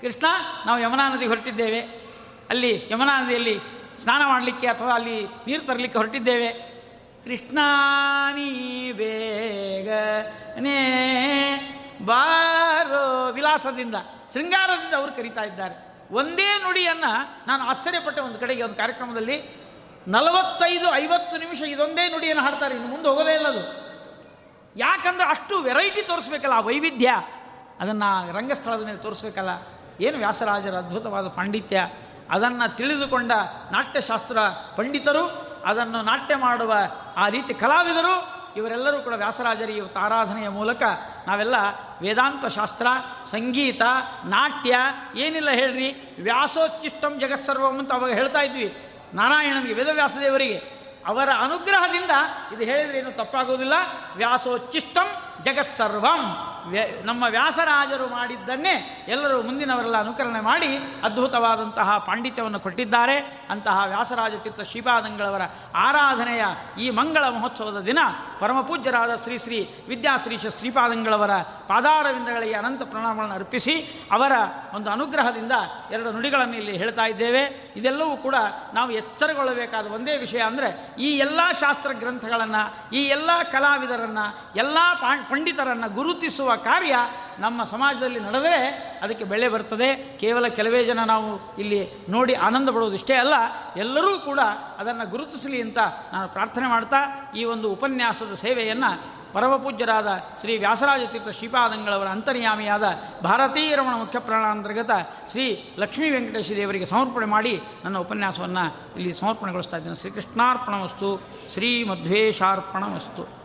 ಕೃಷ್ಣ, ನಾವು ಯಮುನಾ ನದಿಗೆ ಹೊರಟಿದ್ದೇವೆ. ಅಲ್ಲಿ ಯಮುನಾ ನದಿಯಲ್ಲಿ ಸ್ನಾನ ಮಾಡಲಿಕ್ಕೆ ಅಥವಾ ಅಲ್ಲಿ ನೀರು ತರಲಿಕ್ಕೆ ಹೊರಟಿದ್ದೇವೆ. ಕೃಷ್ಣಾನಿ ಬೇಗನೆ ಬಾರೋ ವಿಲಾಸದಿಂದ, ಶೃಂಗಾರದಿಂದ ಅವರು ಕರೀತಾ ಇದ್ದಾರೆ. ಒಂದೇ ನುಡಿಯನ್ನು ನಾನು ಆಶ್ಚರ್ಯಪಟ್ಟೆ ಒಂದು ಕಡೆಗೆ ಒಂದು ಕಾರ್ಯಕ್ರಮದಲ್ಲಿ. ನಲವತ್ತೈದು, ಐವತ್ತು ನಿಮಿಷ ಇದೊಂದೇ ನುಡಿಯನ್ನು ಹಾಡ್ತಾರೆ, ಇನ್ನು ಮುಂದೆ ಹೋಗೋದೇ ಇಲ್ಲದು ಯಾಕಂದ್ರೆ ಅಷ್ಟು ವೆರೈಟಿ ತೋರಿಸ್ಬೇಕಲ್ಲ ಆ ವೈವಿಧ್ಯ. ಅದನ್ನು ರಂಗಸ್ಥಳದ ಮೇಲೆ ತೋರಿಸ್ಬೇಕಲ್ಲ. ಏನು ವ್ಯಾಸರಾಜರ ಅದ್ಭುತವಾದ ಪಾಂಡಿತ್ಯ. ಅದನ್ನು ತಿಳಿದುಕೊಂಡ ನಾಟ್ಯಶಾಸ್ತ್ರ ಪಂಡಿತರು, ಅದನ್ನು ನಾಟ್ಯ ಮಾಡುವ ಆ ರೀತಿ ಕಲಾವಿದರು ಇವರೆಲ್ಲರೂ ಕೂಡ ವ್ಯಾಸರಾಜರಿ ಇವತ್ತು ಆರಾಧನೆಯ ಮೂಲಕ ನಾವೆಲ್ಲ ವೇದಾಂತ ಶಾಸ್ತ್ರ, ಸಂಗೀತ, ನಾಟ್ಯ, ಏನಿಲ್ಲ ಹೇಳ್ರಿ, ವ್ಯಾಸೋಚ್ಚಿಷ್ಟಂ ಜಗತ್ಸರ್ವಂ ಅಂತ ಅವಾಗ ಹೇಳ್ತಾ ಇದ್ವಿ. ನಾರಾಯಣನಿಗೆ, ವೇದವ್ಯಾಸದೇವರಿಗೆ ಅವರ ಅನುಗ್ರಹದಿಂದ ಇದು ಹೇಳಿದ್ರೆ ಏನು ತಪ್ಪಾಗೋದಿಲ್ಲ. ವ್ಯಾಸೋಚ್ಚಿಷ್ಟಂ ಜಗತ್ಸರ್ವಂ ನಮ್ಮ ವ್ಯಾಸರಾಜರು ಮಾಡಿದ್ದನ್ನೇ ಎಲ್ಲರೂ ಮುಂದಿನವರೆಲ್ಲ ಅನುಕರಣೆ ಮಾಡಿ ಅದ್ಭುತವಾದಂತಹ ಪಾಂಡಿತ್ಯವನ್ನು ಕೊಟ್ಟಿದ್ದಾರೆ. ಅಂತಹ ವ್ಯಾಸರಾಜ ತೀರ್ಥ ಶ್ರೀಪಾದಂಗಳವರ ಆರಾಧನೆಯ ಈ ಮಂಗಳ ಮಹೋತ್ಸವದ ದಿನ ಪರಮಪೂಜ್ಯರಾದ ಶ್ರೀ ಶ್ರೀ ವಿದ್ಯಾಶ್ರೀಶ ಶ್ರೀಪಾದಂಗಳವರ ಪಾದಾರವಿಂದಗಳಿಗೆ ಅನಂತ ಪ್ರಣಾಮಗಳನ್ನು ಅರ್ಪಿಸಿ ಅವರ ಒಂದು ಅನುಗ್ರಹದಿಂದ ಎರಡು ನುಡಿಗಳನ್ನು ಇಲ್ಲಿ ಹೇಳ್ತಾ ಇದ್ದೇವೆ. ಇದೆಲ್ಲವೂ ಕೂಡ ನಾವು ಎಚ್ಚರಗೊಳ್ಳಬೇಕಾದ ಒಂದೇ ವಿಷಯ ಅಂದರೆ ಈ ಎಲ್ಲ ಶಾಸ್ತ್ರ ಗ್ರಂಥಗಳನ್ನು ಈ ಎಲ್ಲ ಕಲಾವಿದರನ್ನು, ಎಲ್ಲ ಪಂಡಿತರನ್ನು ಗುರುತಿಸುವ ಕಾರ್ಯ ನಮ್ಮ ಸಮಾಜದಲ್ಲಿ ನಡೆದರೆ ಅದಕ್ಕೆ ಬೆಳೆ ಬರ್ತದೆ. ಕೇವಲ ಕೆಲವೇ ಜನ ನಾವು ಇಲ್ಲಿ ನೋಡಿ ಆನಂದ ಇಷ್ಟೇ ಅಲ್ಲ, ಎಲ್ಲರೂ ಕೂಡ ಅದನ್ನು ಗುರುತಿಸಲಿ ಅಂತ ನಾನು ಪ್ರಾರ್ಥನೆ ಮಾಡ್ತಾ ಈ ಒಂದು ಉಪನ್ಯಾಸದ ಸೇವೆಯನ್ನು ಪರಮಪೂಜ್ಯರಾದ ಶ್ರೀ ವ್ಯಾಸರಾಜ ತೀರ್ಥ ಶ್ರೀಪಾದಂಗಳವರ ಅಂತರ್ಯಾಮಿಯಾದ ಭಾರತೀಯ ರಮಣ ಮುಖ್ಯ ಪ್ರಾಣಾಂತರ್ಗತ ಶ್ರೀ ಲಕ್ಷ್ಮೀ ವೆಂಕಟೇಶ ದೇವರಿಗೆ ಸಮರ್ಪಣೆ ಮಾಡಿ ನನ್ನ ಉಪನ್ಯಾಸವನ್ನು ಇಲ್ಲಿ ಸಮರ್ಪಣೆಗೊಳಿಸ್ತಾ ಇದ್ದೇನೆ. ಶ್ರೀಕೃಷ್ಣಾರ್ಪಣ ವಸ್ತು ಶ್ರೀ ಮಧ್ವೇಶಾರ್ಪಣ ವಸ್ತು